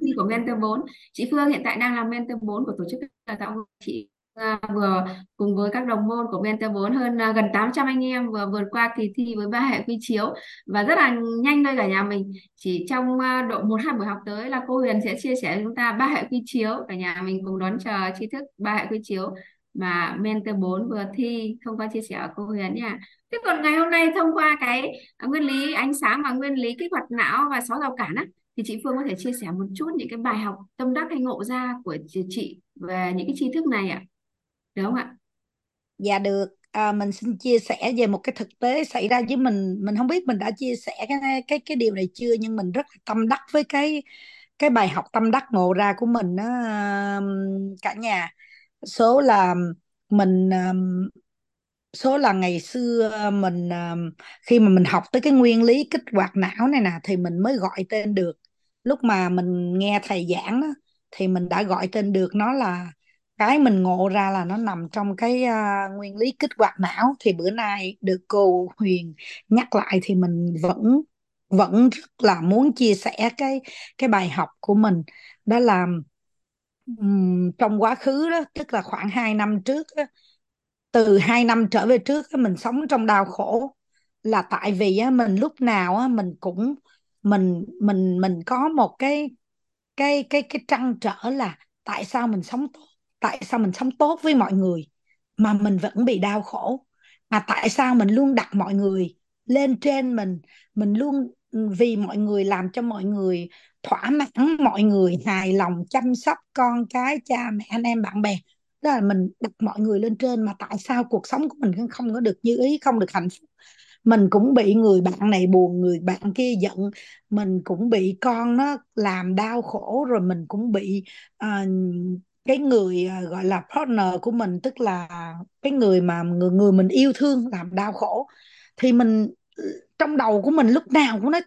Chị của mentor 4 chị Phương hiện tại đang là mentor 4 của tổ chức đào tạo chị. À, vừa cùng với các đồng môn của Mentor 4 hơn à, gần 800 anh em vừa vượt qua kỳ thi với ba hệ quy chiếu và rất là nhanh thôi cả nhà mình chỉ trong à, độ một hai buổi học tới là cô Huyền sẽ chia sẻ với chúng ta ba hệ quy chiếu cả nhà mình cùng đón chờ tri thức ba hệ quy chiếu mà Mentor 4 vừa thi thông qua chia sẻ của cô Huyền nha. Thế còn ngày hôm nay thông qua cái nguyên lý ánh sáng và nguyên lý kích hoạt não và sáu rào cản á thì chị Phương có thể chia sẻ một chút những cái bài học tâm đắc hay ngộ ra của chị về những cái tri thức này ạ? Đúng không ạ? Dạ được. À, mình xin chia sẻ về một cái thực tế xảy ra với mình. Mình không biết mình đã chia sẻ cái cái cái điều này chưa nhưng mình rất là tâm đắc với cái cái bài học tâm đắc ngộ ra của mình đó cả nhà. Số là mình số là ngày xưa mình khi mà mình học tới cái nguyên lý kích hoạt não này nè thì mình mới gọi tên được. Lúc mà mình nghe thầy giảng đó thì mình đã gọi tên được nó là cái mình ngộ ra là nó nằm trong cái uh, nguyên lý kích hoạt não. Thì bữa nay được cô Huyền nhắc lại thì mình vẫn vẫn rất là muốn chia sẻ cái cái bài học của mình. Đó là um, trong quá khứ đó tức là khoảng 2 năm trước đó, từ 2 năm trở về trước đó, mình sống trong đau khổ. Là tại vì á, mình lúc nào á, mình cũng mình mình mình có một cái cái cái cái trăn trở là tại sao mình sống tốt? Tại sao mình sống tốt với mọi người mà mình vẫn bị đau khổ? Mà tại sao mình luôn đặt mọi người lên trên mình? Mình luôn vì mọi người làm cho mọi người thỏa mãn mọi người hài lòng chăm sóc con cái cha mẹ anh em bạn bè. Đó là mình đặt mọi người lên trên mà tại sao cuộc sống của mình không có được như ý không được hạnh phúc? Mình cũng bị người bạn này buồn người bạn kia giận. Mình cũng bị con nó làm đau khổ rồi mình cũng bị uh, cái người à, gọi là, partner của mình, tức là cái người mà người người mình yêu thương làm đau khổ, thì mình, trong đầu của mình lúc nào cũng nói,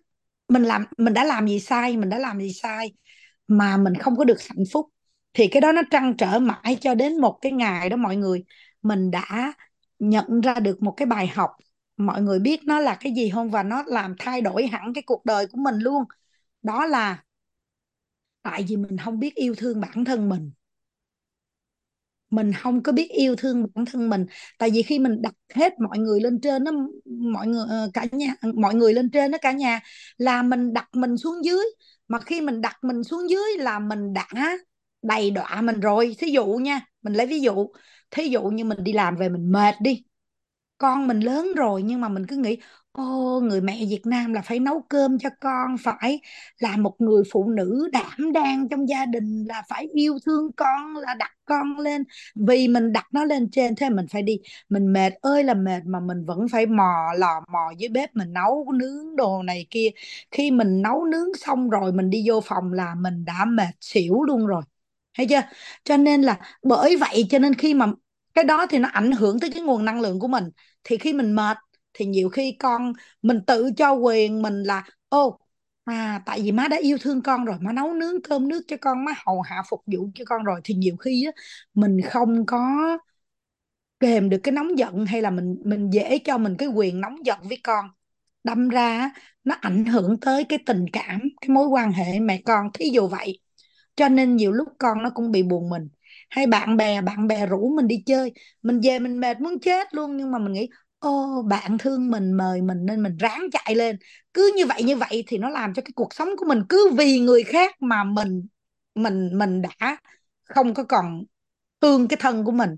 mình làm, mình đã làm gì sai, mình đã làm gì sai mà mình không có được hạnh phúc. Thì cái đó nó trăn trở mãi cho đến một cái ngày đó mọi người, mình đã nhận ra được một cái bài học. Mọi người biết nó là cái gì không? Và nó làm thay đổi hẳn cái cuộc đời của mình luôn. Đó là tại vì mình không biết yêu thương bản thân mình mình không có biết yêu thương bản thân mình. Tại vì khi mình đặt hết mọi người lên trên nó mọi người ờ, cả nhà, mọi người lên trên đó cả nhà, là mình đặt mình xuống dưới. Mà khi mình đặt mình xuống dưới là mình đã đầy đọa mình rồi. Thí dụ nha, mình lấy ví dụ, thí dụ như mình đi làm về mình mệt đi. Con mình lớn rồi nhưng mà mình cứ nghĩ Ô, người mẹ Việt Nam là phải nấu cơm cho con, phải là một người phụ nữ đảm đang trong gia đình, là phải yêu thương con, là đặt con lên. Vì mình đặt nó lên trên, thế mình phải đi. Mình mệt ơi là mệt mà mình vẫn phải mò lò mò dưới bếp, mình nấu nướng đồ này kia. Khi mình nấu nướng xong rồi, mình đi vô phòng là mình đã mệt xỉu luôn rồi. Thấy chưa? Cho nên là bởi vậy cho nên khi mà cái đó thì nó ảnh hưởng tới cái nguồn năng lượng của mình. Thì khi mình mệt thì nhiều khi con mình tự cho quyền mình là, ô à tại vì má đã yêu thương con rồi, má nấu nướng cơm nước cho con, má hầu hạ phục vụ cho con rồi. Thì nhiều khi á, mình không có kềm được cái nóng giận hay là mình mình dễ cho mình cái quyền nóng giận với con. Đâm ra nó ảnh hưởng tới cái tình cảm, cái mối quan hệ mẹ con, thí dụ vậy. Cho nên nhiều lúc con nó cũng bị buồn mình. Hay bạn bè bạn bè rủ mình đi chơi. Mình về mình mệt muốn chết luôn, nhưng mà mình nghĩ ô bạn thương mình, mời mình nên mình ráng chạy lên. Cứ như vậy như vậy thì nó làm cho cái cuộc sống của mình cứ vì người khác mà mình mình mình đã không có còn thương cái thân của mình.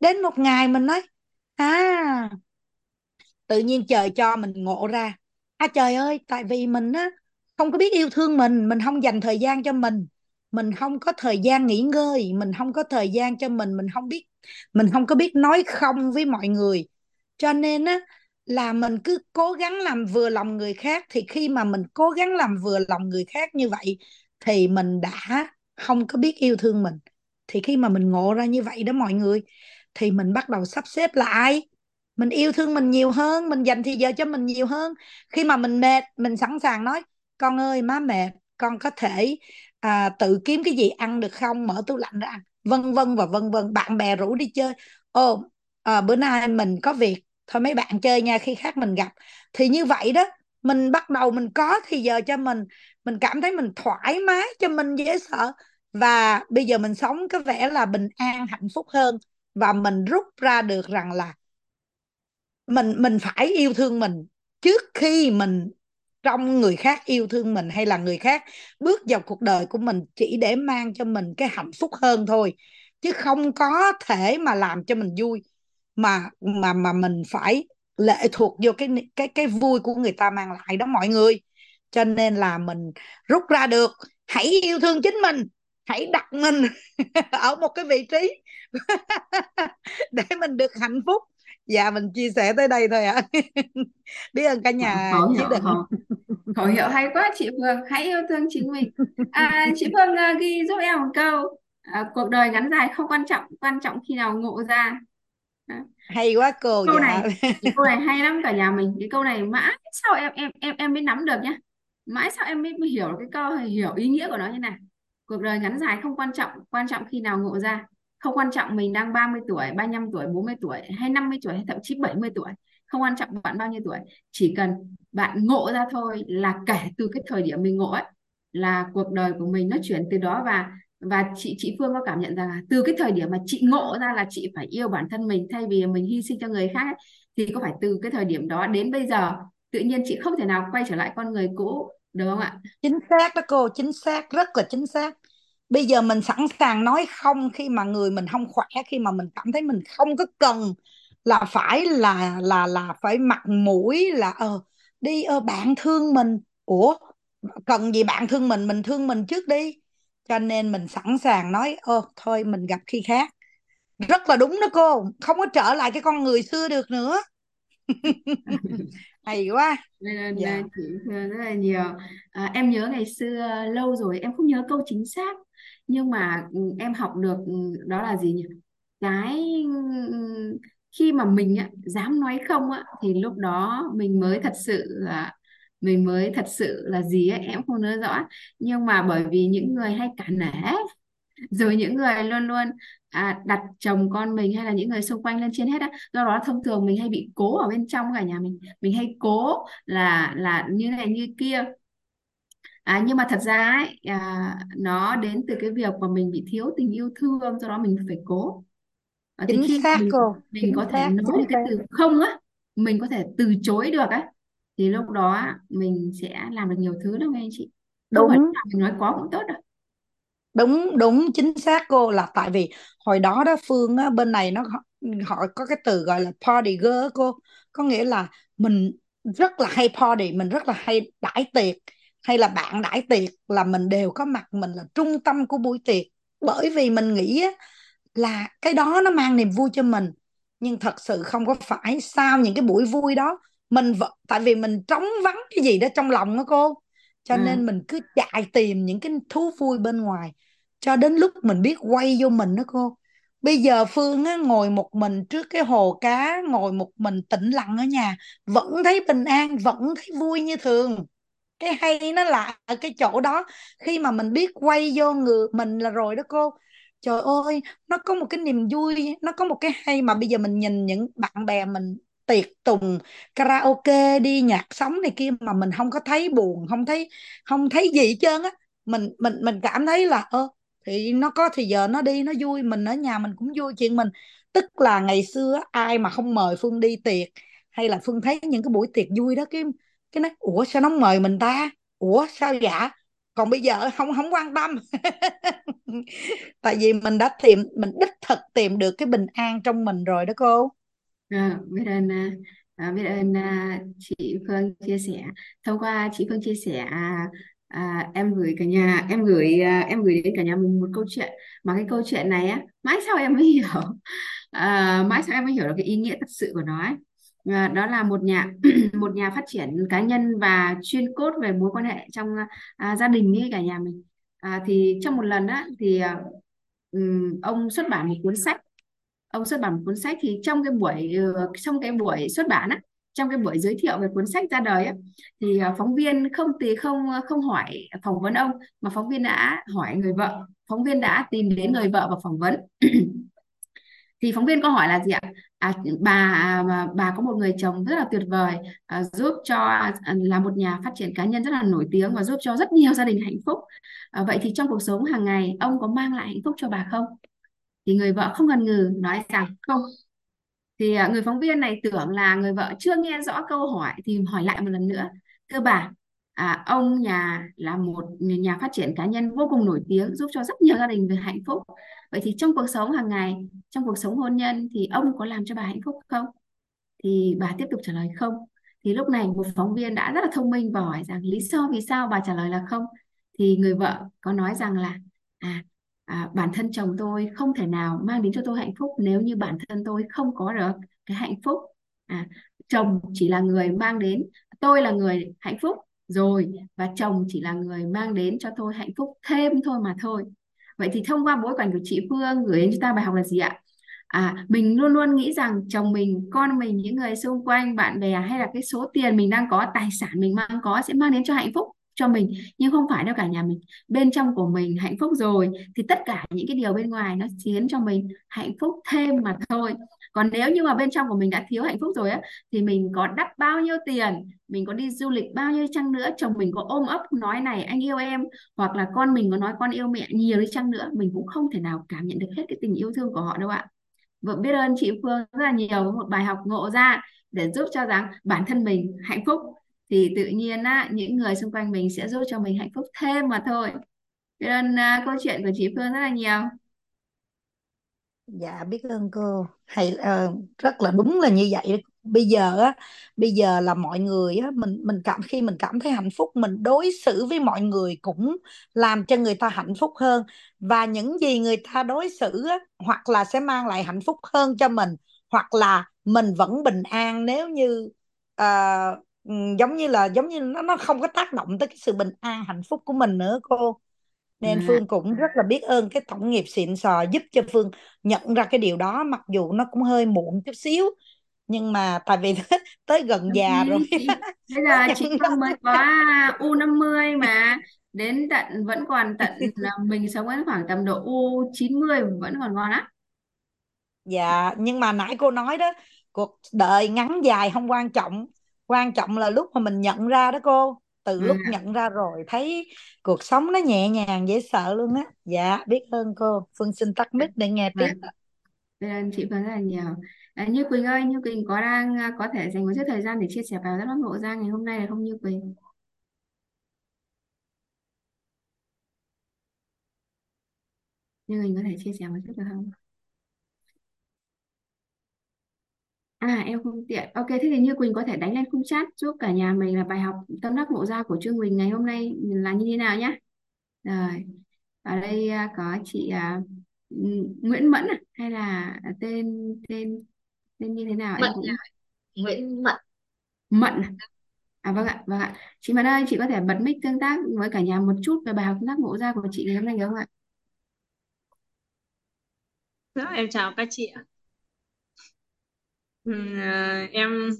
Đến một ngày mình nói à tự nhiên trời cho mình ngộ ra. À trời ơi, tại vì mình á, không có biết yêu thương mình mình không dành thời gian cho mình. Mình không có thời gian nghỉ ngơi, mình không có thời gian cho mình mình không biết, mình không có biết nói không với mọi người cho nên á là mình cứ cố gắng làm vừa lòng người khác thì khi mà mình cố gắng làm vừa lòng người khác như vậy thì mình đã không có biết yêu thương mình. Thì khi mà mình ngộ ra như vậy đó mọi người thì mình bắt đầu sắp xếp lại. Mình yêu thương mình nhiều hơn mình dành thời giờ cho mình nhiều hơn. Khi mà mình mệt mình sẵn sàng nói con ơi má mệt con có thể à, tự kiếm cái gì ăn được không? Mở tủ lạnh ra ăn. Vân vân và vân vân. Bạn bè rủ đi chơi. Ồ à, bữa nay mình có việc thôi mấy bạn chơi nha, khi khác mình gặp. Thì như vậy đó, mình bắt đầu mình có thì giờ cho mình mình cảm thấy mình thoải mái, cho mình dễ sợ. Và bây giờ mình sống có vẻ là bình an, hạnh phúc hơn. Và mình rút ra được rằng là mình mình phải yêu thương mình trước khi mình trong người khác yêu thương mình hay là người khác. Bước vào cuộc đời của mình chỉ để mang cho mình cái hạnh phúc hơn thôi, chứ không có thể mà làm cho mình vui mà mà mà mình phải lệ thuộc vô cái cái cái vui của người ta mang lại đó mọi người. Cho nên là mình rút ra được hãy yêu thương chính mình hãy đặt mình ở một cái vị trí để mình được hạnh phúc. Dạ mình chia sẻ tới đây thôi ạ. À. biết ơn cả nhà khẩu hiệu khẩu, khẩu hiệu hay quá chị Phương. Hãy yêu thương chính mình. À, chị Phương uh, ghi giúp em một câu. À, cuộc đời ngắn dài không quan trọng quan trọng khi nào ngộ ra. à. Hay quá cô câu dạ. này câu này hay lắm cả nhà mình. Cái câu này mãi sao em em em em mới nắm được nhá. Mãi sao em mới, mới hiểu cái câu hiểu ý nghĩa của nó như này. Cuộc đời ngắn dài không quan trọng quan trọng khi nào ngộ ra. Không quan trọng mình đang 30 tuổi 35 tuổi 40 tuổi hay 50 tuổi hay thậm chí 70 tuổi. Không quan trọng bạn bao nhiêu tuổi. Chỉ cần bạn ngộ ra thôi là kể từ cái thời điểm mình ngộ ấy là cuộc đời của mình nó chuyển từ đó và và chị chị Phương có cảm nhận rằng là từ cái thời điểm mà chị ngộ ra là chị phải yêu bản thân mình thay vì mình hy sinh cho người khác ấy, thì có phải từ cái thời điểm đó đến bây giờ tự nhiên chị không thể nào quay trở lại con người cũ được không ạ? Chính xác đó cô chính xác rất là chính xác. Bây giờ mình sẵn sàng nói không khi mà người mình không khỏe khi mà mình cảm thấy mình không có cần là phải là là là phải mặt mũi là ờ đi ờ, bạn thương mình. Ủa cần gì bạn thương mình? Mình thương mình trước đi cho nên mình sẵn sàng nói ơ thôi mình gặp khi khác. Rất là đúng đó cô không có trở lại cái con người xưa được nữa. Hay quá. Nên dạ là chị Phương rất là nhiều. À, em nhớ ngày xưa lâu rồi em không nhớ câu chính xác nhưng mà ừ, em học được ừ, đó là gì nhỉ? Cái ừ, khi mà mình á, dám nói không á, thì lúc đó mình mới thật sự là mình mới thật sự là gì ấy, em không nhớ rõ. Nhưng mà bởi vì những người hay cả nể rồi những người luôn luôn à, đặt chồng con mình hay là những người xung quanh lên trên hết á do đó thông thường mình hay bị cố ở bên trong cả nhà mình. Mình hay cố là là như này như kia. À, nhưng mà thật ra ấy, à, nó đến từ cái việc mà mình bị thiếu tình yêu thương do đó mình phải cố. À, thì chính khi xác mình cô mình chính có thể xác nói chính cái xác. từ không á mình có thể từ chối được á thì lúc đó mình sẽ làm được nhiều thứ nghe anh chị. Không phải lúc đúng nào mình nói có cũng tốt đâu. Đúng đúng chính xác cô. Là tại vì hồi đó đó Phương á, bên này nó họ có cái từ gọi là party girl cô. Có nghĩa là mình rất là hay party mình rất là hay đãi tiệc hay là bạn đãi tiệc là mình đều có mặt mình là trung tâm của buổi tiệc. Bởi vì mình nghĩ á, là cái đó nó mang niềm vui cho mình. Nhưng thật sự không có phải. Sau những cái buổi vui đó mình tại vì mình trống vắng cái gì đó trong lòng đó cô. Cho à, nên mình cứ chạy tìm những cái thú vui bên ngoài. Cho đến lúc mình biết quay vô mình đó cô. Bây giờ Phương á, ngồi một mình trước cái hồ cá ngồi một mình tĩnh lặng ở nhà vẫn thấy bình an vẫn thấy vui như thường. Cái hay nó là ở cái chỗ đó. Khi mà mình biết quay vô người mình là rồi đó cô. Trời ơi nó có một cái niềm vui nó có một cái hay mà bây giờ mình nhìn những bạn bè mình tiệc tùng, karaoke đi, nhạc sống này kia mà mình không có thấy buồn, không thấy không thấy gì hết trơn á. Mình mình mình cảm thấy là, ơ, thì nó có thì giờ nó đi, nó vui, mình ở nhà mình cũng vui. Chuyện mình, tức là ngày xưa ai mà không mời Phương đi tiệc, hay là Phương thấy những cái buổi tiệc vui đó, cái cái nói, ủa, sao nó mời mình ta? Ủa, sao dạ còn bây giờ không không quan tâm. Tại vì mình đã tìm, mình đích thực tìm được cái bình an trong mình rồi đó cô. À, biết ơn à, à, biết ơn à, chị Phương chia sẻ. Thông qua chị Phương chia sẻ à, à, em gửi cả nhà em gửi à, em gửi đến cả nhà mình một câu chuyện. Mà cái câu chuyện này á mãi sau em mới hiểu. À, mãi sau em mới hiểu được cái ý nghĩa thật sự của nó ấy. À, đó là một nhà một nhà phát triển cá nhân và chuyên cốt về mối quan hệ trong à, gia đình với cả nhà mình. À, thì trong một lần á thì à, ông xuất bản một cuốn sách ông xuất bản một cuốn sách thì trong cái buổi ừ, trong cái buổi xuất bản á trong cái buổi giới thiệu về cuốn sách ra đời ấy, thì ờ, phóng viên không thì không ờ, không hỏi phỏng vấn ông mà phóng viên đã hỏi người vợ phóng viên đã tìm đến người vợ và phỏng vấn. Thì phóng viên có hỏi là gì ạ? À, bà à, bà có một người chồng rất là tuyệt vời à, giúp cho à, là một nhà phát triển cá nhân rất là nổi tiếng và giúp cho rất nhiều gia đình hạnh phúc. À, vậy thì trong cuộc sống hàng ngày ông có mang lại hạnh phúc cho bà không? Thì người vợ không ngần ngừ nói rằng không. Thì à, người phóng viên này tưởng là người vợ chưa nghe rõ câu hỏi thì hỏi lại một lần nữa. Cơ bản à, ông nhà là một nhà phát triển cá nhân vô cùng nổi tiếng giúp cho rất nhiều gia đình về hạnh phúc. Vậy thì trong cuộc sống hàng ngày trong cuộc sống hôn nhân thì ông có làm cho bà hạnh phúc không? Thì bà tiếp tục trả lời không. Thì lúc này một phóng viên đã rất là thông minh và hỏi rằng lý do vì sao bà trả lời là không? Thì người vợ có nói rằng là à à, bản thân chồng tôi không thể nào mang đến cho tôi hạnh phúc nếu như bản thân tôi không có được cái hạnh phúc. À, chồng chỉ là người mang đến tôi là người hạnh phúc rồi và chồng chỉ là người mang đến cho tôi hạnh phúc thêm thôi mà thôi. Vậy thì thông qua bối cảnh của chị Phương gửi đến chúng ta bài học là gì ạ? À mình luôn luôn nghĩ rằng chồng mình con mình những người xung quanh bạn bè hay là cái số tiền mình đang có tài sản mình mang có sẽ mang đến cho hạnh phúc cho mình. Nhưng không phải đâu cả nhà mình. Bên trong của mình hạnh phúc rồi, thì tất cả những cái điều bên ngoài nó khiến cho mình hạnh phúc thêm mà thôi. Còn nếu như mà bên trong của mình đã thiếu hạnh phúc rồi á, thì mình có đắp bao nhiêu tiền, mình có đi du lịch bao nhiêu chăng nữa, chồng mình có ôm ấp nói này, anh yêu em. Hoặc là con mình có nói, con yêu mẹ nhiều đi chăng nữa. Mình cũng không thể nào cảm nhận được hết cái tình yêu thương của họ đâu ạ. Vợ biết ơn chị Phương rất là nhiều một bài học ngộ ra để giúp cho rằng bản thân mình hạnh phúc thì tự nhiên á những người xung quanh mình sẽ giúp cho mình hạnh phúc thêm mà thôi. Biết ơn à, câu chuyện của chị Phương rất là nhiều. Dạ biết ơn cô. Hay uh, rất là đúng là như vậy. Bây giờ á bây giờ là mọi người á mình mình cảm khi mình cảm thấy hạnh phúc mình đối xử với mọi người cũng làm cho người ta hạnh phúc hơn. Và những gì người ta đối xử á hoặc là sẽ mang lại hạnh phúc hơn cho mình hoặc là mình vẫn bình an nếu như uh, giống như là giống như nó nó không có tác động tới cái sự bình an hạnh phúc của mình nữa cô. Nên Dạ, Phương cũng rất là biết ơn cái tổng nghiệp xịn sò giúp cho Phương nhận ra cái điều đó mặc dù nó cũng hơi muộn chút xíu. Nhưng mà tại vì tới gần già rồi gì chị bây giờ chị Phương mới có u năm mươi mà. Đến tận vẫn còn tận là mình sống đến khoảng tầm độ u 90 vẫn còn ngon á. Dạ nhưng mà nãy cô nói đó cuộc đời ngắn dài không quan trọng quan trọng là lúc mà mình nhận ra đó cô từ lúc à, nhận ra rồi thấy cuộc sống nó nhẹ nhàng dễ sợ luôn á. Dạ biết ơn cô. Phương xin tắt mic để nghe tiếp. Vâng. Biết ơn chị Phương rất là nhiều. À, Như Quỳnh ơi Như Quỳnh có đang à, có thể dành một chút thời gian để chia sẻ vào rất ngộ ra ngày hôm nay được không Như Quỳnh? Như Quỳnh có thể chia sẻ một chút được không À em không tiện. Ok thế thì Như Quỳnh có thể đánh lên khung chat giúp cả nhà mình là bài học tâm đắc ngộ ra của Trương Quỳnh ngày hôm nay là như thế nào nhé. Rồi. Ở đây à, có chị à, Ng- Nguyễn Mẫn à? hay là tên tên tên như thế nào em Mận cũng Nguyễn Mận Mận à? À vâng ạ, vâng ạ. Chị Mận ơi, chị có thể bật mic tương tác với cả nhà một chút về bài học tâm đắc ngộ ra của chị ngày hôm nay được không ạ? Dạ, em chào các chị ạ. Ừm, em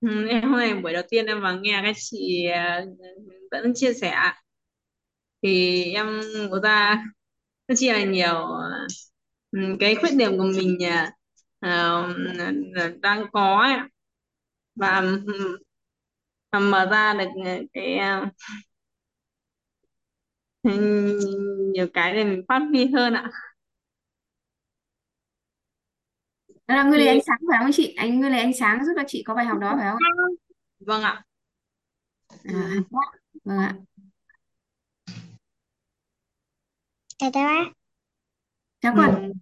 ừ, em hôm nay buổi đầu tiên em vào nghe các chị à, vẫn chia sẻ thì em có ra rất chi là nhiều à, cái khuyết điểm của mình à, à, ừ, đang có ấy. và ừm, mở ra được cái à, nhiều cái để mình phát huy hơn ạ đó là ngươi lấy ánh thì sáng phải không chị? Anh ngươi lấy ánh sáng giúp cho chị có bài học đó phải không? Vâng ạ. À, hay quá. vâng ạ. Chào các bác. chào con. Ừ,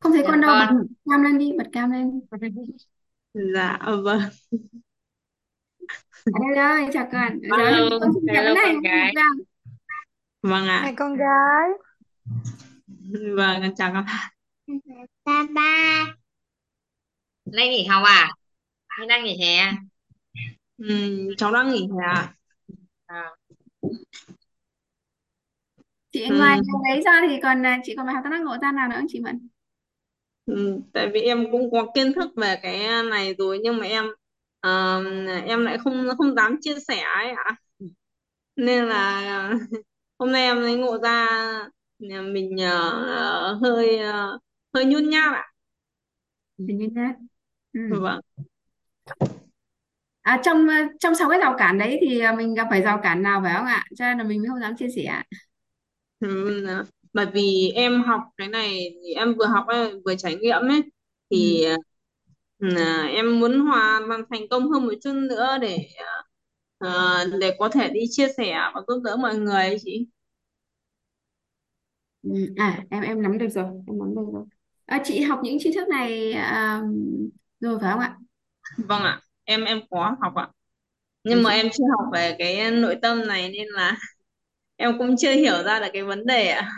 không thấy Dạ con đâu bật con. cam lên đi bật cam lên. Dạ vâng. À, đây đây chào con. Giờ Hello, con xin chào hello này con gái. vâng ạ. Con gái. Vâng con chào các bạn. Ba ba. Nay nghỉ học à? Hay đang nghỉ hè? ừ, cháu đang nghỉ hè ạ. À, chị ừ, ngoài cái đấy ra thì còn à, chị còn bài học tác ngộ ra nào nữa không chị Mận? Ừ, tại vì em cũng có kiến thức về cái này rồi nhưng mà em ờ, em lại không không dám chia sẻ ấy ạ. Nên là hôm nay em mới ngộ ra nhà mình ờ, hơi ờ, hơi nhút nhát ạ. Hình như thế ừ. vâng à, trong à, trong sáu cái rào cản đấy thì à, mình gặp phải rào cản nào phải không ạ cho nên là mình mới không dám chia sẻ Ừ, bởi vì em học cái này thì em vừa học ấy, vừa trải nghiệm ấy ừ. thì ừ, em muốn thành thành công hơn một chút nữa để ờ, để có thể đi chia sẻ và giúp đỡ mọi người ấy chị Ừ. à em em nắm được rồi em nắm được rồi à, chị học những tri thức này à, rồi phải không ạ vâng ạ em em có học ạ à, nhưng mà em chưa học về cái nội tâm này nên là em cũng chưa hiểu ra được cái vấn đề ạ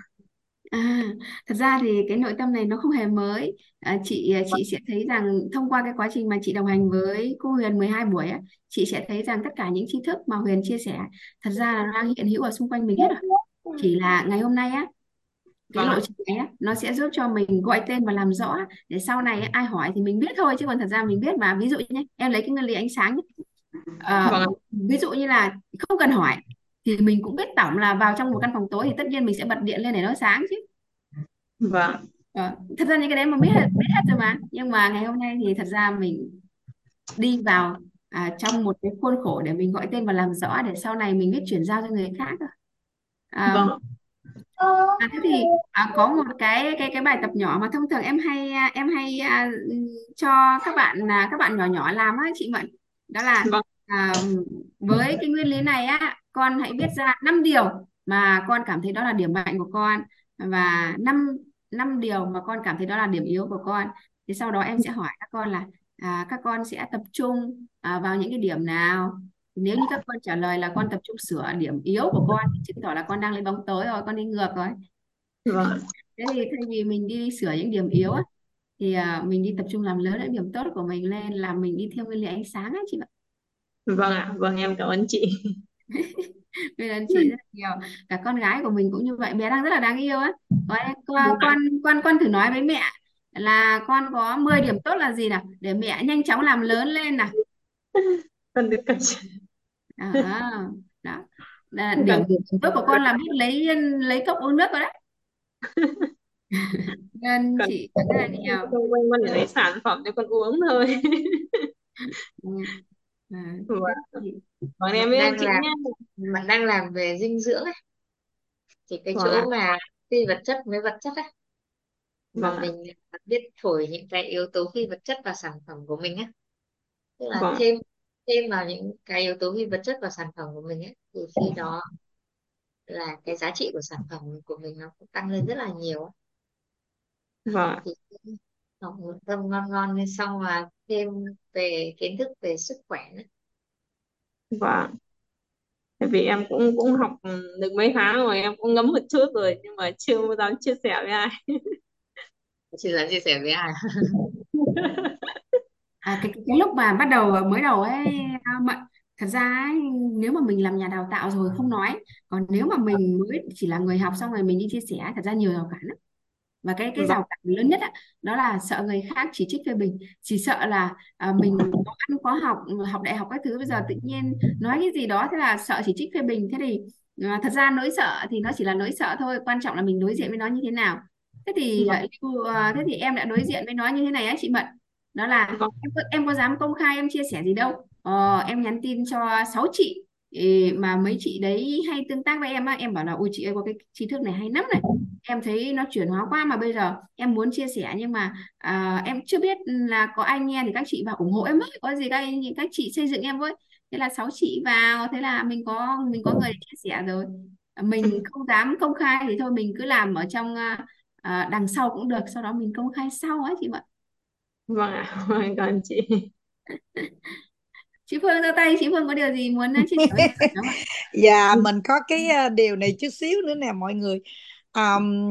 À, thật ra thì cái nội tâm này nó không hề mới. À, chị chị sẽ thấy rằng thông qua cái quá trình mà chị đồng hành với cô Huyền 12 buổi á, chị sẽ thấy rằng tất cả những tri thức mà Huyền chia sẻ thật ra là đang hiện hữu ở xung quanh mình hết rồi. Chỉ là ngày hôm nay á, cái vâng lộ trình á, nó sẽ giúp cho mình gọi tên và làm rõ để sau này ai hỏi thì mình biết thôi chứ còn thật ra mình biết mà. Ví dụ nhé, em lấy cái nguyên lý ánh sáng nhé. Ờ, vâng ví dụ như là không cần hỏi thì mình cũng biết tổng là vào trong một căn phòng tối thì tất nhiên mình sẽ bật điện lên để nó sáng chứ. vâng Ờ, thật ra những cái đấy mà biết hết, biết hết rồi mà nhưng mà ngày hôm nay thì thật ra mình đi vào à, trong một cái khuôn khổ để mình gọi tên và làm rõ để sau này mình biết chuyển giao cho người khác à, vâng à, thế thì à, có một cái cái cái bài tập nhỏ mà thông thường em hay à, em hay à, cho các bạn à, các bạn nhỏ nhỏ làm á chị Mận. Đó là vâng. à, với cái nguyên lý này á con hãy viết ra 5 điều mà con cảm thấy đó là điểm mạnh của con và năm năm điều mà con cảm thấy đó là điểm yếu của con. Thì sau đó em sẽ hỏi các con là à, các con sẽ tập trung à, vào những cái điểm nào nếu như các con trả lời là con tập trung sửa điểm yếu của con thì chứng tỏ là con đang lấy bóng tối rồi con đi ngược rồi. Vâng. Thế thì thay vì mình đi sửa những điểm yếu á, thì à, mình đi tập trung làm lớn những điểm tốt của mình lên là mình đi theo nguyên lý ánh sáng ấy chị ạ. Vâng ạ vâng em cảm ơn chị. Bây giờ chị rất là nhiều. Cả con gái của mình cũng như vậy bé đang rất là đáng yêu á. Con con con con con thử nói với mẹ là con có 10 điểm tốt là gì nào? Để mẹ nhanh chóng làm lớn lên nào. Con được cảm đó, đó. Là điểm điểm tốt của con là biết lấy lấy cốc uống nước rồi đấy. Nên con chị rất là nhiều xung quanh con để lấy sản phẩm cho con uống thôi. Ừ. À, vâng. thì vâng em đang chị làm bạn đang làm về dinh dưỡng ấy. Thì cái vâng chỗ mà phi vật chất với vật chất ấy mà vâng mình biết phổi những cái yếu tố phi vật chất vào sản phẩm của mình á, tức là vâng thêm thêm vào những cái yếu tố phi vật chất vào sản phẩm của mình ấy thì khi đó là cái giá trị của sản phẩm của mình nó cũng tăng lên rất là nhiều vâng thì học một tâm ngon ngon lên xong mà thêm về kiến thức về sức khỏe nữa. Vâng Tại vì em cũng cũng học được mấy tháng rồi em cũng ngấm một chút rồi nhưng mà chưa dám chia sẻ với ai. Chị dám chia sẻ với ai À, cái, cái cái lúc mà bắt đầu mới đầu ấy à, mà thật ra ấy, nếu mà mình làm nhà đào tạo rồi không nói còn nếu mà mình mới chỉ là người học xong rồi mình đi chia sẻ thật ra nhiều rào cản lắm. Và cái cái vâng rào cản lớn nhất á, đó là sợ người khác chỉ trích phê bình chỉ sợ là à, mình có ăn có học học đại học các thứ bây giờ tự nhiên nói cái gì đó thế là sợ chỉ trích phê bình. Thế thì à, thật ra nỗi sợ thì nó chỉ là nỗi sợ thôi quan trọng là mình đối diện với nó như thế nào. Thế thì vâng thế thì em đã đối diện với nó như thế này á chị Mận đó là em có, em có dám công khai em chia sẻ gì đâu. Ờ, em nhắn tin cho sáu chị Ê, mà mấy chị đấy hay tương tác với em á. Em bảo là ôi chị ơi có cái trí thức này hay lắm này. Em thấy nó chuyển hóa quá mà bây giờ em muốn chia sẻ nhưng mà à, em chưa biết là có ai nghe thì các chị vào ủng hộ em ấy. Có gì các các chị xây dựng em với. Thế là sáu chị vào thế là mình có mình có người chia sẻ rồi. Mình không dám công khai thì thôi mình cứ làm ở trong à, à đằng sau cũng được sau đó mình công khai sau ấy chị ạ vâng ạ vâng, còn chị. Chị Phương giơ tay chị Phương có điều gì muốn chia sẻ không ạ? Dạ mình có cái ờ, điều này chút xíu nữa nè mọi người. Ờm,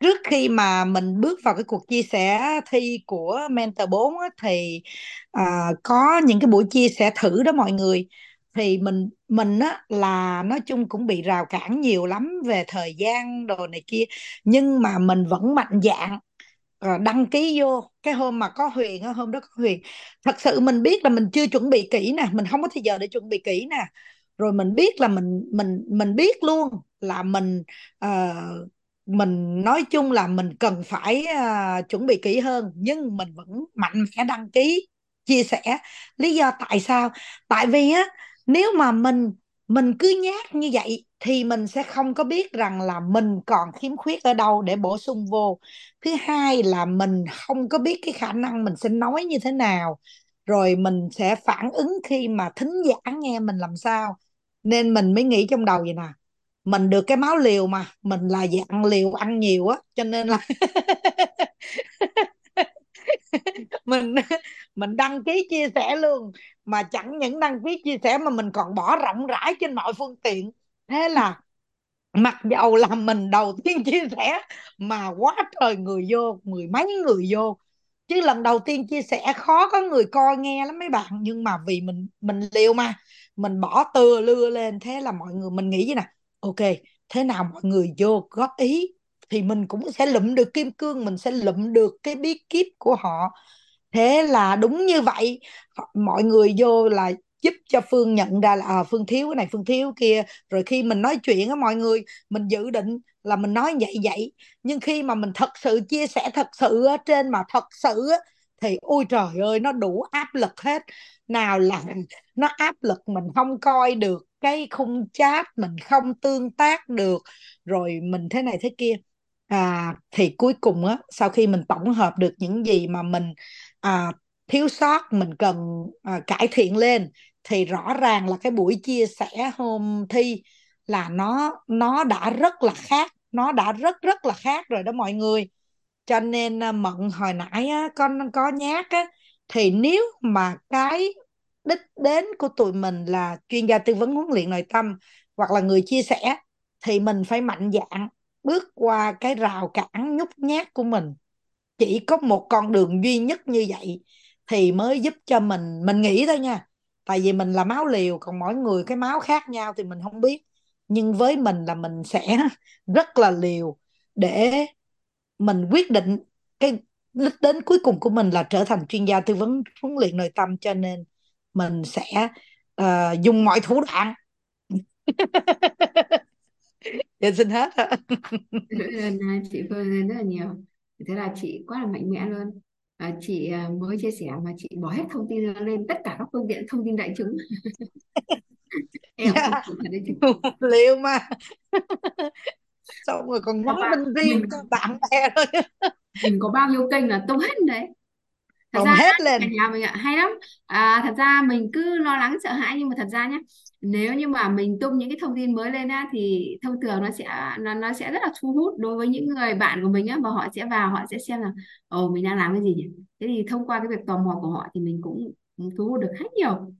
trước khi mà mình bước vào cái cuộc chia sẻ thi của Mentor 4 á, thì à, có những cái buổi chia sẻ thử đó mọi người. Thì mình mình á là nói chung cũng bị rào cản nhiều lắm về thời gian đồ này kia nhưng mà mình vẫn mạnh dạn ờ, đăng ký vô cái hôm mà có Huyền á hôm đó có Huyền. Thật sự mình biết là mình chưa chuẩn bị kỹ nè mình không có thời giờ để chuẩn bị kỹ nè. Rồi mình biết là mình mình mình biết luôn là mình uh, mình nói chung là mình cần phải uh, chuẩn bị kỹ hơn nhưng mình vẫn mạnh mẽ đăng ký chia sẻ. Lý do tại sao? Tại vì á nếu mà mình mình cứ nhát như vậy thì mình sẽ không có biết rằng là mình còn khiếm khuyết ở đâu để bổ sung vô. Thứ hai là mình không có biết cái khả năng mình sẽ nói như thế nào, rồi mình sẽ phản ứng khi mà thính giả nghe mình làm sao. Nên mình mới nghĩ trong đầu vậy nè, mình được cái máu liều mà, mình là dạng liều ăn nhiều á, cho nên là mình mình đăng ký chia sẻ luôn. Mà chẳng những đăng ký chia sẻ mà mình còn bỏ rộng rãi trên mọi phương tiện thế là mặc dầu là mình đầu tiên chia sẻ, mà quá trời người vô, mười mấy người vô. Chứ lần đầu tiên chia sẻ khó có người coi nghe lắm mấy bạn, nhưng mà vì mình mình liều mà, mình bỏ tưa lưa lên. Thế là mọi người, mình nghĩ vậy nè ok, thế nào mọi người vô góp ý thì mình cũng sẽ lụm được kim cương, mình sẽ lụm được cái bí kíp của họ. Thế là đúng như vậy. Mọi người vô là giúp cho Phương nhận ra là à, Phương thiếu cái này Phương thiếu kia. Rồi khi mình nói chuyện với mọi người mình dự định là mình nói vậy vậy. Nhưng khi mà mình thật sự chia sẻ thật sự ở trên mà thật sự thì ôi trời ơi nó đủ áp lực hết. Nào là nó áp lực mình không coi được cái khung chat mình không tương tác được. Rồi mình thế này thế kia. À thì cuối cùng á sau khi mình tổng hợp được những gì mà mình à, thiếu sót mình cần à, cải thiện lên thì rõ ràng là cái buổi chia sẻ hôm thi là nó nó đã rất là khác nó đã rất rất là khác rồi đó mọi người. Cho nên ờ, Mận hồi nãy á, con có nhát á thì nếu mà cái đích đến của tụi mình là chuyên gia tư vấn huấn luyện nội tâm hoặc là người chia sẻ thì mình phải mạnh dạn bước qua cái rào cản nhút nhát của mình. Chỉ có một con đường duy nhất như vậy thì mới giúp cho mình mình nghĩ thôi nha. Tại vì mình là máu liều còn mỗi người cái máu khác nhau thì mình không biết. Nhưng với mình là mình sẽ rất là liều để mình quyết định cái đích đến cuối cùng của mình là trở thành chuyên gia tư vấn huấn luyện nội tâm. Cho nên mình sẽ uh, dùng mọi thủ đoạn. Dạ xin hết ạ. Chị Phương lên rất là nhiều. Thế là chị quá là mạnh mẽ luôn à, chị à, mới chia sẻ mà chị bỏ hết thông tin lên tất cả các phương tiện thông tin đại chúng. Em không Dạ, chị. Liều mà. Xong rồi còn ra tin riêng mình cho bạn bè thôi. Mình có bao nhiêu kênh là tung hết đấy thật ra hết cả lên. nhà mình ạ hay lắm. À, thật ra mình cứ lo lắng sợ hãi nhưng mà thật ra nhé nếu như mà mình tung những cái thông tin mới lên á thì thông thường nó sẽ nó nó sẽ rất là thu hút đối với những người bạn của mình á và họ sẽ vào họ sẽ xem là ồ mình đang làm cái gì nhỉ? Thế thì thông qua cái việc tò mò của họ thì mình cũng thu hút được khá nhiều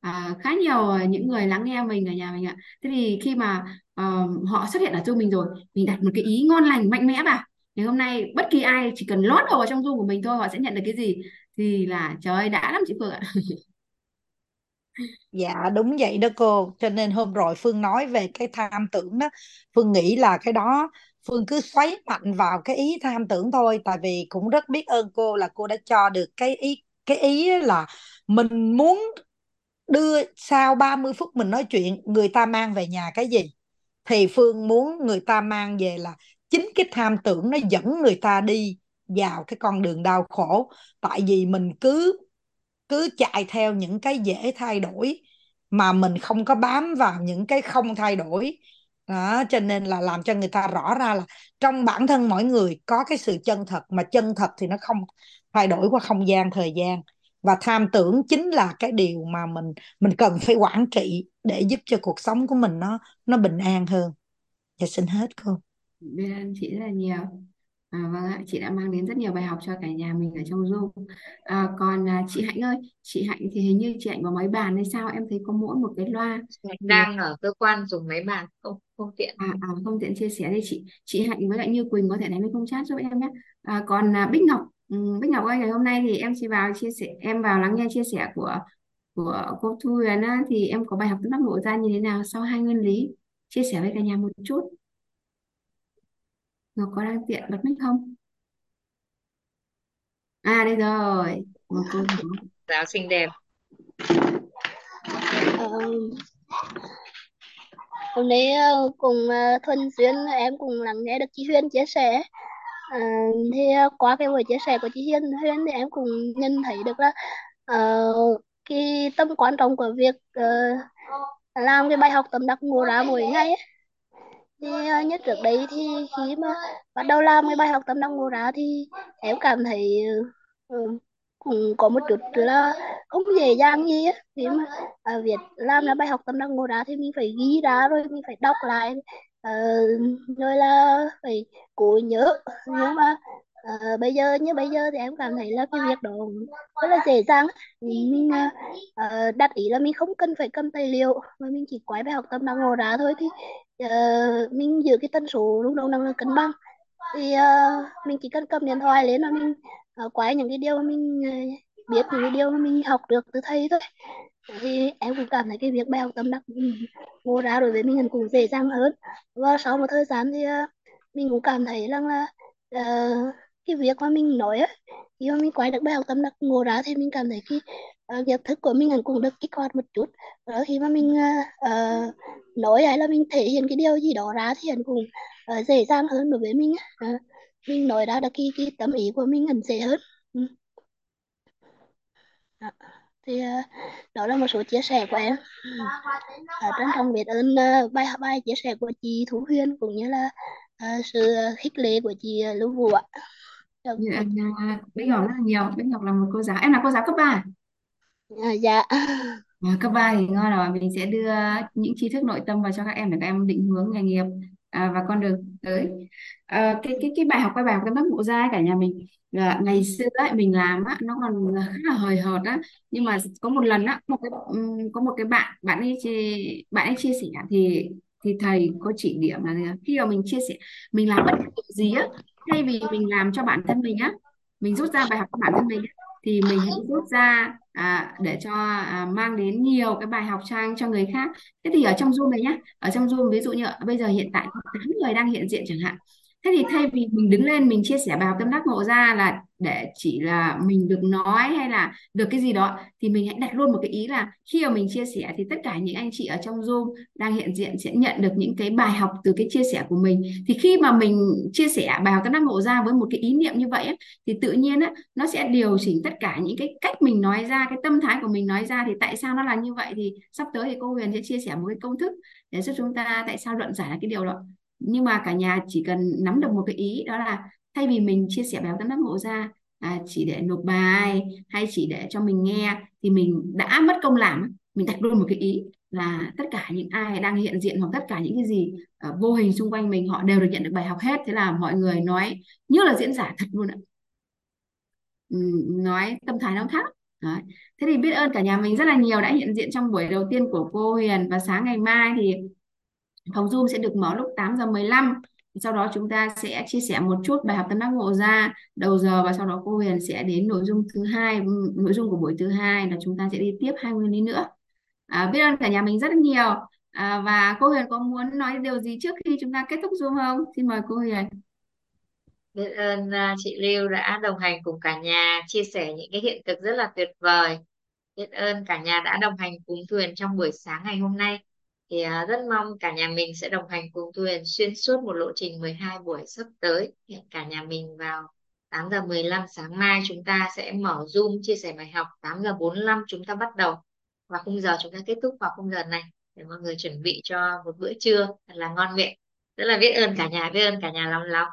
à, khá nhiều những người lắng nghe mình ở nhà mình ạ. Thế thì khi mà ờ, họ xuất hiện ở Zoom mình rồi mình đặt một cái ý ngon lành mạnh mẽ vào thì hôm nay bất kỳ ai chỉ cần lót đầu vào trong Zoom của mình thôi, họ sẽ nhận được cái gì? Thì là, trời ơi, đã lắm chị Phương ạ. Dạ đúng vậy đó cô. Cho nên hôm rồi Phương nói về cái tham tưởng đó. Phương nghĩ là cái đó, Phương cứ xoáy mạnh vào cái ý tham tưởng thôi. Tại vì cũng rất biết ơn cô là cô đã cho được cái ý Cái ý là mình muốn đưa sau 30 phút mình nói chuyện, Người ta mang về nhà cái gì? Thì Phương muốn người ta mang về là Chính cái tham tưởng nó dẫn người ta đi vào cái con đường đau khổ. Tại vì mình cứ cứ chạy theo những cái dễ thay đổi mà mình không có bám vào những cái không thay đổi. Đó, cho nên là làm cho người ta rõ ra là trong bản thân mỗi người có cái sự chân thật, mà chân thật thì nó không thay đổi qua không gian, thời gian. Và tham tưởng chính là cái điều mà mình mình cần phải quản trị để giúp cho cuộc sống của mình nó nó bình an hơn. Và xin hết cô biết ơn chị rất là nhiều. À, vâng ạ chị đã mang đến rất nhiều bài học cho cả nhà mình ở trong Zoom. À, còn à, chị Hạnh ơi chị Hạnh thì hình như chị Hạnh có máy bàn hay sao? Em thấy có mỗi một cái loa. Đang ở cơ quan dùng máy bàn không không tiện. À, à, không tiện chia sẻ thì chị. Chị Hạnh với lại Như Quỳnh có thể đánh với không chat giúp em nhé. À, còn à, Bích Ngọc ừ, Bích Ngọc ơi ngày hôm nay thì em chỉ vào chia sẻ em vào lắng nghe chia sẻ của của cô Thu Huyền á, thì em có bài học đắc ngộ ra như thế nào sau hai nguyên lý? Chia sẻ với cả nhà một chút Ngọc có đang tiện bật mic không? À đây rồi. Một cô giáo giáo xinh đẹp. Ờ, hôm nay ờ, cùng ờ, Thuần Duyên em cùng lắng nghe được chị Huyền chia sẻ. Ờ, thì ờ, qua cái buổi chia sẻ của chị Huyền Huyền thì em cũng nhận thấy được là ờ, cái tầm quan trọng của việc ờ, làm cái bài học tâm đắc ngộ ra mỗi ngày ấy thì ờ, nhất trước đấy thì khi mà bắt đầu làm cái bài học tâm đắc ngộ ra thì em cảm thấy ừ, ừ, cũng có một chút là không dễ dàng gì á. Khi mà à, việc làm ra bài học tâm đắc ngộ ra thì mình phải ghi ra rồi mình phải đọc lại à, rồi là phải cố nhớ. Nhưng mà à, bây giờ như bây giờ thì em cảm thấy là cái việc đó rất là dễ dàng. Mình à, đặt ý là mình không cần phải cầm tài liệu mà mình chỉ quay bài học tâm đắc ngộ ra thôi. Thì uh, mình giữ cái tần số lúc đầu năng lượng cân bằng. Thì uh, mình chỉ cần cầm điện thoại lên là mình uh, quay những cái điều mà mình uh, biết những cái điều mà mình học được từ thầy thôi. Thì em cũng cảm thấy cái việc bài học tâm đắc ừ, ra đối với mình cũng dễ dàng hơn. Và sau một thời gian thì uh, mình cũng cảm thấy rằng là uh, cái việc mà mình nói á khi mà mình quay được bài học tâm đắc ngộ ra thì mình cảm thấy khi ờ, nhận thức của mình cũng được kích hoạt một chút. Và khi mà mình uh, uh, nói hay là mình thể hiện cái điều gì đó ra thì hẳn cũng uh, dễ dàng hơn đối với mình á. Mình nói ra được cái cái tâm ý của mình hẳn dễ hơn. Ừ. Đó. thì uh, đó là một số chia sẻ của em. Ừ. Uh, trân trọng biết ơn uh, bài bài chia sẻ của chị thú huyên cũng như là uh, sự khích lệ của chị Lưu Vũ ạ. Dạ, như anh à, Bích Ngọc rất là nhiều. Bích Ngọc là một cô giáo. Em là cô giáo cấp ba. À, dạ. À, cấp 3 thì ngon rồi. Mình sẽ đưa những tri thức nội tâm vào cho các em để các em định hướng nghề nghiệp. À, và con đường tới. À, cái cái cái bài học cái bài học tâm đắc ngộ ra ấy, cả nhà mình. Là ngày xưa ấy, mình làm á nó còn khá là hời hợt á. Nhưng mà có một lần á một cái ừm, có một cái bạn bạn ấy chia, bạn ấy chia sẻ thì thì thầy có chỉ điểm là khi mà mình chia sẻ mình làm bất cứ gì á thay vì mình làm cho bản thân mình á mình rút ra bài học cho bản thân mình thì mình hãy rút ra à, để cho à, mang đến nhiều cái bài học trang cho người khác. Thế thì ở trong Zoom này nhá ở trong Zoom ví dụ như bây giờ hiện tại có 8 người đang hiện diện chẳng hạn thế thì thay vì mình đứng lên mình chia sẻ bài học tâm đắc ngộ ra là để chỉ là mình được nói hay là được cái gì đó thì mình hãy đặt luôn một cái ý là khi mà mình chia sẻ thì tất cả những anh chị ở trong Zoom đang hiện diện sẽ nhận được những cái bài học từ cái chia sẻ của mình. Thì khi mà mình chia sẻ bài học tâm đắc ngộ ra với một cái ý niệm như vậy ấy, thì tự nhiên á, nó sẽ điều chỉnh tất cả những cái cách mình nói ra cái tâm thái của mình nói ra. Thì tại sao nó là như vậy? Thì sắp tới thì cô Huyền sẽ chia sẻ một cái công thức để giúp chúng ta tại sao luận giải là cái điều đó nhưng mà cả nhà chỉ cần nắm được một cái ý đó là thay vì mình chia sẻ béo tâm đắc ngộ ra à, chỉ để nộp bài hay chỉ để cho mình nghe thì mình đã mất công làm mình đặt luôn một cái ý là tất cả những ai đang hiện diện hoặc tất cả những cái gì uh, vô hình xung quanh mình họ đều được nhận được bài học hết. Thế là mọi người nói như là diễn giả thật luôn ạ. Ừ, nói tâm thái nó khác Đấy. Thế thì biết ơn cả nhà mình rất là nhiều đã hiện diện trong buổi đầu tiên của cô Huyền. Và sáng ngày mai thì phòng Zoom sẽ được mở lúc 8 giờ 15 sau đó chúng ta sẽ chia sẻ một chút bài học tâm đắc ngộ ra. Đầu giờ và sau đó cô Huyền sẽ đến nội dung thứ hai nội dung của buổi thứ hai là chúng ta sẽ đi tiếp hai nguyên lý nữa. À, biết ơn cả nhà mình rất nhiều. À, và cô Huyền có muốn nói điều gì trước khi chúng ta kết thúc Zoom không? Xin mời cô Huyền. Biết ơn à, chị Lưu đã đồng hành cùng cả nhà chia sẻ những cái hiện thực rất là tuyệt vời. Biết ơn cả nhà đã đồng hành cùng Thuyền trong buổi sáng ngày hôm nay thì uh, rất mong cả nhà mình sẽ đồng hành cùng Thuyền xuyên suốt một lộ trình 12 buổi sắp tới. Hẹn cả nhà mình vào 8 giờ 15 sáng mai chúng ta sẽ mở Zoom chia sẻ bài học. 8 giờ 45 chúng ta bắt đầu. Và khung giờ chúng ta kết thúc vào khung giờ này để mọi người chuẩn bị cho một bữa trưa thật là ngon miệng. Rất là biết ơn cả nhà biết ơn cả nhà lòng lòng.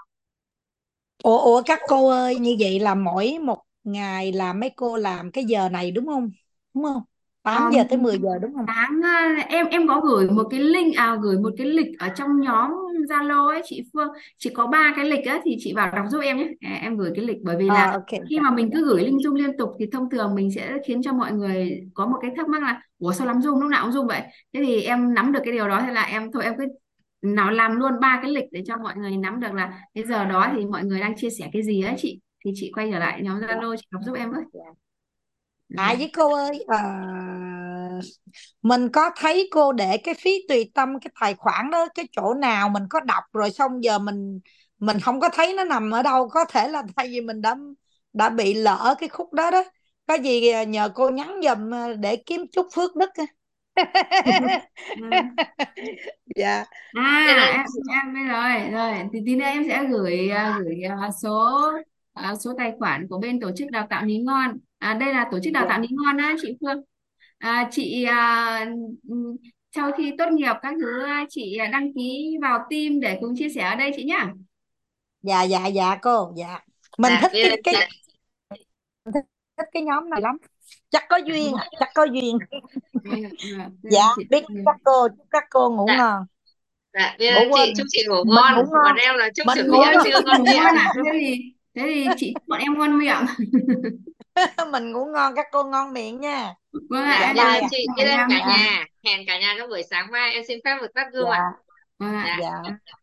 Ủa ủa các cô ơi như vậy là mỗi một ngày là mấy cô làm cái giờ này đúng không? Đúng không? 8 giờ tới 10 giờ đúng không? Sáng à, em em có gửi một cái link à gửi một cái lịch ở trong nhóm Zalo ấy. Chị Phương chỉ có ba cái lịch á thì chị vào đọc giúp em nhé. À, em gửi cái lịch bởi vì à, là ok khi mà mình cứ gửi link Zoom liên tục thì thông thường mình sẽ khiến cho mọi người có một cái thắc mắc là ủa sao lắm Zoom? Lúc nào cũng Zoom vậy? Thế thì em nắm được cái điều đó thế là em thôi em cứ nào làm luôn ba cái lịch để cho mọi người nắm được là cái giờ đó thì mọi người đang chia sẻ cái gì ấy chị. Thì chị quay trở lại nhóm Zalo chị đọc giúp em với à với cô ơi à, mình có thấy cô để cái phí tùy tâm cái tài khoản đó cái chỗ nào mình có đọc rồi xong giờ mình mình không có thấy nó nằm ở đâu. Có thể là tại vì mình đã đã bị lỡ cái khúc đó đó. Có gì à, nhờ cô nhắn giùm à, để kiếm chút phước đức dạ. À em em biết rồi rồi. Thì tí nữa em sẽ gửi gửi số số tài khoản của bên tổ chức đào tạo Ní Ngon à, đây là tổ chức đào dạ. tạo Ní Ngon á chị Phương. À, chị à, sau khi tốt nghiệp các thứ à, chị đăng ký vào team để cùng chia sẻ ở đây chị nhá. Dạ dạ dạ cô. Dạ. Mình dạ thích cái cái mình thích, thích cái nhóm này lắm. Chắc có duyên à, chắc có duyên. Dạ biết các cô chúc các cô ngủ dạ. ngon. Dạ ngủ chị quên. chúc chị ngủ mình ngon. ngủ còn ngon em là chúc mình ngủ chị trưa không ngon ngủ miệng ngon à? Thế thì thế thì chị chúc bọn em ngon miệng mình ngủ ngon các cô ngon miệng nha. Vâng ạ dạ em bye chào bye chị biết ơn em cả dạ. nhà. Hẹn cả nhà các buổi sáng mai em xin phép được tắt gương ạ. Dạ. Vâng dạ dạ